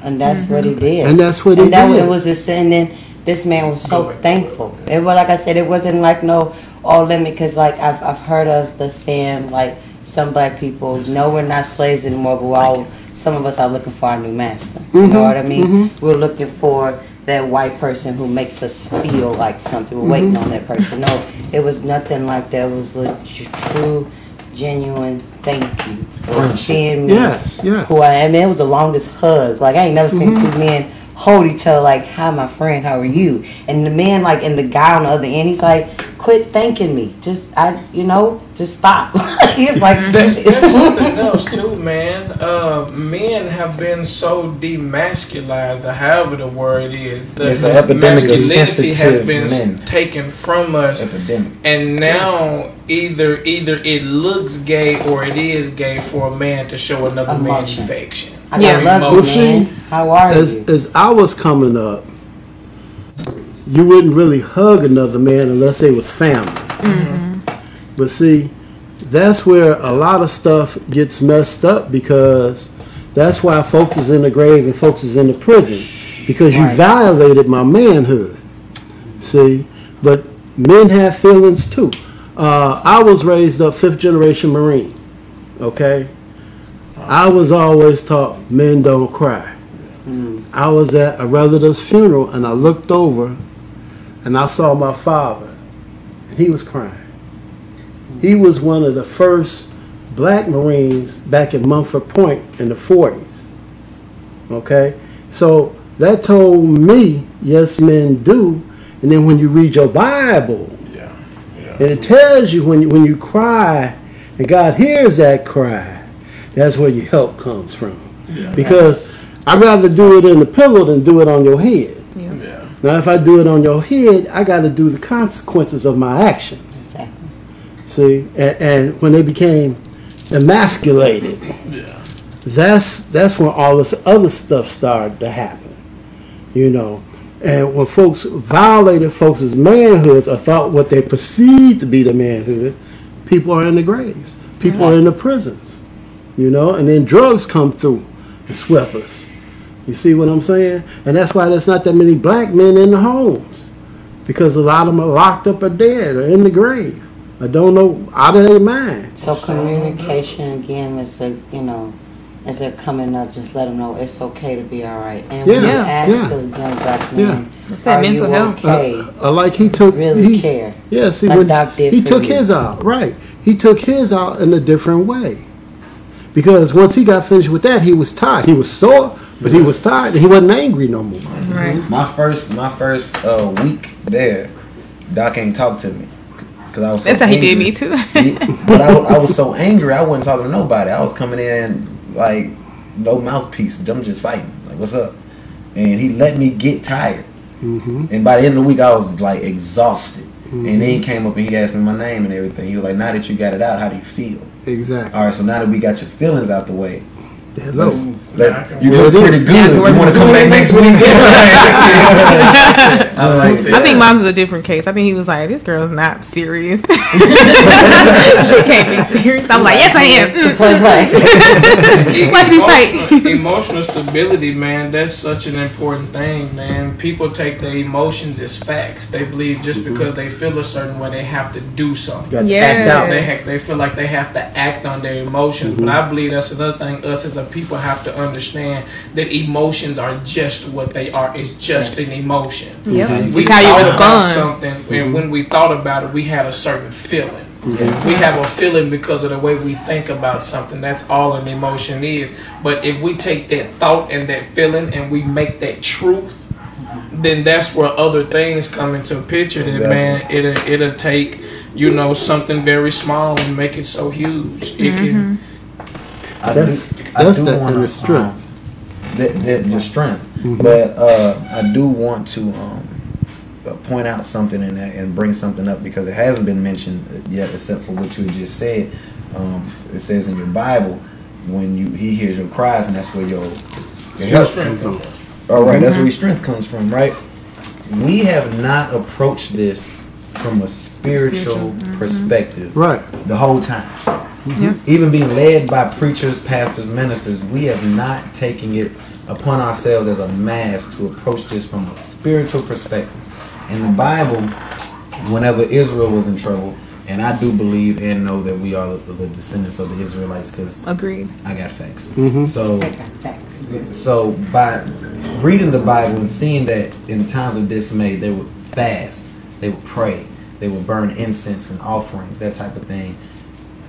And that's what he mm-hmm. did. And that's what he that, did. It was just, and then this man was so thankful. It was like I said, it wasn't like no oh, all limit because like I've I've heard of the saying like some black people, no, we're not slaves anymore, but we're all some of us are looking for our new master. You know mm-hmm. what I mean? Mm-hmm. We're looking for that white person who makes us feel like something. We're waiting on that person. No, it was nothing like that. It was a true, genuine thank you for seeing me Yes, yes. who I am. It was the longest hug. Like I ain't never seen mm-hmm. two men hold each other like, "Hi, my friend. How are you?" And the man, like, and the guy on the other end, he's like, "Quit thanking me. Just I, you know, just stop." [LAUGHS] he's like, That's, [LAUGHS] that's something else too, man. Uh, men have been so demasculized, or however the word is. The It's an epidemic of masculinity has been men. taken from us, Epidemic. and now either either it looks gay or it is gay for a man to show another man affection. I Yeah. love you, Well, see. How are As you? as I was coming up, you wouldn't really hug another man unless they was family. But see, that's where a lot of stuff gets messed up because that's why folks is in the grave and folks is in the prison because you Right. violated my manhood. See, but men have feelings too. Uh, I was raised up fifth generation Marine. Okay, I was always taught men don't cry. I was at a relative's funeral and I looked over and I saw my father and he was crying. He was one of the first black Marines back in Montford Point in the 40s. Okay? So that told me, yes, men do. And then when you read your Bible, and it tells you when you, when you cry and God hears that cry, that's where your help comes from. Because I'd rather do it in the pillow than do it on your head. Yeah. Now, if I do it on your head, I got to do the consequences of my actions. Exactly. See, and, and when they became emasculated, that's that's when all this other stuff started to happen. You know, and when folks violated folks' manhoods or thought what they perceived to be the manhood, people are in the graves. People are in the prisons. You know, and then drugs come through and swept us. You see what I'm saying? And that's why there's not that many black men in the homes. Because a lot of them are locked up or dead or in the grave. I don't know out of their mind. So communication again is a you know, as they're coming up, just let them know it's okay to be all right. And when you Yeah, ask yeah. a young black Yeah. man, It's that are mental you health. okay? Uh, uh, like he took really he, care. Yeah, see Like when Doc did he for took you. his out, right? He took his out in a different way. Because once he got finished with that, he was tired. He was sore, but he was tired he wasn't angry no more. Right. My first, my first uh, week there, Doc ain't talk to me because I was. So That's how he did angry. me too. He- [LAUGHS] but I, I was so angry, I wasn't talking to nobody. I was coming in like no mouthpiece. I'm just fighting. Like, what's up? And he let me get tired. And by the end of the week, I was like exhausted. Mm-hmm. And then he came up and he asked me my name and everything. He was like, "Now that you got it out, how do you feel?" Exactly. All right, so now that we got your feelings out the way, Hello. let, you Yeah, look pretty good. Yeah, you want to come back next week? [LAUGHS] I like I think mine's was a different case. I think he was like, "This girl's not serious. [LAUGHS] [LAUGHS] [LAUGHS] she can't be serious." I was like, "Yes, I am." To play play. [LAUGHS] Watch me fight. Emotional, emotional stability, man, that's such an important thing, man. People take their emotions as facts. They believe just mm-hmm. because they feel a certain way, they have to do something. Got to Yes. act out. They, ha- they feel like they have to act on their emotions. But mm-hmm. I believe that's another thing us as a people have to understand that emotions are just what they are. It's just an emotion. Yep. We It's how you thought about respond. something, and mm-hmm. when we thought about it, we had a certain feeling. We have a feeling because of the way we think about something. That's all an emotion is. But if we take that thought and that feeling and we make that truth, then that's where other things come into picture. That Exactly. man, it'll it'll take you know something very small and make it so huge. It can. I That's- do, I that's do the wanna, inner strength. Um, the, the, the strength. But uh, I do want to um, Uh, point out something in that and bring something up because it hasn't been mentioned yet, except for what you had just said. Um, it says in your Bible when you he hears your cries, and that's where your, your Your help strength comes comes from. All right, that's mm-hmm. where your strength comes from, right? We have not approached this from a spiritual, mm-hmm. perspective Right. the whole time. Mm-hmm. Even being led by preachers, pastors, ministers, we have not taken it upon ourselves as a mass to approach this from a spiritual perspective. In the Bible, whenever Israel was in trouble, and I do believe and know that we are the, the descendants of the Israelites because Agreed. I got facts. Mm-hmm. So got facts. so by reading the Bible and seeing that in times of dismay, they would fast, they would pray, they would burn incense and offerings, that type of thing,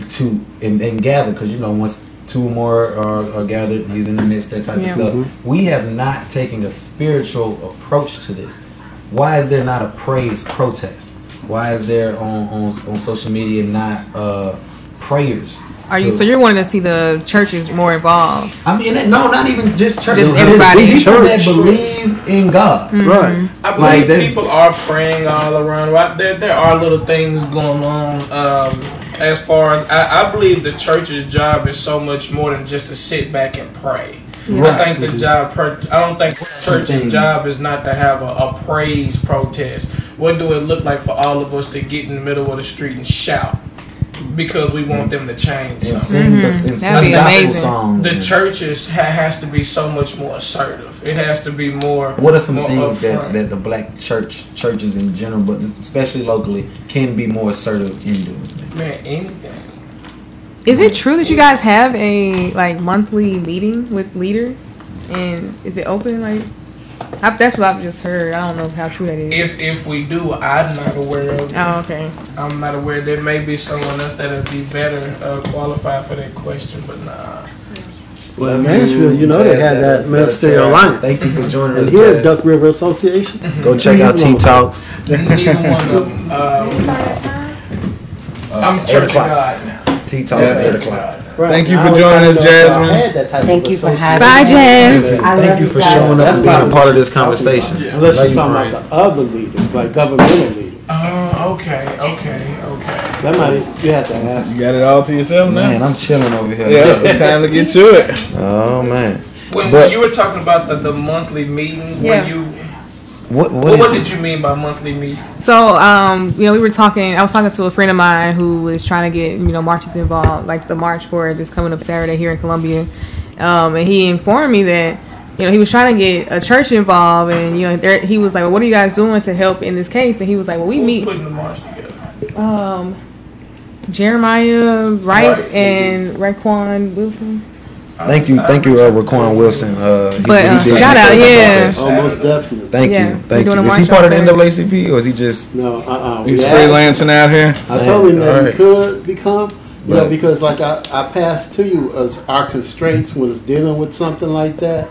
to and, and gather. Because you know, once two more are, are gathered, he's in the midst, that type Yeah. of stuff. We have not taken a spiritual approach to this. Why is there not a praise protest? Why is there on on, on social media not uh, prayers? Are you so you're wanting to see the churches more involved? I mean, no, not even just churches. Just everybody. People that believe in God. Right. I believe Like, people are praying all around. Right? There, there are little things going on. Um, as far as I, I believe the church's job is so much more than just to sit back and pray. I think the job. Per, I don't think the church's job is not to have a, a praise protest. What do it look like for all of us to get in the middle of the street and shout because we want them to change And something? sing, the, mm-hmm. and That'd be amazing. songs. The churches ha- has to be so much more assertive. It has to be more. What are some things that, that the black church churches in general, but especially locally, can be more assertive in doing? Man, anything. Is it true that you guys have a like monthly meeting with leaders? And is it open? Like, I, that's what I've just heard. I don't know how true that is. If if we do, I'm not aware of. it. oh, okay. I'm not aware. There may be someone else that would be better uh, qualified for that question, but nah. Well, in Nashville, you know they had that ministerial alliance. Thank you for joining us. And here at Duck River Association. Go check out T Talks. Neither one of them. Um, I'm eight Church of. God now. T Talks Yeah. at eight o'clock. Right. Thank you for joining us, to Jasmine. I had that type Thank you for association. having Bye, me. Jazz. I Thank you you for showing up That's and being a part of this conversation. about. Unless Love you're talking about the other leaders, like governmental leaders. Oh, okay, okay, okay. That might, you have to ask. You got it all to yourself now. Man, I'm chilling over here. yeah, it's time to get to it. [LAUGHS] Oh man. When, But- when you were talking about the, the monthly meeting, Yeah. were you What what, what, is what did you mean by monthly meet? So, um, you know, we were talking. I was talking to a friend of mine who was trying to get you know marches involved, like the march for this coming up Saturday here in Columbia. Um, and he informed me that you know he was trying to get a church involved, and you know there, he was like, "Well, what are you guys doing to help in this case?" And he was like, "Well, we Who's meet putting the march together? um, Jeremiah Wright Right. and Raquan Wilson." Thank you, thank you, uh, Raquan Wilson. Uh, he- But, he uh, did shout out, something about yeah. this. Oh, most definitely. Thank Yeah, you, we thank doing you. a Is he march part of the out there. NAACP or is he just? No, uh-uh. He's We asked- freelancing out here. I told him that he could become, you know, Right. because like I, I passed to you as our constraints when it's dealing with something like that.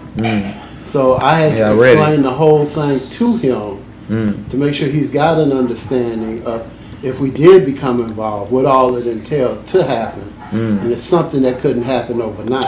So I had Mm. Yeah, I to read it. explain the whole thing to him Mm. to make sure he's got an understanding of if we did become involved, what all it entailed to happen. Mm. And it's something that couldn't happen overnight.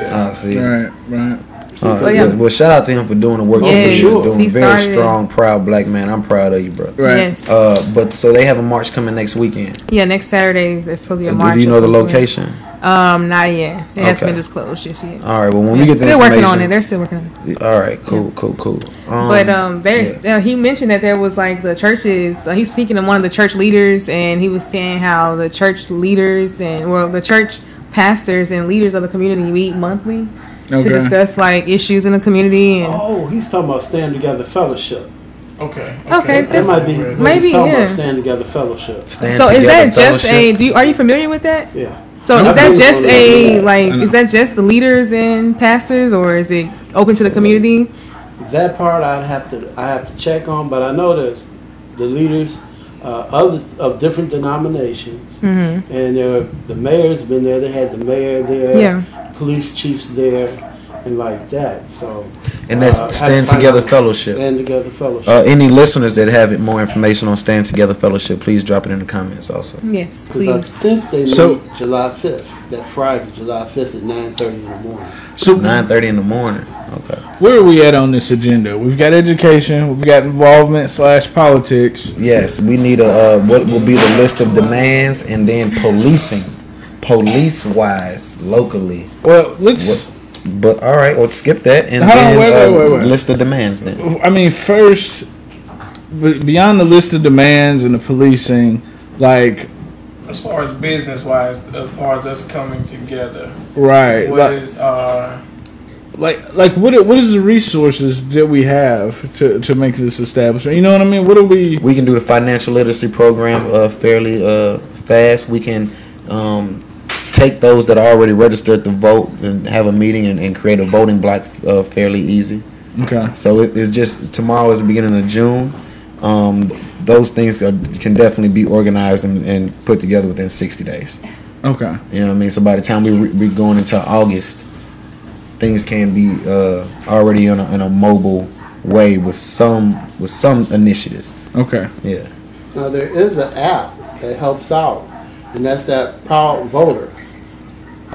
Ah, see. Right, right. Uh, Because yeah. Well, shout out to him for doing the work Yes, that he's doing. he Very strong, proud black man. I'm proud of you, bro. Right. Yes. Uh, but so they have a march coming next weekend. yeah, next Saturday there's supposed to be a Uh, march. do you know the location? Um, not yet. It hasn't Okay. been disclosed just yet. All right. Well, when we get the still working on it. They're still working on it. All right. Cool. Cool. Cool. Um, But um, there uh, he mentioned that there was like the churches. Uh, he's speaking to one of the church leaders, and he was saying how the church leaders and well, the church pastors and leaders of the community meet monthly Okay. to discuss like issues in the community. And Oh, he's talking about stand together fellowship. Okay. Okay, That might be what maybe, he's talking yeah. about stand together fellowship. stand so is that just a? Do you, are you familiar with that? Yeah. So is that just a like? Is that just the leaders and pastors, or is it open to the community? That part I'd have to I have to check on, but I know there's the leaders uh, of of different denominations, Mm-hmm. and there, the mayor's been there. They had the mayor there, Yeah. police chiefs there, and like that. So And that's uh, I have to Stand Together Fellowship. Stand together fellowship. Uh, any listeners that have more information on Stand Together Fellowship, please drop it in the comments also. Yes, Because I please. think they So- meet July fifth, that Friday, July fifth at nine thirty in the morning. So Nine thirty in the morning. Okay. where are we at on this agenda? We've got education, we've got involvement slash politics. Yes, we need a uh, what will be the list of demands and then policing. police wise locally. Well, let's. What, but all right, well skip that and Hold on, then wait, uh, wait, wait, wait. list the demands then. I mean, first, beyond the list of demands and the policing, like, As far as business wise, as far as us coming together, right, what like, is uh like, like, what are- what is the resources that we have to to make this establishment? You know what I mean? What do we? We can do the financial literacy program uh, fairly uh, fast. We can um, take those that are already registered to vote and have a meeting and, and create a voting block uh, fairly easy. Okay, So it, it's just tomorrow is the beginning of June. Um, those things are, can definitely be organized and, and put together within 60 days. okay, You know what I mean? So by the time we re- we going into August, things can be uh, already in a, in a mobile way with some with some initiatives. okay. Yeah. Now, there is an app that helps out, and that's that Proud Voter.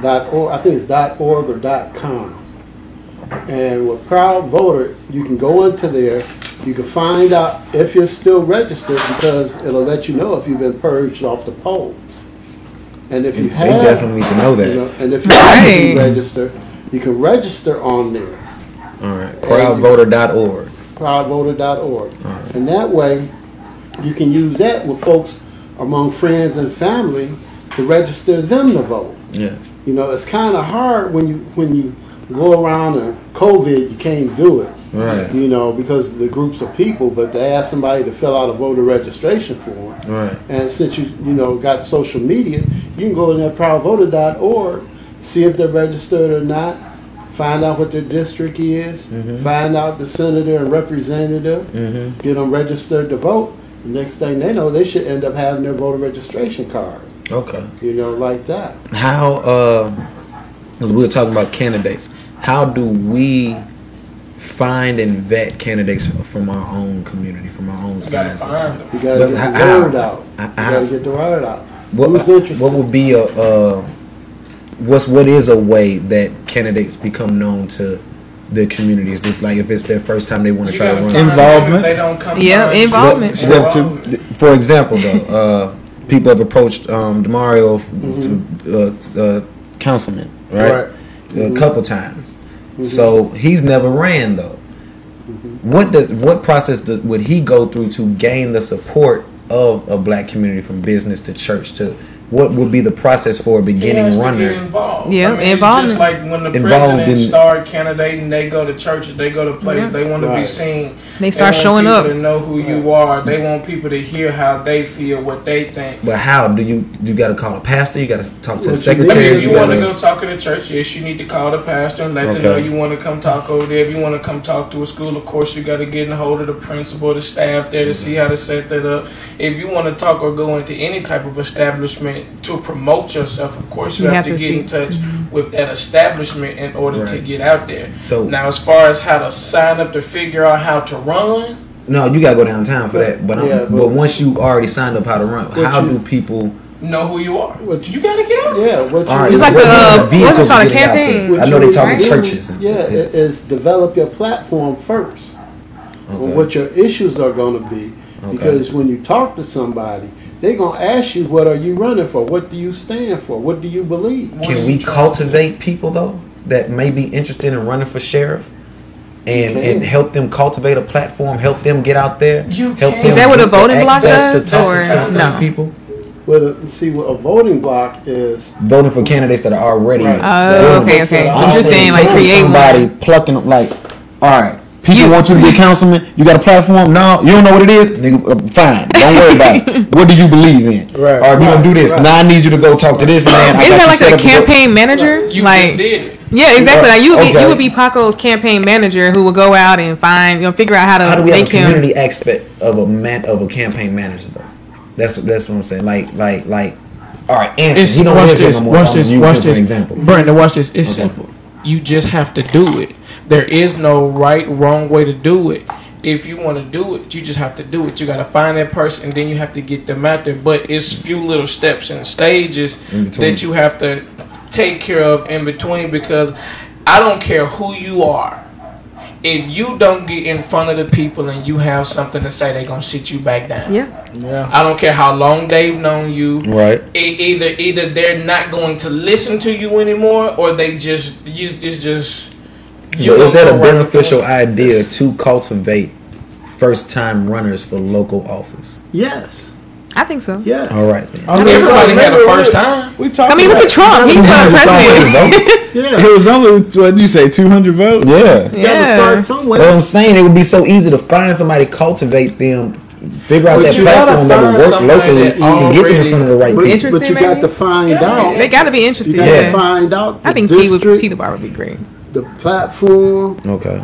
Dot org, I think it's dot org or dot com. And with Proud Voter, you can go into there, you can find out if you're still registered because it'll let you know if you've been purged off the polls. And if you They have, definitely need to know that. you know, and if you have Right. registered, you can register on there. All right. Proudvoter.org. proudvoter.org. And that way, you can use that with folks among friends and family to register them to vote. Yes. You know, it's kind of hard when you when you go around and COVID, you can't do it. Right. You know, because the groups of people, but to ask somebody to fill out a voter registration form. Right. And since you you know got social media, you can go in there proudvoter.org, see if they're registered or not, find out what their district is, mm-hmm. find out the senator and representative, mm-hmm. get them registered to vote. The next thing they know, they should end up having their voter registration card. Okay. You know, like that. How uh, 'cause we were talking about candidates. How do we find and vet candidates from our own community, from our own you gotta size? You gotta get the how- word out. You gotta get the word out. What, Who's interested? what would be a uh, what's what is a way that candidates become known to the communities? If, like if it's their first time they want to try to run. Involvement. They don't come Yeah, involvement. Step two. For example, though, uh, people have approached um, Demario to, uh, uh, councilman, right? A couple times. So he's never ran though. What does what process does would he go through to gain the support of a black community from business to church to what would be the process for a He beginning has to runner? get involved. Yeah, I mean, It's just like when the Involved presidents in- start candidating, they go to churches, they go to places, they want to be seen. They start want showing people up. To know who you are, they want people to hear how they feel, what they think. But how do you you got to call a pastor? You got to talk to the What you I secretary. mean, if you Yeah. want to go talk to the church, yes, you need to call the pastor and let them know you want to come talk over there. If you want to come talk to a school, of course, you got to get in hold of the principal, the staff there to mm-hmm. see how to set that up. If you want to talk or go into any type of establishment to promote yourself, of course, you, You have, have to, to get in speak. touch with that establishment in order to get out there. So- now, as far as how to sign up to figure out how to run, No, you gotta go downtown for that. But Yeah, but, but- once you already signed up how to run, how you- do people? know who you are. What you got to get out. Yeah, what you All right, It's like what a, are uh, the what's it vehicles called, a getting out there? campaign? I know they would talking do, churches. and- Yeah, yes. it is develop your platform first. Okay. on what your issues are going to be. Because when you talk to somebody, they're going to ask you, what are you running for? What do you stand for? What do you believe? Can you we cultivate people though that may be interested in running for sheriff? And, and help them cultivate a platform, help them get out there. You help can. them Is that what a the voting block access does, To talk or to no? people Well, see, what a voting block is, voting for candidates that are already. Right. Oh, okay, okay. I'm I'm just saying, like, taking create somebody, one. plucking them, like, all right. People You- want you to be a councilman. You got a platform? No, you don't know what it is. Nigga, uh, fine. Don't worry about it. [LAUGHS] What do you believe in? Right. All right, we gonna do this. Right. Now I need you to go talk to this man. Isn't that like a up to go- campaign manager? You just like, did it. yeah, exactly. Like you would be, Okay. you would be Paco's campaign manager who would go out and find, you know, figure out how to How do we have a make him. community aspect of a man of a campaign manager though? That's that's what I'm saying. Like like like. All right, Anson. It's, He don't watch this, no more. watch so this, watch him for this. an example. Brandon, watch this. It's Okay. simple. You just have to do it. There is no right, wrong way to do it. If you want to do it, you just have to do it. You got to find that person, and then you have to get them out there. But it's few little steps and stages that you have to take care of in between because I don't care who you are. if you don't get in front of the people and you have something to say, they're gonna sit you back down. Yeah. Yeah. I don't care how long they've known you. Right. E- either either they're not going to listen to you anymore, or they just you, it's just. Yo, is that a beneficial before- idea to cultivate first time runners for local office? Yes, I think so. yes. All right then. I mean, Everybody had a first time. We talked I mean, look at Trump. He's a president. [LAUGHS] Yeah, It was only what did you say? Two hundred votes. Yeah. you gotta Yeah. start somewhere. What I'm saying, it would be so easy to find somebody, cultivate them, figure out But that platform that will work locally, that and get them in front of the right but, people. But you got to find Yeah. out. They got to be interested. You interested. got to Yeah. find out. I the think T would district, T the bar would be great. The platform, Okay.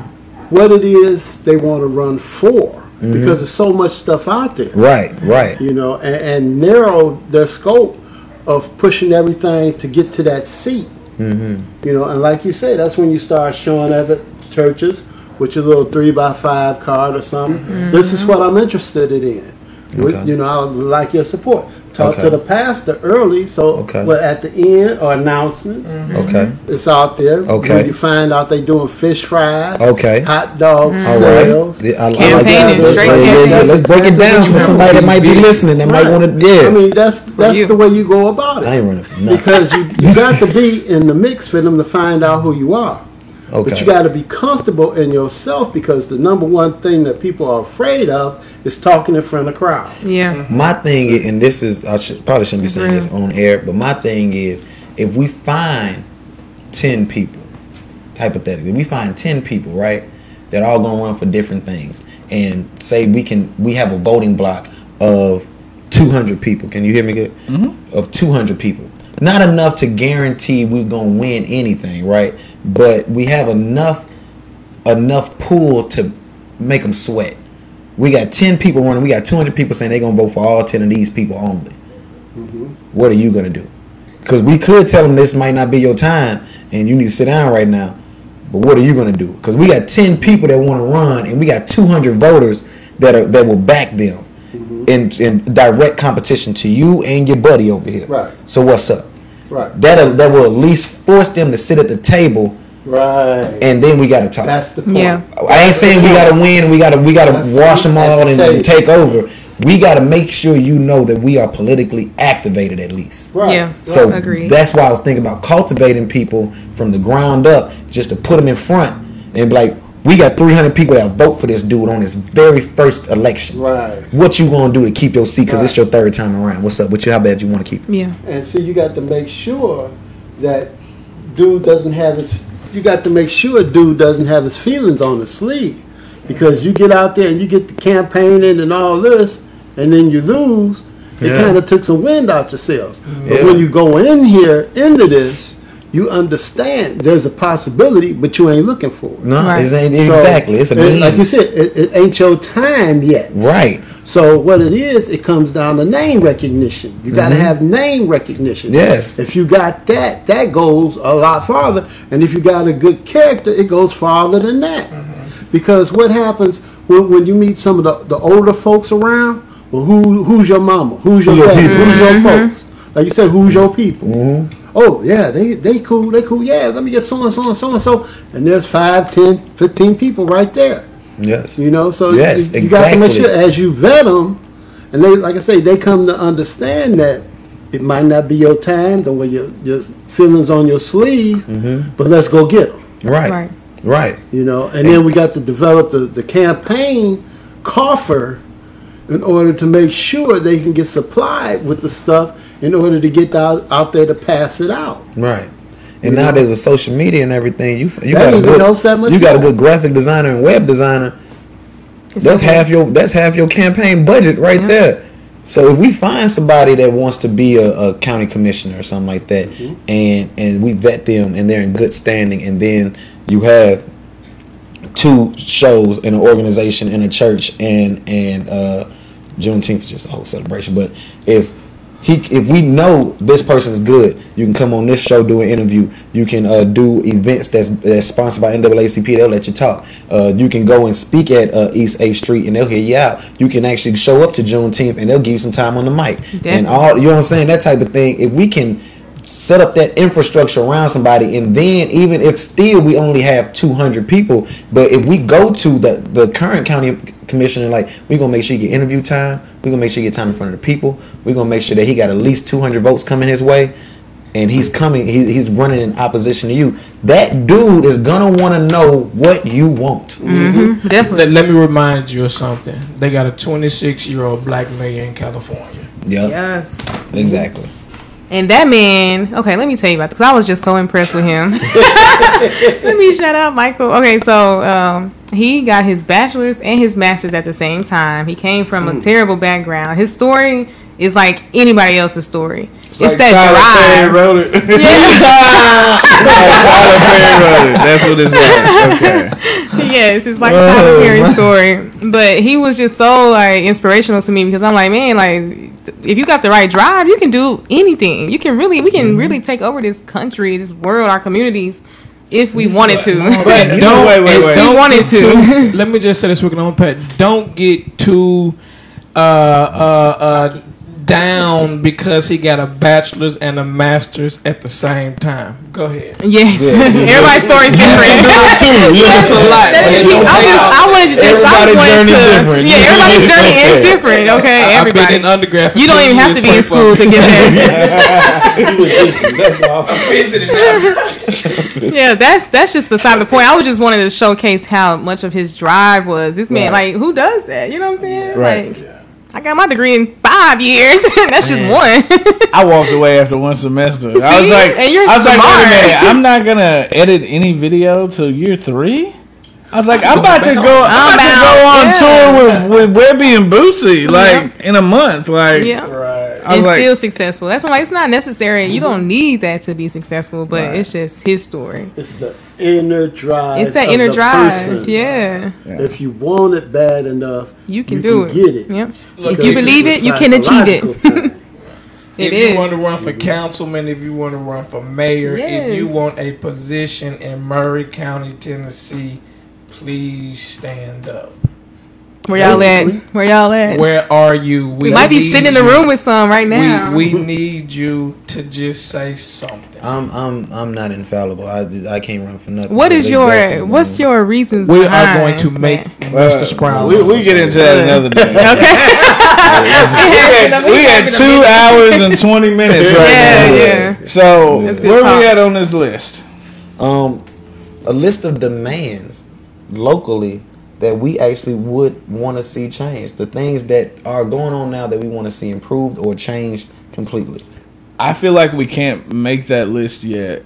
what it is they want to run for, Mm-hmm. because there's so much stuff out there. Right, right. you know, and, and narrow their scope of pushing everything to get to that seat. Mm-hmm. You know, and like you say, that's when you start showing up at churches with your little three by five card or something. This is what I'm interested in. Okay. you know, I would like your support. Talk Okay. to the pastor early, so Okay. well, at the end or announcements, Okay. Mm-hmm. it's out there. Okay. When you find out they doing fish fries, Okay. hot dog All sales. right. Yeah, I, I like Campaigning, that. Yeah, yeah, yeah. Let's break it down for somebody that might be listening. That might want to. Yeah. I mean, that's that's the way you go about it. I ain't running for nothing. because you you got to [LAUGHS] be in the mix for them to find out who you are. Okay. But you got to be comfortable in yourself because the number one thing that people are afraid of is talking in front of a crowd. Yeah. My thing, is, and this is, I should, probably shouldn't be saying this on air, but my thing is, if we find ten people, hypothetically, we find ten people, right, that all gonna run for different things, and say we can, we have a voting block of two hundred people. Can you hear me good? Mm-hmm. Of two hundred people, not enough to guarantee we're gonna win anything, right? But we have enough enough pull to make them sweat. We got 10 people running. We got 200 people saying they're going to vote for all 10 of these people only. Mm-hmm. What are you going to do? Because we could tell them this might not be your time and you need to sit down right now. But what are you going to do? Because we got 10 people that want to run and we got 200 voters that are that will back them mm-hmm. in, in direct competition to you and your buddy over here. Right. So what's up? Right. That uh, that will at least force them to sit at the table Right. and then we got to talk. That's the point. Yeah. I ain't saying we gotta win we gotta we gotta wash them all the and, table. and take over. We gotta make sure you know that we are politically activated at least. Right. Yeah. So Agreed. that's why I was thinking about cultivating people from the ground up, just to put them in front and be like, we got 300 people that vote for this dude on his very first election. Right. What you gonna do to keep your seat? Because it's your third time around. What's up with you? How bad you want to keep? it? Yeah. And see, you got to make sure that dude doesn't have his. You got to make sure dude doesn't have his feelings on his sleeve, because you get out there and you get the campaigning and all this, and then you lose. It Yeah. kind of took some wind out your sails. But when you go in here into this, you understand there's a possibility, but you ain't looking for it. No, Right. it ain't So, exactly. It's a it- like you said, it, it ain't your time yet. right. So what it is, it comes down to name recognition. You got to have name recognition. Mm-hmm. Yes. If you got that, that goes a lot farther. And if you got a good character, it goes farther than that. Mm-hmm. Because what happens when, when you meet some of the, the older folks around? Well, who who's your mama? Who's your Who your dad? people? Who's your Mm-hmm. folks? Like you said, who's your people? Oh yeah, they they cool, they cool. Yeah, let me get so and so and so and so. And there's five, ten, fifteen people right there. Yes. You know, so Yes, you, you got to make sure as you vet them, and they, like I say, they come to understand that it might not be your time, the way your, your feelings on your sleeve, Mm-hmm. but let's go get them. Right. Right. Right. You know, and then we got to develop the, the campaign coffer in order to make sure they can get supplied with the stuff in order to get out, out there to pass it out. Right. And nowadays with social media and everything, you you That got a good helps that much you got a good graphic designer and web designer. It's That's okay. half your that's half your campaign budget right there. So if we find somebody that wants to be a, a county commissioner or something like that, Mm-hmm. and and we vet them and they're in good standing, and then you have two shows in an organization in a church, and and uh, Juneteenth is just a whole celebration. But if he if we know this person's good, you can come on this show, do an interview. You can uh, do events that's that's sponsored by NAACP. They'll let you talk. Uh, you can go and speak at uh, East Eighth Street, and they'll hear you out. You can actually show up to Juneteenth, and they'll give you some time on the mic and all. You know what I'm saying? That type of thing. If we can set up that infrastructure around somebody, and then even if still we only have two hundred people, but if we go to the the current county commissioner, like we gonna make sure you get interview time, we gonna make sure you get time in front of the people, we gonna make sure that he got at least two hundred votes coming his way. And he's coming. He, he's running in opposition to you. That dude is gonna want to know what you want. Mm-hmm. Definitely. Let, let me remind you of something. They got a 26 year old black mayor in California. Yeah, Yes. exactly. And that man, okay, let me tell you about because I was just so impressed with him. [LAUGHS] let me shout out Michael. Okay, so um, he got his bachelor's and his master's at the same time. He came from a terrible background. His story is like anybody else's story. It's, Like that Tyler Perry drive. wrote it. [LAUGHS] [LAUGHS] Like Tyler Perry wrote it. That's what it's like. Okay. yes, it's like a Tyler Perry story. But he was just so like inspirational to me because I'm like, man, like if you got the right drive, you can do anything. You can really, we can really take over this country, this world, our communities, if we wanted to. But [LAUGHS] don't know, wait, wait, wait. don't We wanted get to. too- let me just say this quick, and I'm gonna pat. Don't get too uh, uh, uh, down because he got a bachelor's and a master's at the same time. Go ahead. Yes, everybody's story's different. It's [LAUGHS] a lot. That is- man. Don't I take just, I wanted to just, I just wanted journey to, different. yeah, everybody's [LAUGHS] journey is different. Okay, I've been everybody. in undergrad. for You don't even have to be in school to get that. [LAUGHS] That's all. Visiting now. yeah, that's that's just beside the point. I was just wanting to showcase how much of his drive was. This man, Right. like, who does that? You know what I'm saying? Right. Like, I got my degree in five years. [LAUGHS] that's just one. [LAUGHS] I walked away after one semester. I was See? like, And you're I was like, wait smart. a minute, I'm [LAUGHS] not gonna edit any video till year three. I was like, I'm about to go. I'm about to go on yeah. tour with, with Webbie and Boosie, like in a month. Like, yeah. Right. I was and like, still successful. That's why like, it's not necessary. You don't mm-hmm. need that to be successful, but it's just his story. It's the inner drive. It's that of inner the drive. person. Yeah, If you want it bad enough, you can do it. Get it. Yep. Look, if you believe it, you can achieve it. psychological. [LAUGHS] It if is. you want to run for councilman, if you want to run for mayor, if you want a position in Maury County, Tennessee, please stand up. Where y'all Basically. at? Where y'all at? Where are you? we might be need sitting in the you. room with some right now. We, we need you to just say something. I'm I'm I'm not infallible. I I can't run for nothing. what But is they your what's gonna- your reasons? We are going to make that? Mr. Sproul. we, we get into that another day. [LAUGHS] Okay. [LAUGHS] we had two hours and twenty minutes right Yeah, now. yeah. So where talk. we at on this list? um a list of demands locally that we actually would want to see change. The things that are going on now that we want to see improved or changed completely. I feel like we can't make that list yet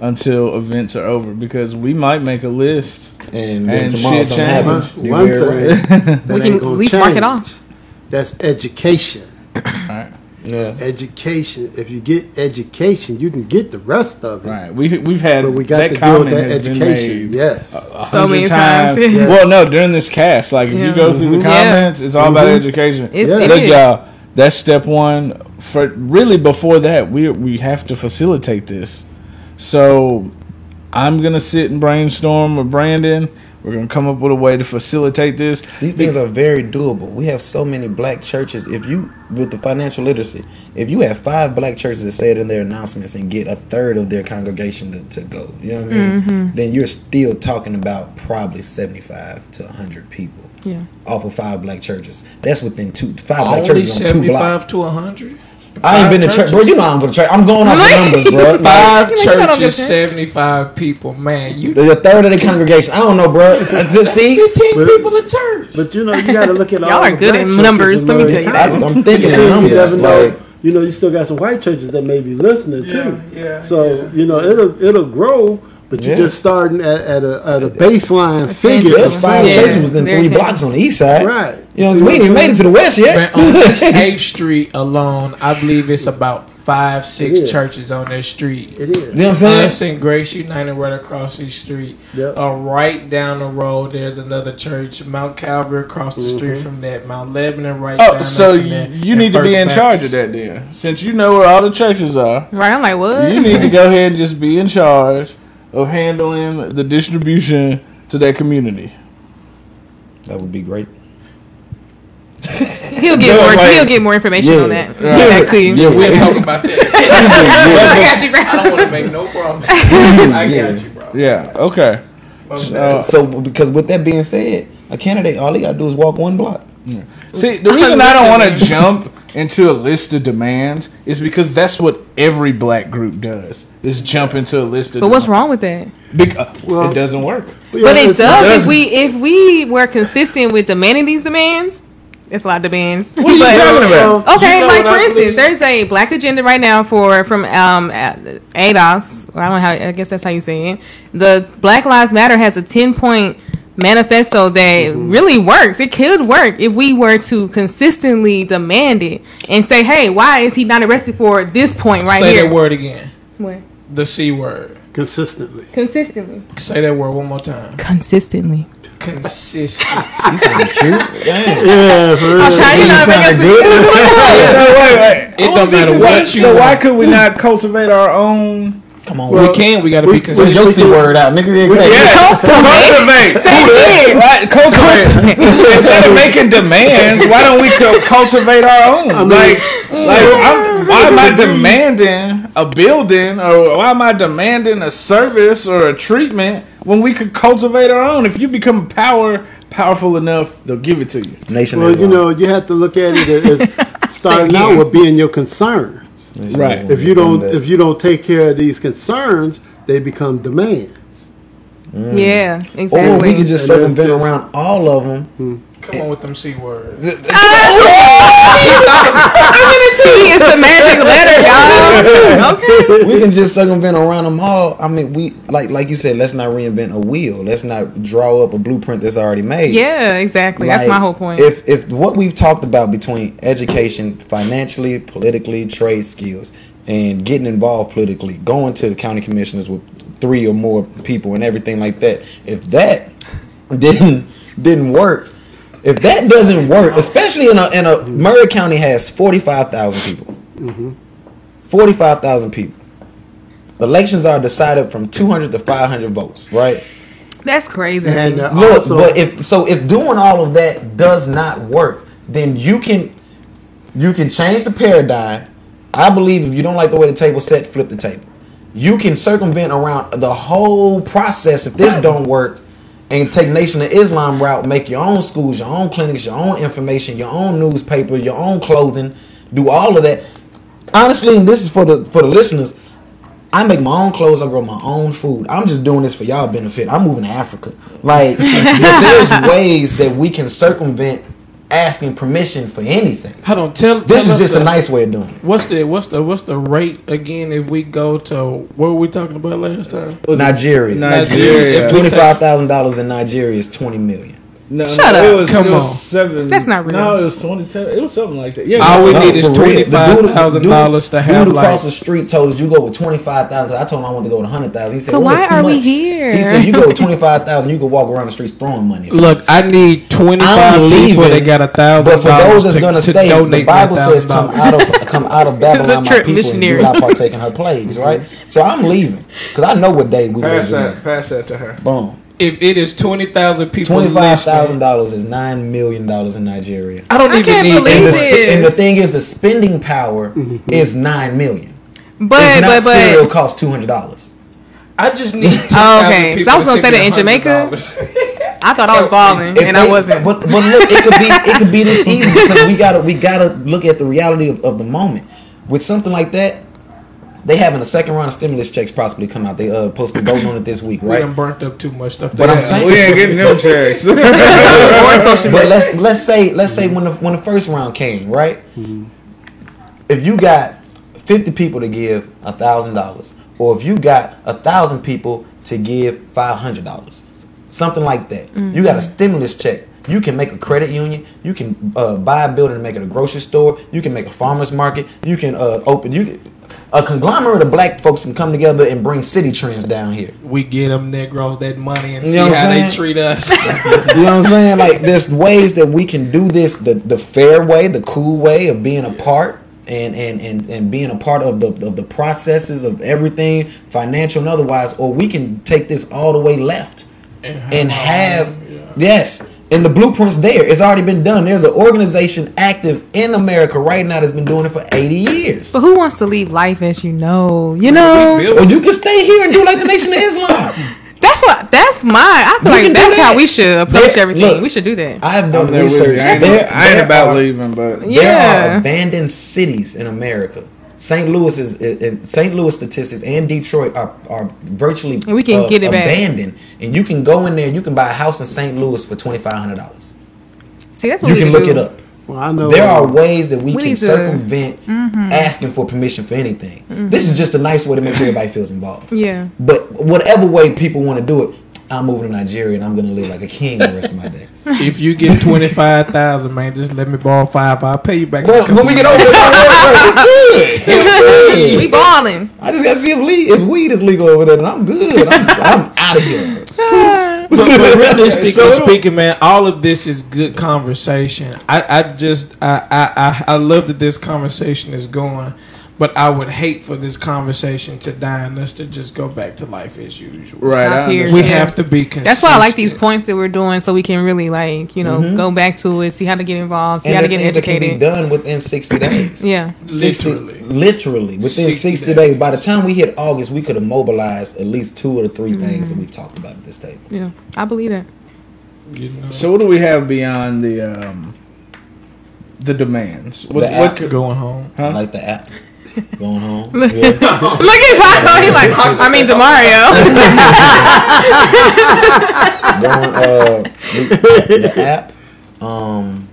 until events are over because we might make a list. And then And tomorrow shit something change. happens. One, You one hear thing [LAUGHS] right. that We ain't can gonna at least mark it off. That's education. Right. Yeah. Education. If you get education, you can get the rest of it. Right. We we've had But we got that to deal with that education. Yes. a So many times, yeah. [LAUGHS] Well, no, during this cast, like if you go through the Mhm. Yeah. comments, it's all about education. It's, Yeah. it Look, is. y'all, that's step one. For really, before that, we we have to facilitate this. So, I'm gonna sit and brainstorm with Brandon. We're gonna come up with a way to facilitate this. These things are very doable. We have so many black churches. If you, with the financial literacy, if you have five black churches that say it in their announcements and get a third of their congregation to, to go, you know what I mean? Mm-hmm. Then you're still talking about probably 75 to 100 people Yeah. off of five black churches. That's within two, five black churches on two blocks. seventy-five to hundred. I ain't been to church, bro. You know I'm going to church. I'm going off the numbers, bro. [LAUGHS] Like, Five You know, you don't churches, seventy-five people. Man, you there's a third of the congregation. I don't know, bro. I [LAUGHS] Just see, fifteen But- people at church. But you know, you got to look at all. Y'all are the good black at numbers, let me tell you I, I'm thinking in You numbers. never know. Like, You know, you still got some white churches that may be listening too. Yeah, yeah, So yeah. you know, it'll it'll grow, but you're Yeah. just starting at, at a at a baseline A figure. tangible. there's five Yeah, churches within very three tangible. blocks on the east side. Right. You know, See we ain't even made it to the west yet. Man, on East [LAUGHS] Eighth Street alone, I believe it's about five, six churches on that street. It is. You know what I'm saying? Us and Grace United right across the street. Yep. Uh, right down the road, there's another church. Mount Calvary across the street Mm-hmm. from that. Mount Lebanon right Oh, down so there you, that. you need to be First in charge of that then, since you know where all the churches are. Right. I'm like, what? You need to go ahead and just be in charge of handling the distribution to that community. That would be great. [LAUGHS] He'll get more. like- he'll get more information Yeah. on that. Right. Get back to you. Yeah. We'll talk about that. [LAUGHS] I got you, bro. [LAUGHS] I don't want to make no promises. I Yeah. got you, bro. Yeah. Okay. Uh, So because with that being said, a candidate all he gotta do is walk one block. See, the reason I don't want to jump into a list of demands is because that's what every black group does. Is jump into a list of. But what's demands. wrong with that? Because Well- it doesn't work. But it does. it's- If we if we were consistent with demanding these demands, it's a lot of demands. What are you But- talking about? Okay, You know like for I instance, believe? there's a black agenda right now for from um uh, ADOS. I don't know how I guess that's how you say it. The Black Lives Matter has a ten point manifesto that Mm-hmm. really works. It could work if we were to consistently demand it and say, "Hey, why is he not arrested for this point right Say here?" Say that word again. What? The C word. consistently. Consistently. Say that word one more time. Consistently. Consistent. She [LAUGHS] sounded cute. Damn. Yeah, for real. I'm trying to not make us- so wait, wait. It don't matter what you So why could we not cultivate our own? Come on, We we can. We got to we- be we- Put consistent. your C word out, nigga. Yeah, Yes, [LAUGHS] cultivate. Right, [LAUGHS] cultivate. Instead of making demands, why don't we cu- cultivate our own? like, like, I'm, why am I demanding a building, or why am I demanding a service or a treatment when we could cultivate our own? If you become power powerful enough, they'll give it to you. Nation Well, you know, you have to look at it as [LAUGHS] starting out with being your concerns. Right. If you don't, if you don't take care of these concerns, they become demands. Mm. Yeah, exactly. or we could just circumvent around all of them. Hmm. Come on with them C words. I'm gonna see it's the magic letter, y'all. [LAUGHS] Okay. we can just circumvent around them all. I mean, we like like you said, let's not reinvent a wheel. Let's not draw up a blueprint that's already made. Yeah, exactly. That's my whole point. If if what we've talked about between education, financially, politically, trade skills, and getting involved politically, going to the county commissioners with three or more people and everything like that, if that [LAUGHS] didn't didn't work, if that doesn't work, especially in a in a Maury County has forty five thousand people, forty five thousand people. Elections are decided from two hundred to five hundred votes, right? That's crazy. And uh, Look, also, but if so, if doing all of that does not work, then you can you can change the paradigm. I believe if you don't like the way the table set, flip the table. You can circumvent around the whole process if this don't work, and take Nation of Islam route. Make your own schools, your own clinics, your own information, your own newspaper, your own clothing. Do all of that. Honestly, and this is for the for the listeners. I make my own clothes. I grow my own food. I'm just doing this for y'all benefit. I'm moving to Africa. Like [LAUGHS] there's ways that we can circumvent asking permission for anything. Hold on. Tell. This tell is just the, a nice way of doing it. What's the what's the what's the rate again if we go to what were we talking about last time? Nigeria. Nigeria. Twenty five thousand dollars in Nigeria is twenty million. No, Shut no, up. It was, Come it was on. seven. That's not real. No, it was twenty-seven. It was something like that. Yeah. All we No, need is for real. twenty The five dude- thousand dude- dollars to have Dude like. across the street told us you go with twenty five thousand. I told him I wanted to go with hundred thousand. He said, So well, why too are we here? He said, you go with [LAUGHS] twenty five thousand, you can walk around the streets throwing money. Look, I need twenty I'm five people leaving, got a thousand. But for those that's gonna to stay, the Bible says, "Come out of come out of [LAUGHS] Babylon, my trip people, and do not partake in her plagues." Right. So I'm leaving because I know what day we Pass live that. in. Pass that to her. Boom. If it is twenty thousand people, twenty five thousand dollars is nine million dollars in Nigeria. I don't I even can't need. believe And the, this. sp- and the thing is, the spending power mm-hmm. Mm-hmm. is nine million. but it's not but cereal but costs two hundred dollars. I just need. 10,000 [LAUGHS] Oh, okay. So I was gonna say that in Jamaica. I thought I was [LAUGHS] balling If and they- I wasn't. But but look, it could be it could be this easy because we gotta we gotta look at the reality of, of the moment. With something like that, they having a second round of stimulus checks possibly come out. They uh supposed to be voting on it this week, right? We right? done burnt up too much stuff. But I'm Yeah. saying- We ain't getting them checks. [LAUGHS] But let's let's say let's say when the when the first round came, right? If you got fifty people to give a thousand dollars, or if you got a thousand people to give five hundred dollars, something like that, you got a stimulus check. You can make a credit union. You can uh, buy a building and make it a grocery store. You can make a farmers market. You can uh, open you. A conglomerate of black folks can come together and bring Citi Trends down here. we get them Negroes that money and You see how I'm they treat us. [LAUGHS] You know what I'm saying? Like there's ways that we can do this the the fair way, the cool way of being a part and and and, and being a part of the of the processes of everything, financial and otherwise, or we can take this all the way left and have yes, And the blueprint's there. It's already been done. There's an organization active in America right now that's been doing it for 80 years. But who wants to leave life as you know? You know, Or you can stay here and do like the Nation of Islam. [LAUGHS] that's what. That's my. I feel We like that's that. how we should approach There- everything. look. we should do that. I have I'm done there research. I ain't, There- I ain't there about are- leaving, but There Yeah. are abandoned cities in America. St. Louis is in St. Louis statistics and Detroit are, are virtually we can uh, get it back. abandoned. And you can go in there. You can buy a house in St. Louis for twenty five hundred dollars. See, that's what You we can look to it up. Well, I know. There are ways that we, We can need to- Mm-hmm. circumvent asking for permission for anything. This is just a nice way to make sure everybody feels involved. Yeah. But whatever way people want to do it, I'm moving to Nigeria and I'm going to live like a king the rest of my days. [LAUGHS] If you get twenty five thousand, man, just let me borrow five. I'll pay you back. in Well, when we get over months. there, don't worry, we're good. We balling. I just got to see if, le- if weed is legal over there, and I'm good. I'm, I'm out of here. but, but realistically speaking, man, all of this is good conversation. I, I just I, I, I, I love that this conversation is going, but I would hate for this conversation to die and us to just go back to life as usual. right. Stop here. We have to be consistent. That's why I like these points that we're doing, so we can really like you know go back to it, see how to get involved, see and how to get things can be educated. done within 60 days. [CLEARS THROAT] Yeah. 60 [CLEARS THROAT] Literally. literally within 60, 60 days. days. By the time we hit August, we could have mobilized at least two or the 3 things that we've talked about at this table. Yeah, I believe that. You know, So what do we have beyond the um, the demands? What, The what app. could, going home. Huh? Like the app. [LAUGHS] Going home. [LAUGHS] Look at Paco. He like, [LAUGHS] I mean, Demario. going uh the app. Um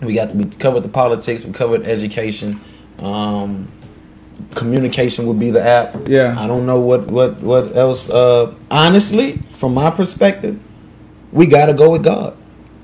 we got to we covered the politics, we covered education. Um communication would be the app. Yeah. I don't know what what what else uh honestly, from my perspective, we got to go with God.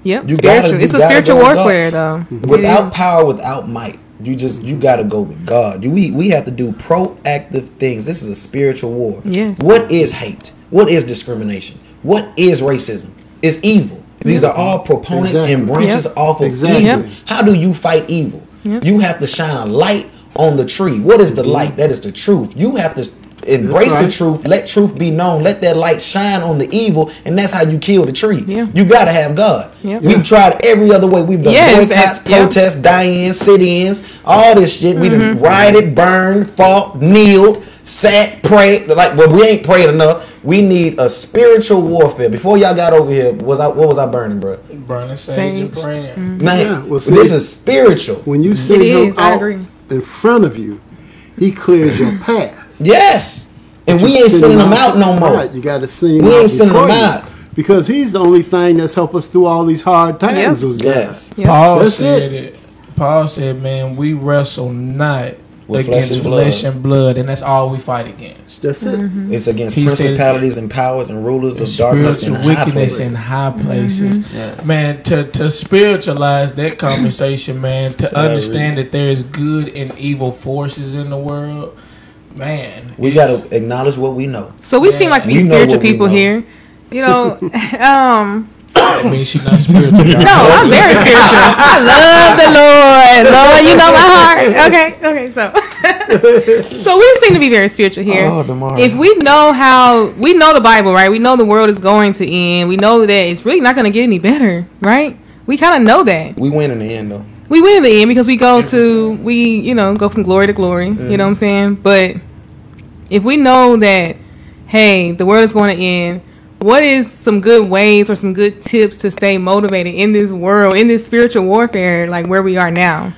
Yep, You gotta- you it's a spiritual go warfare, though. Without It power, without might, you just you got to go with God. We we have to do proactive things. This is a spiritual war. Yes. What is hate? What is discrimination? What is racism? It's evil. These are all proponents Exactly. and branches Yep. off of Exactly. evil. Yep. How do you fight evil? You have to shine a light on the tree. What is the mm-hmm. light? That is the truth. You have to embrace the truth. Let truth be known. Let that light shine on the evil, and that's how you kill the tree. Yeah. You got to have God. Yep. We've tried every other way. We've done Yes, boycotts, and- yep. protests, die-ins, sit-ins, all this shit. We Mm-hmm. done rioted, burned, fought, kneeled, sat, prayed. Like, well, we ain't prayed enough. We need a spiritual warfare. Before y'all got over here, was I what was I burning, bro? Burning sage, and Sage. praying. Man, Yeah, well, see- this is spiritual. When you send him is, out in front of you, he clears your path. Yes, and we ain't send sending him them out no more. Right, you got to send him We out ain't sending before him out. because he's the only thing that's helped us through all these hard times. Yep. Those guys. Yes. Yep. Paul That's said it. Paul said, "Man, we wrestle not With flesh against and blood. flesh and blood, and that's all we fight against. That's it. Mm-hmm. It's against He says- principalities and powers and rulers of darkness and high wickedness places. in high places. Mm-hmm. Man, to to spiritualize that conversation, man, to understand that there is good and evil forces in the world, man. We got to acknowledge what we know. So we seem like to be We spiritual people here. You know, [LAUGHS] um, I mean, she's not spiritual. no, I'm very spiritual. I love the Lord. Lord, you know my heart. Okay, okay, so [LAUGHS] so we seem to be very spiritual here. Oh, Damari. if we know how we know the Bible, right? We know the world is going to end. We know that it's really not going to get any better, right? We kind of know that. We win in the end, though. We win in the end because we go to we you know go from glory to glory. You know what I'm saying? But if we know that hey the world is going to end, what is some good ways or some good tips to stay motivated in this world in this spiritual warfare like where we are now?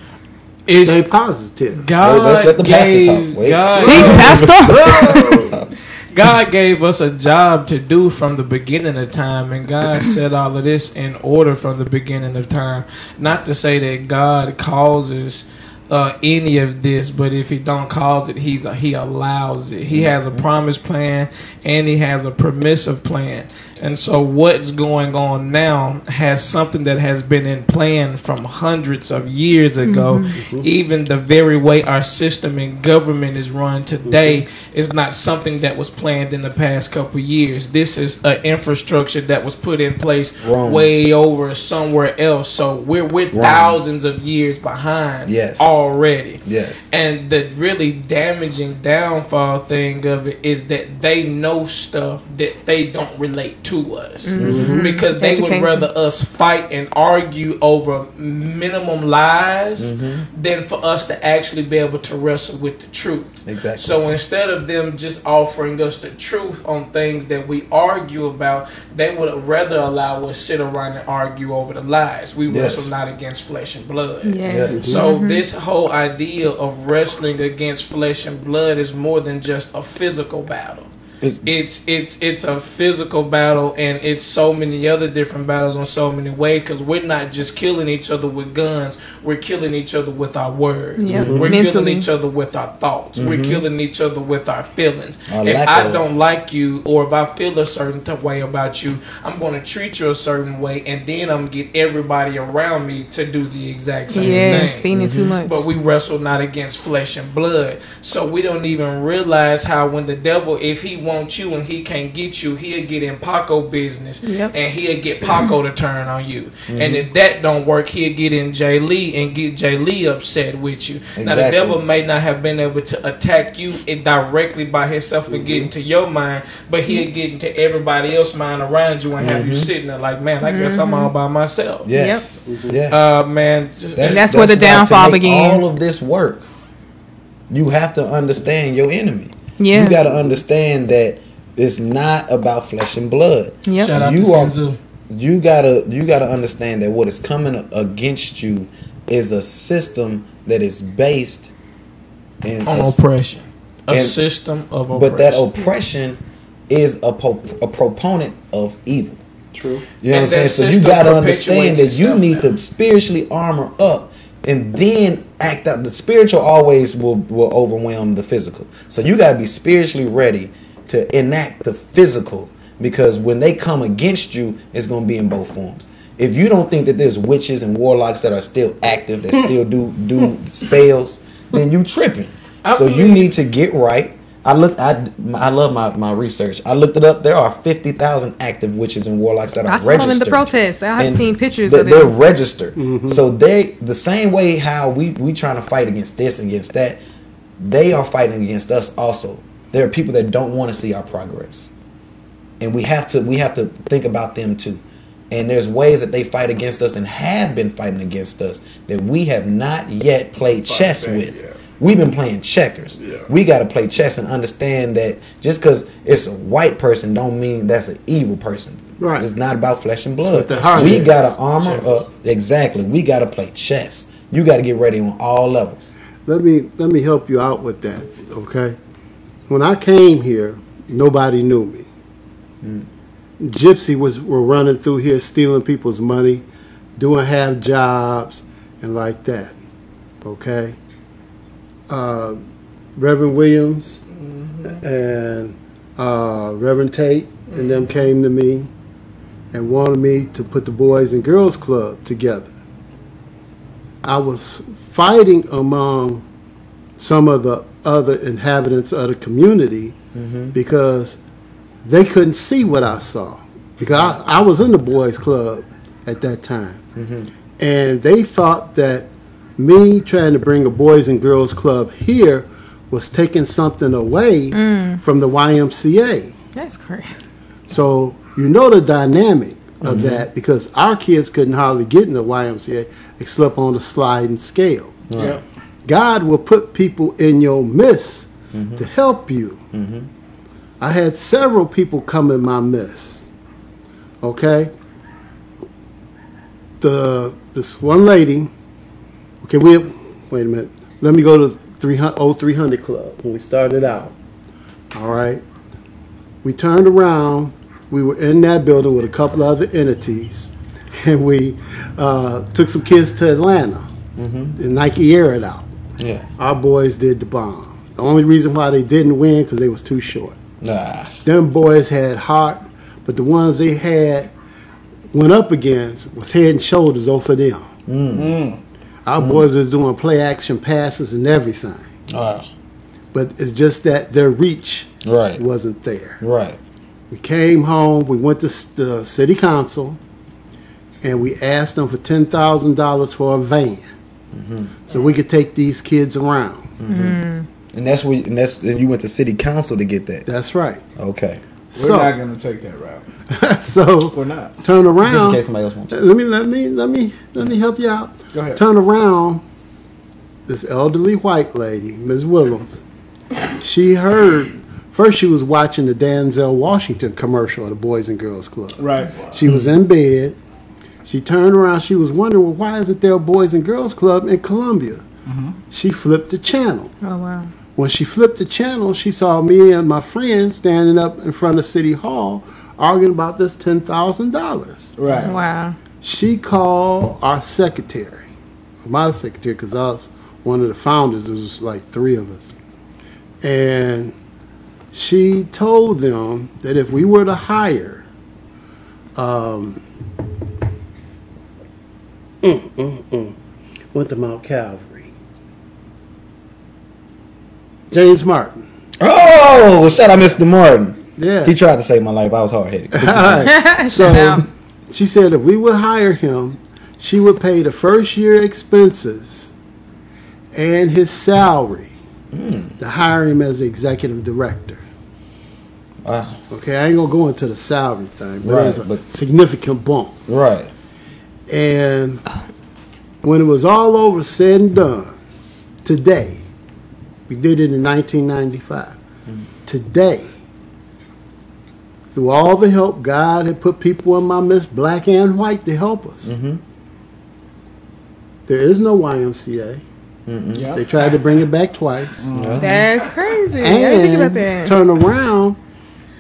It's Stay positive. God Let's let the pastor gave talk. Wait. God, Big pastor. [LAUGHS] [LAUGHS] God gave us a job to do from the beginning of time, and God set all of this in order from the beginning of time. Not to say that God causes uh, any of this, but if He don't cause it, He's He allows it. He has a promise plan, and He has a permissive plan. And so, what's going on now has something that has been in plan from hundreds of years ago. Mm-hmm. Mm-hmm. Even the very way our system and government is run today mm-hmm. is not something that was planned in the past couple years. This is an infrastructure that was put in place Wrong. way over somewhere else. So we're we're Wrong. thousands of years behind Yes. already already. Yes. And the really damaging downfall thing of it is that they know stuff that they don't relate to us mm-hmm. Mm-hmm. because they Education. would rather us fight and argue over minimum lies mm-hmm. than for us to actually be able to wrestle with the truth. Exactly. So instead of them just offering us the truth on things that we argue about, they would rather allow us sit around and argue over the lies. We Yes. wrestle not against flesh and blood. Yes. So this whole idea of wrestling against flesh and blood is more than just a physical battle. It's, It's it's it's a physical battle, and it's so many other different battles on so many ways. Because we're not just killing each other with guns; we're killing each other with our words. Yep. We're Mentally. killing each other with our thoughts. We're mm-hmm. killing each other with our feelings. Our if I of- don't like you, or if I feel a certain t- way about you, I'm going to treat you a certain way, and then I'm gonna get everybody around me to do the exact same Yes, thing. seen it too mm-hmm. much. But we wrestle not against flesh and blood. So we don't even realize how when the devil, if he wants you and he can't get you, he'll get in Paco business Yep. and he'll get Paco to turn on you. Mm-hmm. And if that don't work, he'll get in Jay Lee and get Jay Lee upset with you. Now the devil may not have been able to attack you directly by himself and get mm-hmm. into your mind, but he'll get into everybody else's mind around you and have you mm-hmm. sitting there like, man, I guess I'm all by myself. yes. Yes. Uh man, just, That's where the downfall to make begins. All of this work, you have to understand your enemy. Yeah. You got to understand that it's not about flesh and blood. Yep. shout out You to are- Sinzu. You gotta you gotta understand that what is coming against you is a system that is based in on a, oppression. A and- system of oppression. but that oppression is a, po- a proponent of evil. True. You know And what I'm saying? So you got to understand that you need now. to spiritually armor up and then act out. The spiritual always will, will overwhelm the physical. So you got to be spiritually ready to enact the physical because when they come against you, it's going to be in both forms. If you don't think that there's witches and warlocks that are still active, that [LAUGHS] still do do spells, then you tripping. So you need to get right. I looked. I I love my, my research. I looked it up. There are fifty thousand active witches and warlocks that are I saw them in the registered. protests. I've And seen pictures they- of They're them. registered. Mm-hmm. So they the same way how we we trying to fight against this and against that. They are fighting against us also. There are people that don't want to see our progress, and we have to we have to think about them too. And there's ways that they fight against us and have been fighting against us that we have not yet played chess back, with. yeah. We've been playing checkers. We got to play chess and understand that just because it's a white person don't mean that's an evil person. Right. It's not about flesh and blood. what the heart We got to armor up. Exactly. We got to play chess. You got to get ready on all levels. Let me let me help you out with that, okay? When I came here, nobody knew me. Mm. Gypsy was were running through here stealing people's money, doing half jobs and like that. Okay. Uh, Reverend Williams and uh, Reverend Tate and them came to me and wanted me to put the Boys and Girls Club together. I was fighting among some of the other inhabitants of the community because they couldn't see what I saw. Because I, I was in the boys' club at that time. And they thought that me trying to bring a boys and girls club here was taking something away mm. from the YMCA. That's crazy. So you know the dynamic of mm-hmm. that because our kids couldn't hardly get in the YMCA except on the sliding scale. Yeah. God will put people in your midst mm-hmm. to help you. Mm-hmm. I had several people come in my midst. Okay? The this one lady, okay, we wait a minute. Let me go to 300, 0300 Club when we started out. All right. We turned around. We were in that building with a couple other entities, [LAUGHS] and we uh, took some kids to Atlanta. Mm-hmm. The Nike Air It Out. Yeah. Our boys did the bomb. The only reason why they didn't win because they was too short. Nah. Them boys had heart, but the ones they had went up against was head and shoulders over them. Mm. Mm. Our mm-hmm. boys was doing play action passes and everything, Wow. but it's just that their reach Right. wasn't there. Right. We came home. We went to the city council, and we asked them for ten thousand dollars for a van. Mm-hmm. so we could take these kids around. Mm-hmm. And that's where and that's and you went to city council to get that. That's right. Okay. We're So, not gonna take that route. [LAUGHS] so We're not. turn Just in around. case somebody else wants to. Let me let me let me let me help you out. Go ahead. Turn around. This elderly white lady, Ms. Williams, she heard first she was watching the Denzel Washington commercial at the Boys and Girls Club. Right. She was in bed. She turned around. She was wondering, well, why isn't there a Boys and Girls Club in Columbia? Mm-hmm. She flipped the channel. Oh wow. When she flipped the channel, she saw me and my friend standing up in front of City Hall arguing about this ten thousand dollars. Right. Wow. She called our secretary, my secretary, because I was one of the founders. There was like three of us, and she told them that if we were to hire, um, mm, mm, mm, went to Mount Calvary, James Martin. Oh, shout out Mr. Martin. Yeah. He tried to save my life. I was hard headed. [LAUGHS] All right. [LAUGHS] So Now. she said if we would hire him, she would pay the first year expenses and his salary hmm. to hire him as the executive director. Wow. Okay, I ain't gonna go into the salary thing, but Right, it's a but- significant bump. Right. And when it was all over, said and done, today, we did it in 1995. Hmm. Today, through all the help, God had put people in my midst, black and white, to help us. Mm-hmm. There is no YMCA. Yeah. They tried to bring it back twice. Mm-hmm. That's crazy. I didn't think about And that. turn around,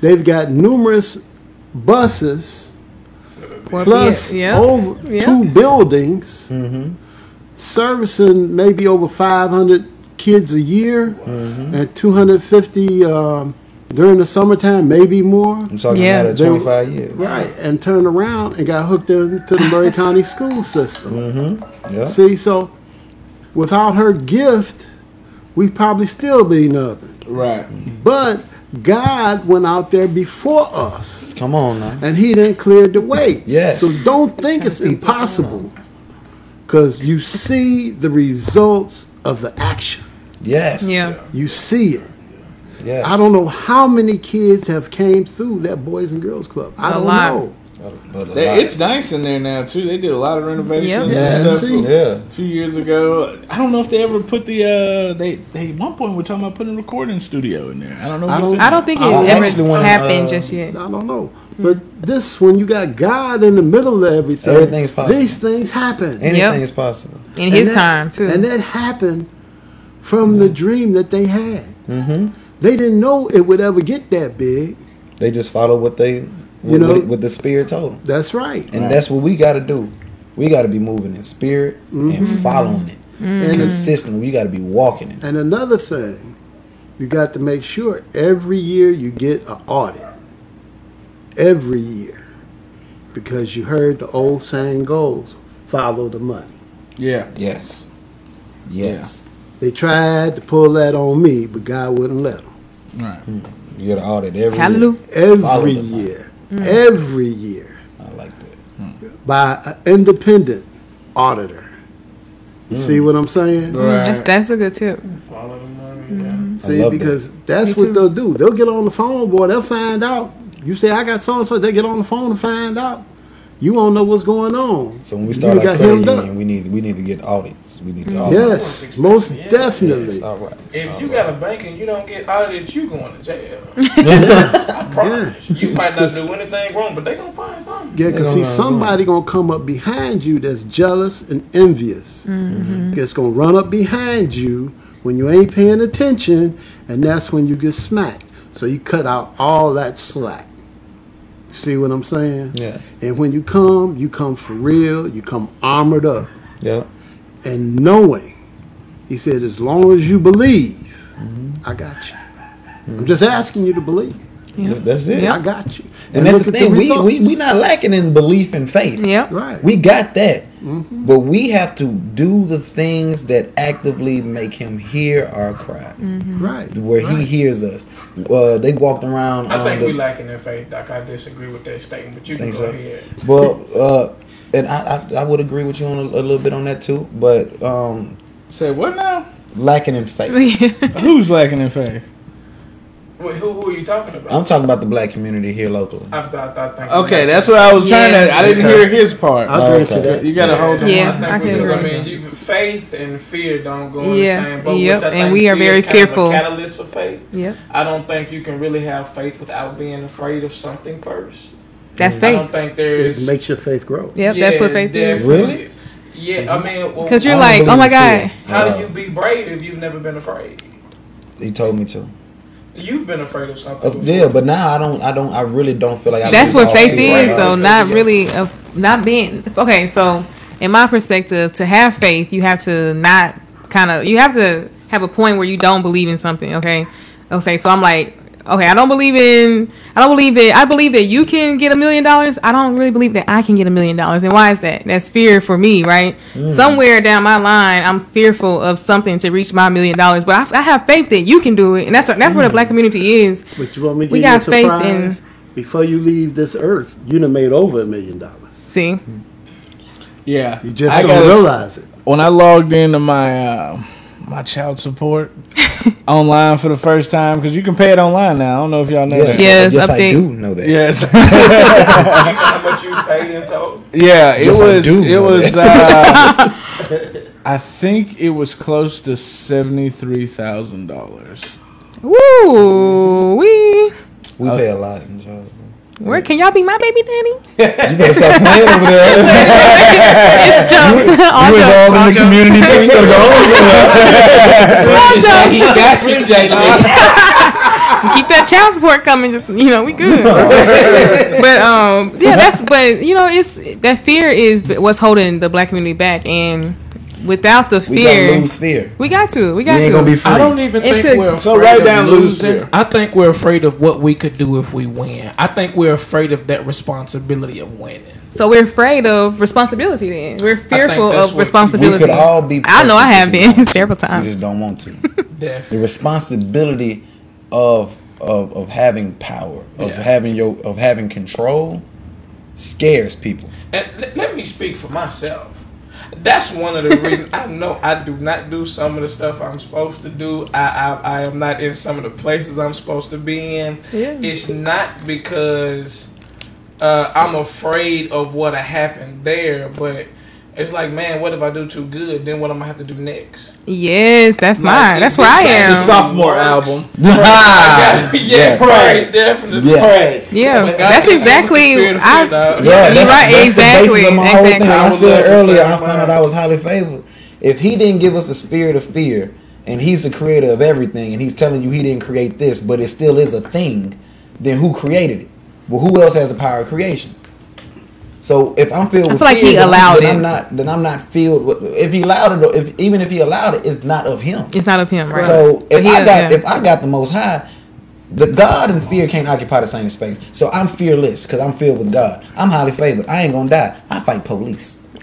they've got numerous buses Well, plus yeah, yeah. over Yeah. two buildings mm-hmm. servicing maybe over 500 kids a year and 250 um, during the summertime maybe more I'm talking Yeah. about it They- 25 years. right and turned around and got hooked into the Maury [LAUGHS] county school system mm-hmm, Yeah. see so without her gift we'd probably still be nothing Right. but god went out there before us Come on now. and he didn't clear the way. Yes. So don't think it's impossible, because you see the results of the action. Yes. Yeah. You see it. Yes. I don't know how many kids have came through that Boys and Girls Club. I A don't lot. know. But They, it's nice in there now too. They did a lot of renovations Yep. and Yeah, stuff see. Yeah. a few years ago. I don't know if they ever put the uh they they at one point were talking about putting a recording studio in there. I don't know. If I don't- I don't think it I ever actually wanna, happened uh, just yet. I don't know. But this, when you got God in the middle of everything, Everything's possible. These things happen. Anything Yep. is possible. In And his that- time too. And that happened from the dream that they had. Mm-hmm. They didn't know it would ever get that big. They just followed what they, what, You know- what, what the spirit told them, That's right. and that's what we got to do. We got to be moving in spirit and mm-hmm. following it And- consistently. We got to be walking it. And another thing, you got to make sure every year you get an audit. Every year. Because you heard the old saying goes, follow the money. Yeah. Yes. Yes. They tried to pull that on me, but God wouldn't let them. Right. Mm. You got to audit every. Hallelujah. Follow Every the money. year. Mm. Every year. Year. I like that. Hmm. By an independent auditor. You see mm. what I'm saying? Right. That's that's a good tip. Follow the money. Yeah. Mm-hmm. See, love because that's Me what too. they'll do. They'll get on the phone, boy. They'll find out. You say I got so and so. They get on the phone and find out. You won't know what's going on. So when we You start our got credit union, we need we need to get audits. We need to audit. Yes, most Yeah. definitely. Yes, all right. If you got a bank and you don't get audited, you going to jail. [LAUGHS] I promise. you. You might not do anything wrong, but they gonna find something. Yeah, because see, They don't somebody gonna come up behind you that's jealous and envious. Mm-hmm. It's gonna run up behind you when you ain't paying attention, and that's when you get smacked. So you cut out all that slack. See what I'm saying? Yes. And when you come, you come for real. You come armored up Yeah. and knowing. He said, as long as you believe, mm-hmm. I got you. I'm just asking you to believe. That's, that's it. I got you. And that's look the at thing. we, we results. we not lacking in belief and faith. Yep. right. We got that. But we have to do the things that actively make him hear our cries. right. Where he hears us. Uh, they walked around. I think the- we lacking in faith, Doc. I disagree with that statement, but you can go so? ahead. Well, uh, and I, I I would agree with you on a, a little bit on that too. But um, Say what now? lacking in faith. [LAUGHS] Who's lacking in faith? Wait, who, who are you talking about? I'm talking about the black community here locally. I, I, I think Okay, that's what I was trying to. I didn't Okay. hear his part. I'll grant Okay. you. You gotta hold him. Yeah, I think I we can do. I mean, you, faith and fear don't go in the same boat. yep, which I and we are very is kind of a fearful. catalyst for faith. Yep. I don't think you can really have faith without being afraid of something first. That's faith. I don't think there's. It is. makes your faith grow. Yep, that's what faith is. Really? Yeah, I mean, Because I you're like, oh my God. fear. how Uh, do you be brave if you've never been afraid? He told me to. You've been afraid of something. Before. yeah, but now I don't. I don't. I really don't feel like I. That's live what faith is, Right. though. Not you really of not being okay. So, in my perspective, to have faith, you have to not kind of you have to have a point where you don't believe in something. Okay, okay. So I'm like, okay, I don't believe in. I don't believe that. I believe that you can get a million dollars. I don't really believe that I can get a million dollars. And why is that? That's fear for me, right? Mm. Somewhere down my line, I'm fearful of something to reach my million dollars. But I, I have faith that you can do it, and that's that's where the black community is. But you want me to We give you a got faith in- Before you leave this earth, you've made over a million dollars. See, Yeah, You just I don't gotta- realize it. When I logged into my uh, my child support [LAUGHS] online for the first time, because you can pay it online now. I don't know if y'all know Yes, that. Yes, yes, I do know that. Yes. You [LAUGHS] know how much you paid in total? Yeah, it Yes, I was. do It know was. that. Uh, [LAUGHS] I think it was close to seventy three thousand dollars. woo, we. We pay a lot in charge. Where can y'all be my baby daddy? [LAUGHS] You better stop playing over there. [LAUGHS] It's jokes. [LAUGHS] All you jokes. involved All in the jokes. community too. You gotta go home somewhere. All jokes. He got you, Jalen. Keep that child support coming. Just you know, we good. but um, yeah, that's but you know, it's that fear is what's holding the black community back, and without the fear. We gotta lose fear. we got to, we We ain't to. gonna be free. I don't even It's think a- we're So afraid write of down losing. loser. I think we're afraid of what we could do if we win. I think we're afraid of that responsibility of winning. so we're afraid of responsibility. Then we're fearful of responsibility. We could all be. I know I have been [LAUGHS] several times. We just don't want to. [LAUGHS] the responsibility of of of having power, of Yeah. having your of having control, scares people. And let, let me speak for myself. That's one of the reasons I know I do not do some of the stuff I'm supposed to do. I I, I am not in some of the places I'm supposed to be in. Yeah. It's not because uh, I'm afraid of what happened there, but it's like, man, what if I do too good? Then what am I have to do next? Yes, that's Like, mine. That's where I it's like The am. sophomore Works. album. [LAUGHS] [LAUGHS] yeah, Yes. right, definitely. Yes. Yeah, God that's gave exactly. spirit of fear, I. Yeah, You're that's, right, that's exactly, the basis of my whole thing. exactly. I I said earlier, I found out. I was highly favored. If he didn't give us a spirit of fear, and he's the creator of everything, and he's telling you he didn't create this, but it still is a thing, then who created it? Well, who else has the power of creation? So if I'm filled I with feel like fear, he then I'm- allowed then it. I'm not. Then I'm not filled. With, if he allowed it, or if even if he allowed it, it's not of him. it's not of him, right? So if I got if I got the most high, the God and fear can't occupy the same space. So I'm fearless because I'm filled with God. I'm highly favored. I ain't gonna die. I fight police. [LAUGHS]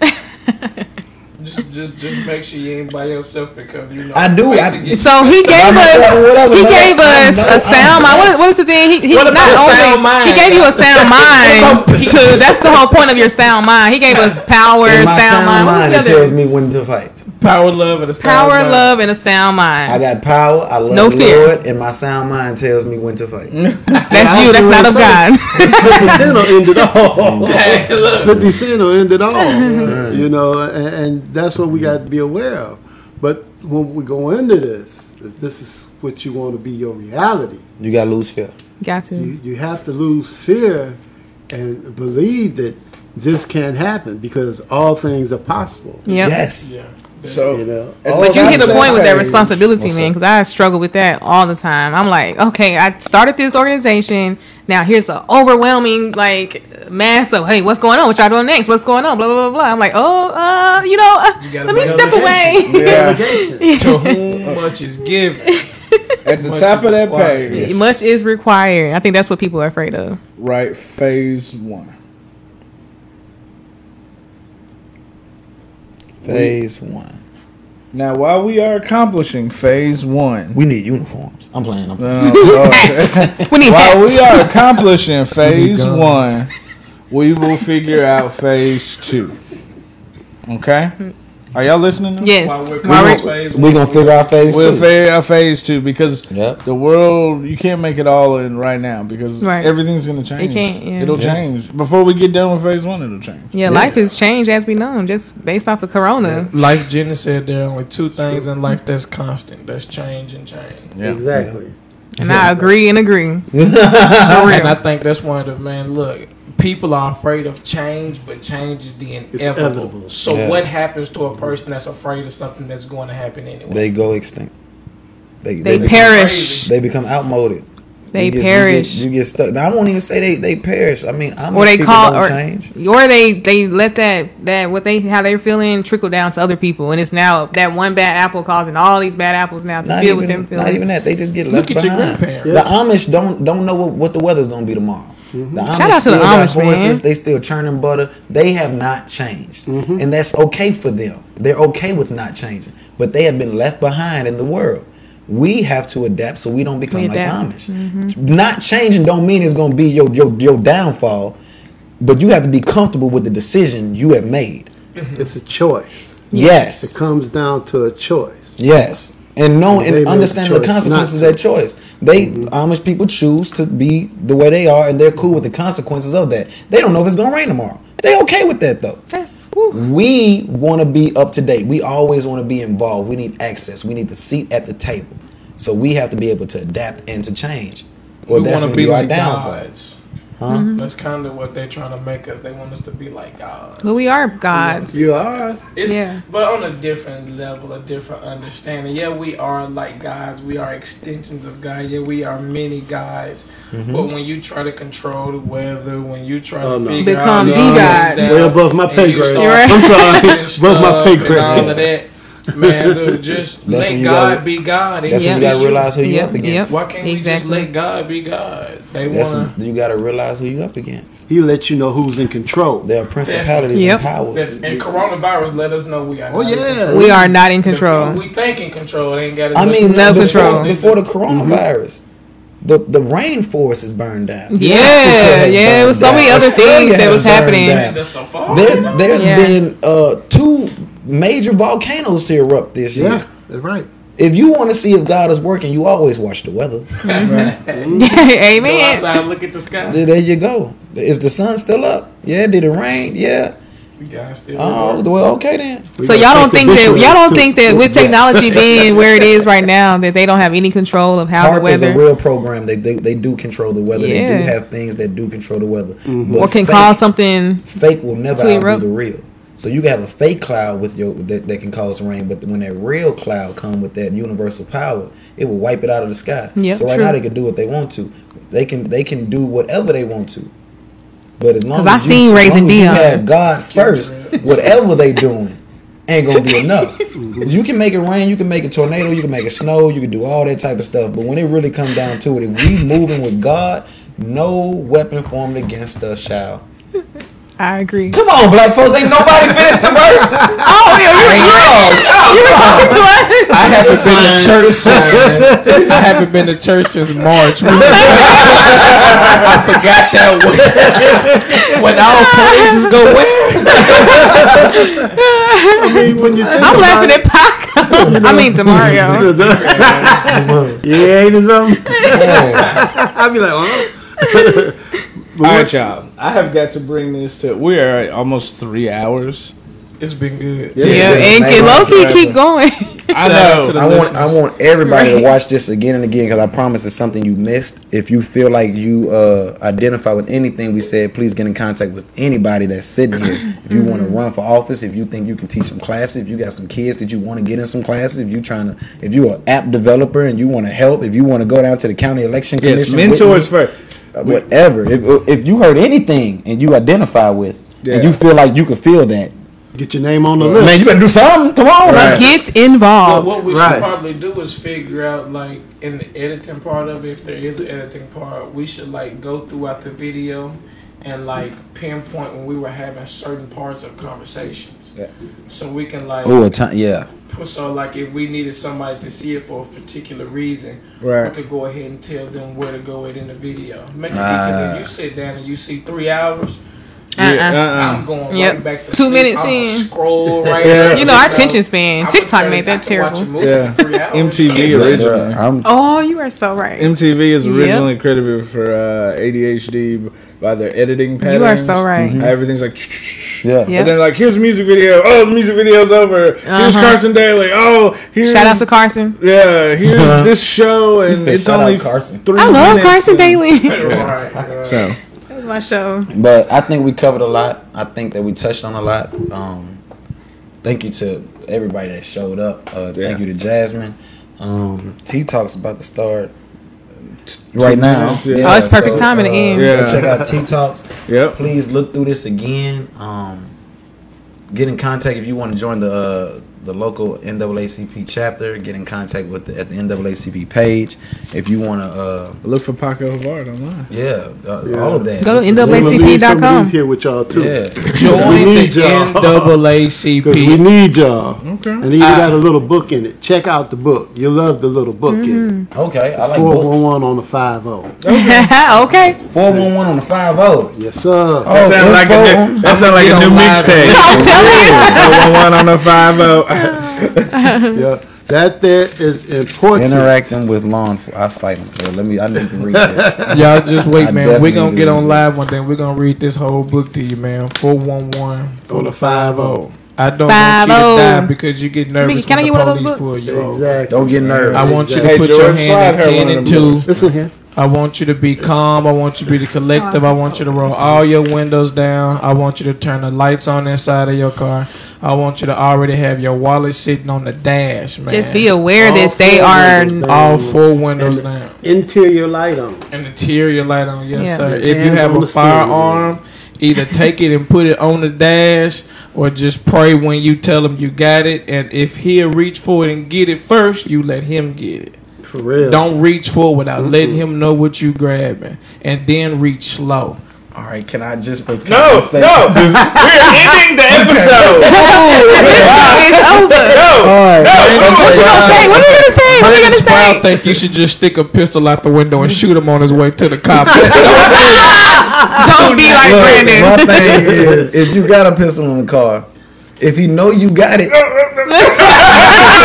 Just, just, just make sure you ain't by yourself because you know. I do. faith I- So he gave us whatever, he gave us know a I'm sound mind. What is, what is the thing? He, he What not about only mind? he gave you a sound [LAUGHS] mind. What about peace? to, that's the whole point of your sound mind. He gave us [LAUGHS] power, In my sound, sound mind. mind, it tells me when to fight. Power, love, and a sound Power, mind. love, and a sound mind. I got power. I love No the fear. Lord, and my sound mind tells me when to fight. [LAUGHS] that's you. That's not of gonna God. Fifty Cent will end it all. Fifty Cent will end it all. You know, and, and that's what we got to be aware of. But when we go into this, if this is what you want to be your reality, You gotta lose fear. Got to. you, you have to lose fear and believe that this can happen because all things are possible. Yep. Yes. Yeah. So, You know, But you hit a point with that responsibility, man, because I struggle with that all the time. I'm like, okay, I started this organization. Now here's an overwhelming like mass of, hey, what's going on? What y'all doing next? What's going on? Blah blah blah blah. I'm like, oh, uh, you know, uh, You let me make step away. Delegation. [LAUGHS] to whom much is given. At the Much top of that required. page, Much is required. I think that's what people are afraid of. right? Phase one. Phase one. Now, while we are accomplishing phase one, We need uniforms. I'm playing. I'm playing. uh, uh, Hats. We need while hats. we are accomplishing [LAUGHS] phase guns. one, we will figure out phase two. Okay? Are y'all listening? to? Yes. While we're While we're- phase we one, gonna figure out phase We'll two. figure out phase two because Yep. the world you can't make it all in right now because Right. everything's gonna change. It can't, yeah. It'll Yes. change before we get done with phase one. It'll change. Yeah, life has changed as we know, just based off the corona. Like Jenny said, there are only two things in life that's constant. That's change and change. Yeah. Exactly. And I agree and agree. [LAUGHS] And I think that's one of the man. Look, people are afraid of change, but change is the inevitable. inevitable. So Yes. what happens to a person that's afraid of something that's going to happen anyway? They go extinct. They They become- perish. They become outmoded. They You get- you perish. get- You get, stuck. Now, I won't even say they, they perish. I mean, I'm or they call or, change. or they they let that that what they how they're feeling trickle down to other people and it's now that one bad apple causing all these bad apples now to Not feel even, what them feeling. not even that. They just get left Look at your behind. grandparents. The Amish don't don't know what, what the weather's gonna be tomorrow. The Amish Mm-hmm. Shout out to still the got Amish, man. horses. They still churning butter. They have not changed, Mm-hmm. and that's okay for them. They're okay with not changing, but they have been left behind in the world. We have to adapt so we don't become We like adapt. Mm-hmm. Amish. Not changing don't mean it's gonna be your your your downfall, but you have to be comfortable with the decision you have made. It's a choice. Yes. It comes down to a choice. Yes. And know They and made the understand the choice consequences of not that choice. They mm-hmm. Amish people choose to be the way they are, and they're cool with the consequences of that. They don't know if it's gonna rain tomorrow. They okay with that though. That's whew. We want to be up to date. We always want to be involved. We need access. We need the seat at the table. So we have to be able to adapt and to change. Or we that's want to gonna be our like downfall. Gods. Huh? That's kind of what they're trying to make us. They want us to be like gods. but we are gods. You are. It's, Yeah. But on a different level, a different understanding. Yeah, we are like gods. We are extensions of God. Yeah, we are many gods. Mm-hmm. But when you try to control the weather, when you try Oh, to no. figure Become out the all God. Way above my pay grade. start You're right. I'm sorry. and Above my pay stuff grade. And all of that. Man, dude, just let God gotta- be God. That's when you gotta realize who you Yep, up against. yep. Why can't we just let God be God? They That's want when you gotta realize who you up against. He let you know who's in control. There are principalities Yep. and powers. to. And coronavirus let us know we are. Oh, not in yeah. control. We are not in control. We think in control. They ain't got. I mean, No before, control. before the coronavirus, the the rainforest is burned down. Yeah, yeah, it burned was so down. many other Australia things that has was happening. down. There, there's Yeah. been uh, two major volcanoes to erupt this year. Yeah, that's right. If you want to see if God is working, you always watch the weather. [LAUGHS] [LAUGHS] Go Amen. outside look at the sky. There there you go. Is the sun still up? Yeah. Did it rain? Yeah. The guy. Oh, well, okay then. We So y'all don't think that y'all don't think that with Yes. technology [LAUGHS] being where it is right now that they don't have any control of how HAARP the is a real program. They, they they do control the weather. They do have things that do control the weather. Mm-hmm. But or can fake- cause something. fake will never outdo erupt. the real. So you can have a fake cloud with your that, that can cause rain, but when that real cloud come with that universal power, it will wipe it out of the sky. Yep, so right true. now they can do what they want to. They can they can do whatever they want to. But as long as I you, seen as Raising long as you have God first, whatever they doing ain't gonna be enough. Mm-hmm. you can make it rain, you can make a tornado, you can make it snow, you can do all that type of stuff. But when it really comes down to it, if we moving with God, no weapon formed against us shall I agree. Come on, black folks. Ain't nobody finished the verse. [LAUGHS] Oh, yeah, you I haven't been to church since. [LAUGHS] I haven't been to church since March. [LAUGHS] I forgot that when, when all praises go where? I mean, when you think I'm laughing at Pac. I mean, Demario. it, yeah, ain't it something? I'd be like, huh? All right, y'all. I have got to bring this to. We are at almost three hours. It's been good. Yeah. Yeah, and can low key keep going. [LAUGHS] I Shout to know. the I want I want everybody Right. to watch this again and again because I promise it's something you missed. If you feel like you uh, identify with anything we said, please get in contact with anybody that's sitting here. [CLEARS THROAT] If you want to run for office, if you think you can teach some classes, if you got some kids that you want to get in some classes, if you're trying to, if you're an app developer and you want to help, if you want to go down to the county election commission, with mentors me, first. Uh, whatever. If if you heard anything and you identify with, Yeah. and you feel like you could feel that, Get your name on the list. Man, you better do something. Come on, Right. Get Well, involved. what we Right. should probably do is figure out, like, in the editing part of it, if there is an editing part, we should, like, go throughout the video and, like, pinpoint when we were having certain parts of conversations. Yeah. So we can, like, Oh, a time, yeah. put- so, like, if we needed somebody to see it for a particular reason, Right. we could go ahead and tell them where to go it in the video. Make it Ah. because if you sit down and you see three hours, Uh-uh. I'm going Yep. right back to Two sleep. minutes I'ma in. Scroll [LAUGHS] right Yeah. You know, our attention span. TikTok turn- made that can watch a terrible. movie Yeah. for three hours. MTV originally. I'm, Oh, you are so right. MTV is Yep. originally credited for uh, ADHD by their editing patterns. You are so right. How Everything's like, yeah. Yeah. and then like, here's a music video. Oh, the music video's over. Here's Uh-huh. Carson Daly. Oh, here's Shout out to Carson. yeah. Here's this show, and said, it's "Shout only Carson." three. I love minutes Carson and- Daly. [LAUGHS] right, right. So that was my show. But I think we covered a lot. I think that we touched on a lot. Um, thank you to everybody that showed up. Uh, Yeah. Thank you to Jasmine. Um, T Talk's about to start right now. yeah. Oh, it's perfect timing to end. go Yeah. check out T Talks. [LAUGHS] Yep. Please look through this again. Um, get in contact if you want to join the uh, the local NAACP chapter. Get in contact with the, at the NAACP page if you want to. Uh, look for Paco Havard online. yeah, uh, Yeah. all of that. Go to We're gonna leave some of NAACP.com. here with y'all too. Yeah. [LAUGHS] Because we need the y'all. [LAUGHS] NAACP. Because we need y'all. Okay. And even got a little book in it. Check out the book. You love the little book in it. Okay, I like books. 411 on the 50. okay. 411 on the 50. Yes, sir. Oh, sounds like a new, that sounds like a new on live. mixtape. I'm telling you. One on the five oh. [LAUGHS] [LAUGHS] Yeah. That there is important. Interacting with law enforcement. I fight them. So let me, I need to read this. [LAUGHS] Y'all just wait, I man. We're gonna get read on this. live one day. We're gonna read this whole book to you, man. 411 On the 50. I don't want you to die oh. because you get nervous Megan, can I when get one the of those police books? pull you over. Exactly. Don't get nervous. I want you to Hey, put George, your slide hand her at 10 one of and them 2. Listen here. I want you to be calm. I want you to be the collective. I want you to roll all your windows down. I want you to turn the lights on inside of your car. I want you to already have your wallet sitting on the dash, man. Just be aware All that they are. down. all four windows And- down. Interior light on. And interior light on, yes, Yeah. sir. If you have a the steering wheel. firearm, either take it and put it on the dash, or just pray when you tell him you got it. And if he'll reach for it and get it first, you let him get it. For real. Don't reach for it without letting him know what you grabbing, and then reach slow. All right, can I just can No, I no. say- We're ending the episode. [LAUGHS] it's over. All right. What you gonna say? What are you gonna say? What are you gonna Brandon Sprout say? think you should just stick a pistol out the window and shoot him on his way to the cop. [LAUGHS] Don't be like Look, Brandon. my thing is, if you got a pistol in the car, if you know you got it, [LAUGHS]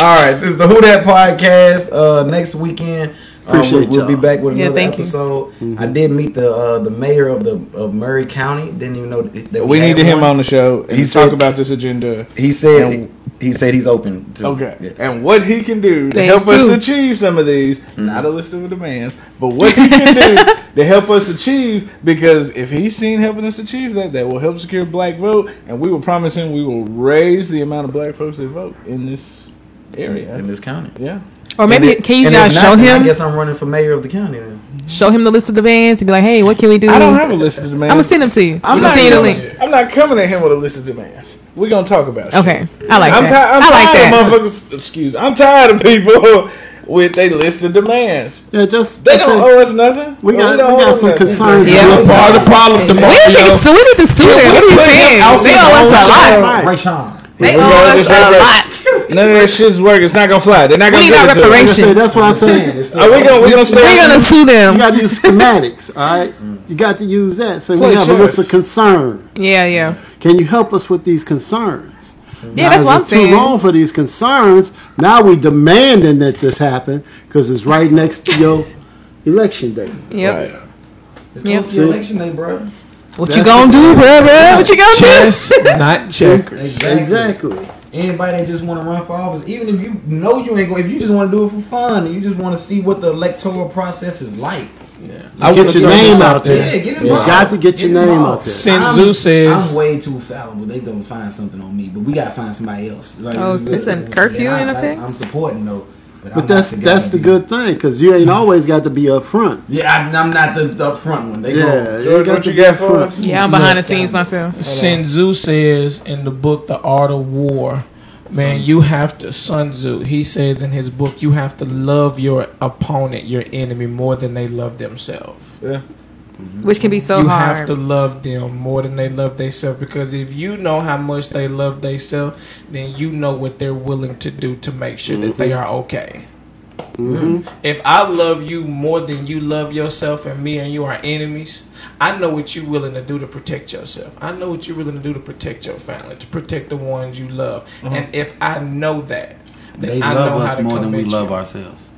all right. This is the WhoDat podcast. Uh, next weekend, Appreciate we'll, we'll be back with Yeah, another thank you. episode. I did meet the uh, the mayor of the of Maury County. Didn't even know that that We needed him on the show and He talk said- about this agenda. He said And- he said he's open. To, Okay. Yes. And what he can do to Thanks, help us achieve some of these, not a list of demands, but what he can do [LAUGHS] to help us achieve, because if he's seen helping us achieve that, that will help secure black vote, and we will promise him we will raise the amount of black folks that vote in this area. in this county. Yeah. Or maybe And if- can you and guys not, show him? I guess I'm running for mayor of the county. Then. Show him the list of the bands and be like, hey, what can we do? I don't have a list of demands. I'm gonna send them to you. I'm I'm not gonna send the coming- link. I'm not coming at him with a list of demands. We're gonna talk about it. Okay, I like I'm, that. ti- I'm I like tired that. of motherfuckers. Excuse me. I'm tired of people [LAUGHS] with a list of demands. Yeah, just, They don't say- owe us nothing. we got, don't we got some nothing. concerns. Yeah. That's part of the problem, We need to, so we need to sue them. What are you saying? They owe us a lot. Right. Sean. They owe gonna us just a have lot. None of that [LAUGHS] shit's work. It's not gonna fly. They're not gonna need give our it to us. Like reparations. said, that's why I said Are we gonna we gonna stay? We're gonna sue them. you got to use schematics. All right, you got to use that. So we Play have a list of concerns. Yeah, yeah. Can you help us with these concerns? Yeah, Now, that's what I'm saying. Too long for these concerns. Now we demanding that this happen because it's right next to your election day. Yep. Right. It's Yeah. close to your election day, bro. What That's you gonna do, bro, bro? What you gonna do? Chess, not [LAUGHS] checkers. Exactly. Exactly. Anybody that just want to run for office, even if you know you ain't going, if you just want to do it for fun and you just want to see what the electoral process is like, Yeah. I Get your name out there. yeah, get You got to get your name involved. out there. Sin I'm- says- I'm way too fallible. They gonna find something on me, but we gotta find somebody else. Like, Oh, it's a curfew I, in effect? I'm supporting though. But, But that's that's the good thing because you ain't always got to be up front. Yeah, I'm, I'm not the, the upfront one. They Yeah, go. George, got what you got for us? Yeah, I'm behind the scenes myself. Sun Tzu says in the book The Art of War, man, you have to Sun Tzu. He says in his book, you have to love your opponent, your enemy, more than they love themselves. Yeah. Mm-hmm. Which can be so hard. you hard. have to love them more than they love themselves because if you know how much they love themselves, then you know what they're willing to do to make sure that they mm-hmm. are okay. Mm-hmm. If I love you more than you love yourself and me and you are enemies, I know what you're willing to do to protect yourself. I know what you're willing to do to protect your family, to protect the ones you love. And if I know that, then They I love know us how to more than we love you. ourselves.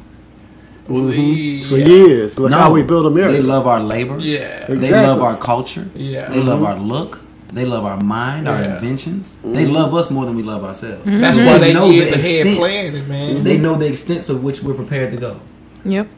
We- mm-hmm. For yeah. years, look how we build America. They love our labor. Yeah. exactly. They love our culture. Yeah. They love mm-hmm. our look. They love our mind, our Yeah. inventions. Mm-hmm. They love us more than we love ourselves. That's So why they know the extent. planning man. They know the extent of which we're prepared to go. Yep.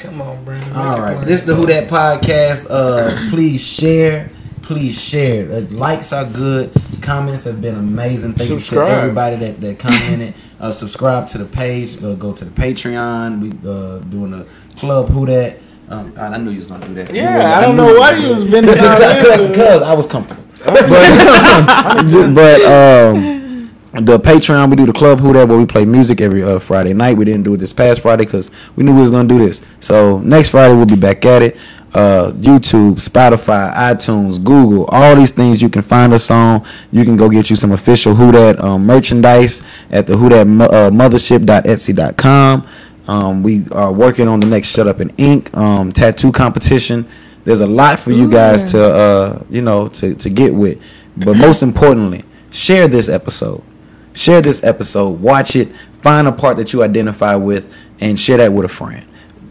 Come on, Brandon. All right, All it this is the WhoDat podcast. Uh, please share. Please share. Uh, likes are good. Comments have been amazing. Thank you to everybody that, that commented. Uh, subscribe to the page. Uh, go to the Patreon. We uh, doing the club WhoDat. Um, I I knew you was gonna do that. Yeah, I don't know why you was bending [LAUGHS] down because because I was comfortable. [LAUGHS] but [LAUGHS] but um, the Patreon we do the club WhoDat where we play music every uh, Friday night. We didn't do it this past Friday because we knew we was gonna do this. So next Friday we'll be back at it. Uh, YouTube, Spotify, iTunes, Google, all these things you can find us on. You can go get you some official WhoDat um, merchandise at the WhoDat uh, Mothership.etsy.com. Um, we are working on the next Shut Up and Ink um, tattoo competition. There's a lot for you guys to uh, you know to, to get with, but most importantly, share this episode. Share this episode. Watch it. Find a part that you identify with, and share that with a friend.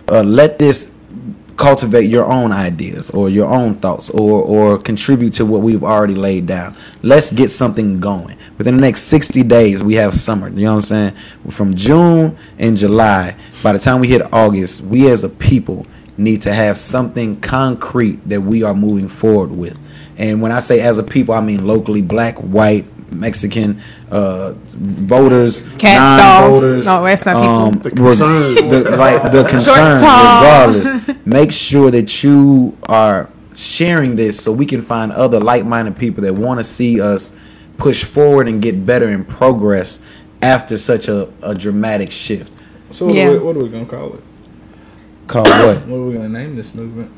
Uh, let this cultivate your own ideas or your own thoughts or or contribute to what we've already laid down. Let's get something going. Within the next 60 days we have summer. You know what I'm saying? From June and July, by the time we hit August, we as a people need to have something concrete that we are moving forward with. And when I say as a people, I mean locally black, white, Mexican, uh, voters, Cats, non-voters, No, that's not people. um, The concerns. the, like the [LAUGHS] concerns, regardless. [LAUGHS] Make sure that you are sharing this so we can find other like-minded people that want to see us push forward and get better and progress after such a, a dramatic shift. So what, Yeah. are we, what are we gonna call it? Call what? What are we gonna name this movement?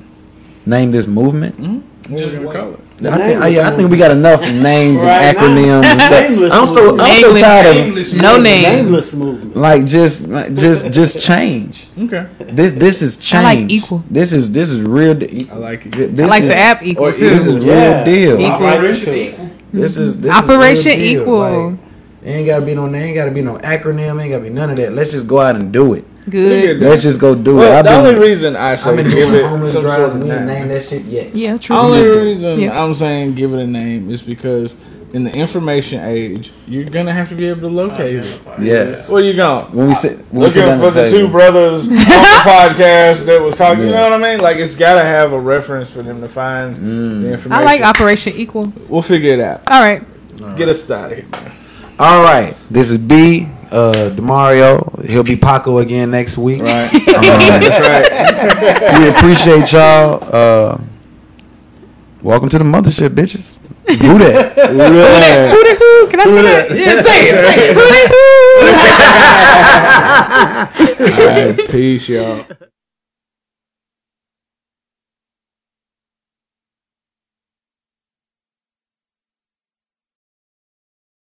Name this movement. What are we gonna call it? I think, I, I think we got enough names Right and acronyms and stuff. I'm so I'm so Nameless. tired of No movement. name. Nameless movement. like just like, just just [LAUGHS] change. Okay. This this is change. I like equal. This is this is real. De- I like it. This I like is, the app equal too. This is Yeah. real deal. Equal. Operation Equal. This is this Operation is real deal. Equal. Like, ain't gotta be no name, ain't gotta be no acronym, ain't gotta be none of that. Let's just go out and do it. Good. Let's just go do it. I've the been, only reason I say I've been give it homeless some sort of and we ain't name. that shit yet. Yeah, true. The only just do it. reason Yeah. I'm saying give it a name is because in the information age, you're gonna have to be able to locate it. Yes. Where you going? When we sit, when we sit Looking for at the two brothers on the [LAUGHS] podcast that was talking. You know what I mean? Like it's got to have a reference for them to find Mm. the information. I like Operation Equal. We'll figure it out. All right. Get us started. All right, this is B. Uh, Demario. He'll be Paco again next week. Right. [LAUGHS] That's right. [LAUGHS] we appreciate y'all. Uh, welcome to the mothership, bitches. Who that? Yeah. Hooty hoo. Can I say that? yeah, say it. Say it. Hooty hoo. [LAUGHS] All right. Peace, y'all.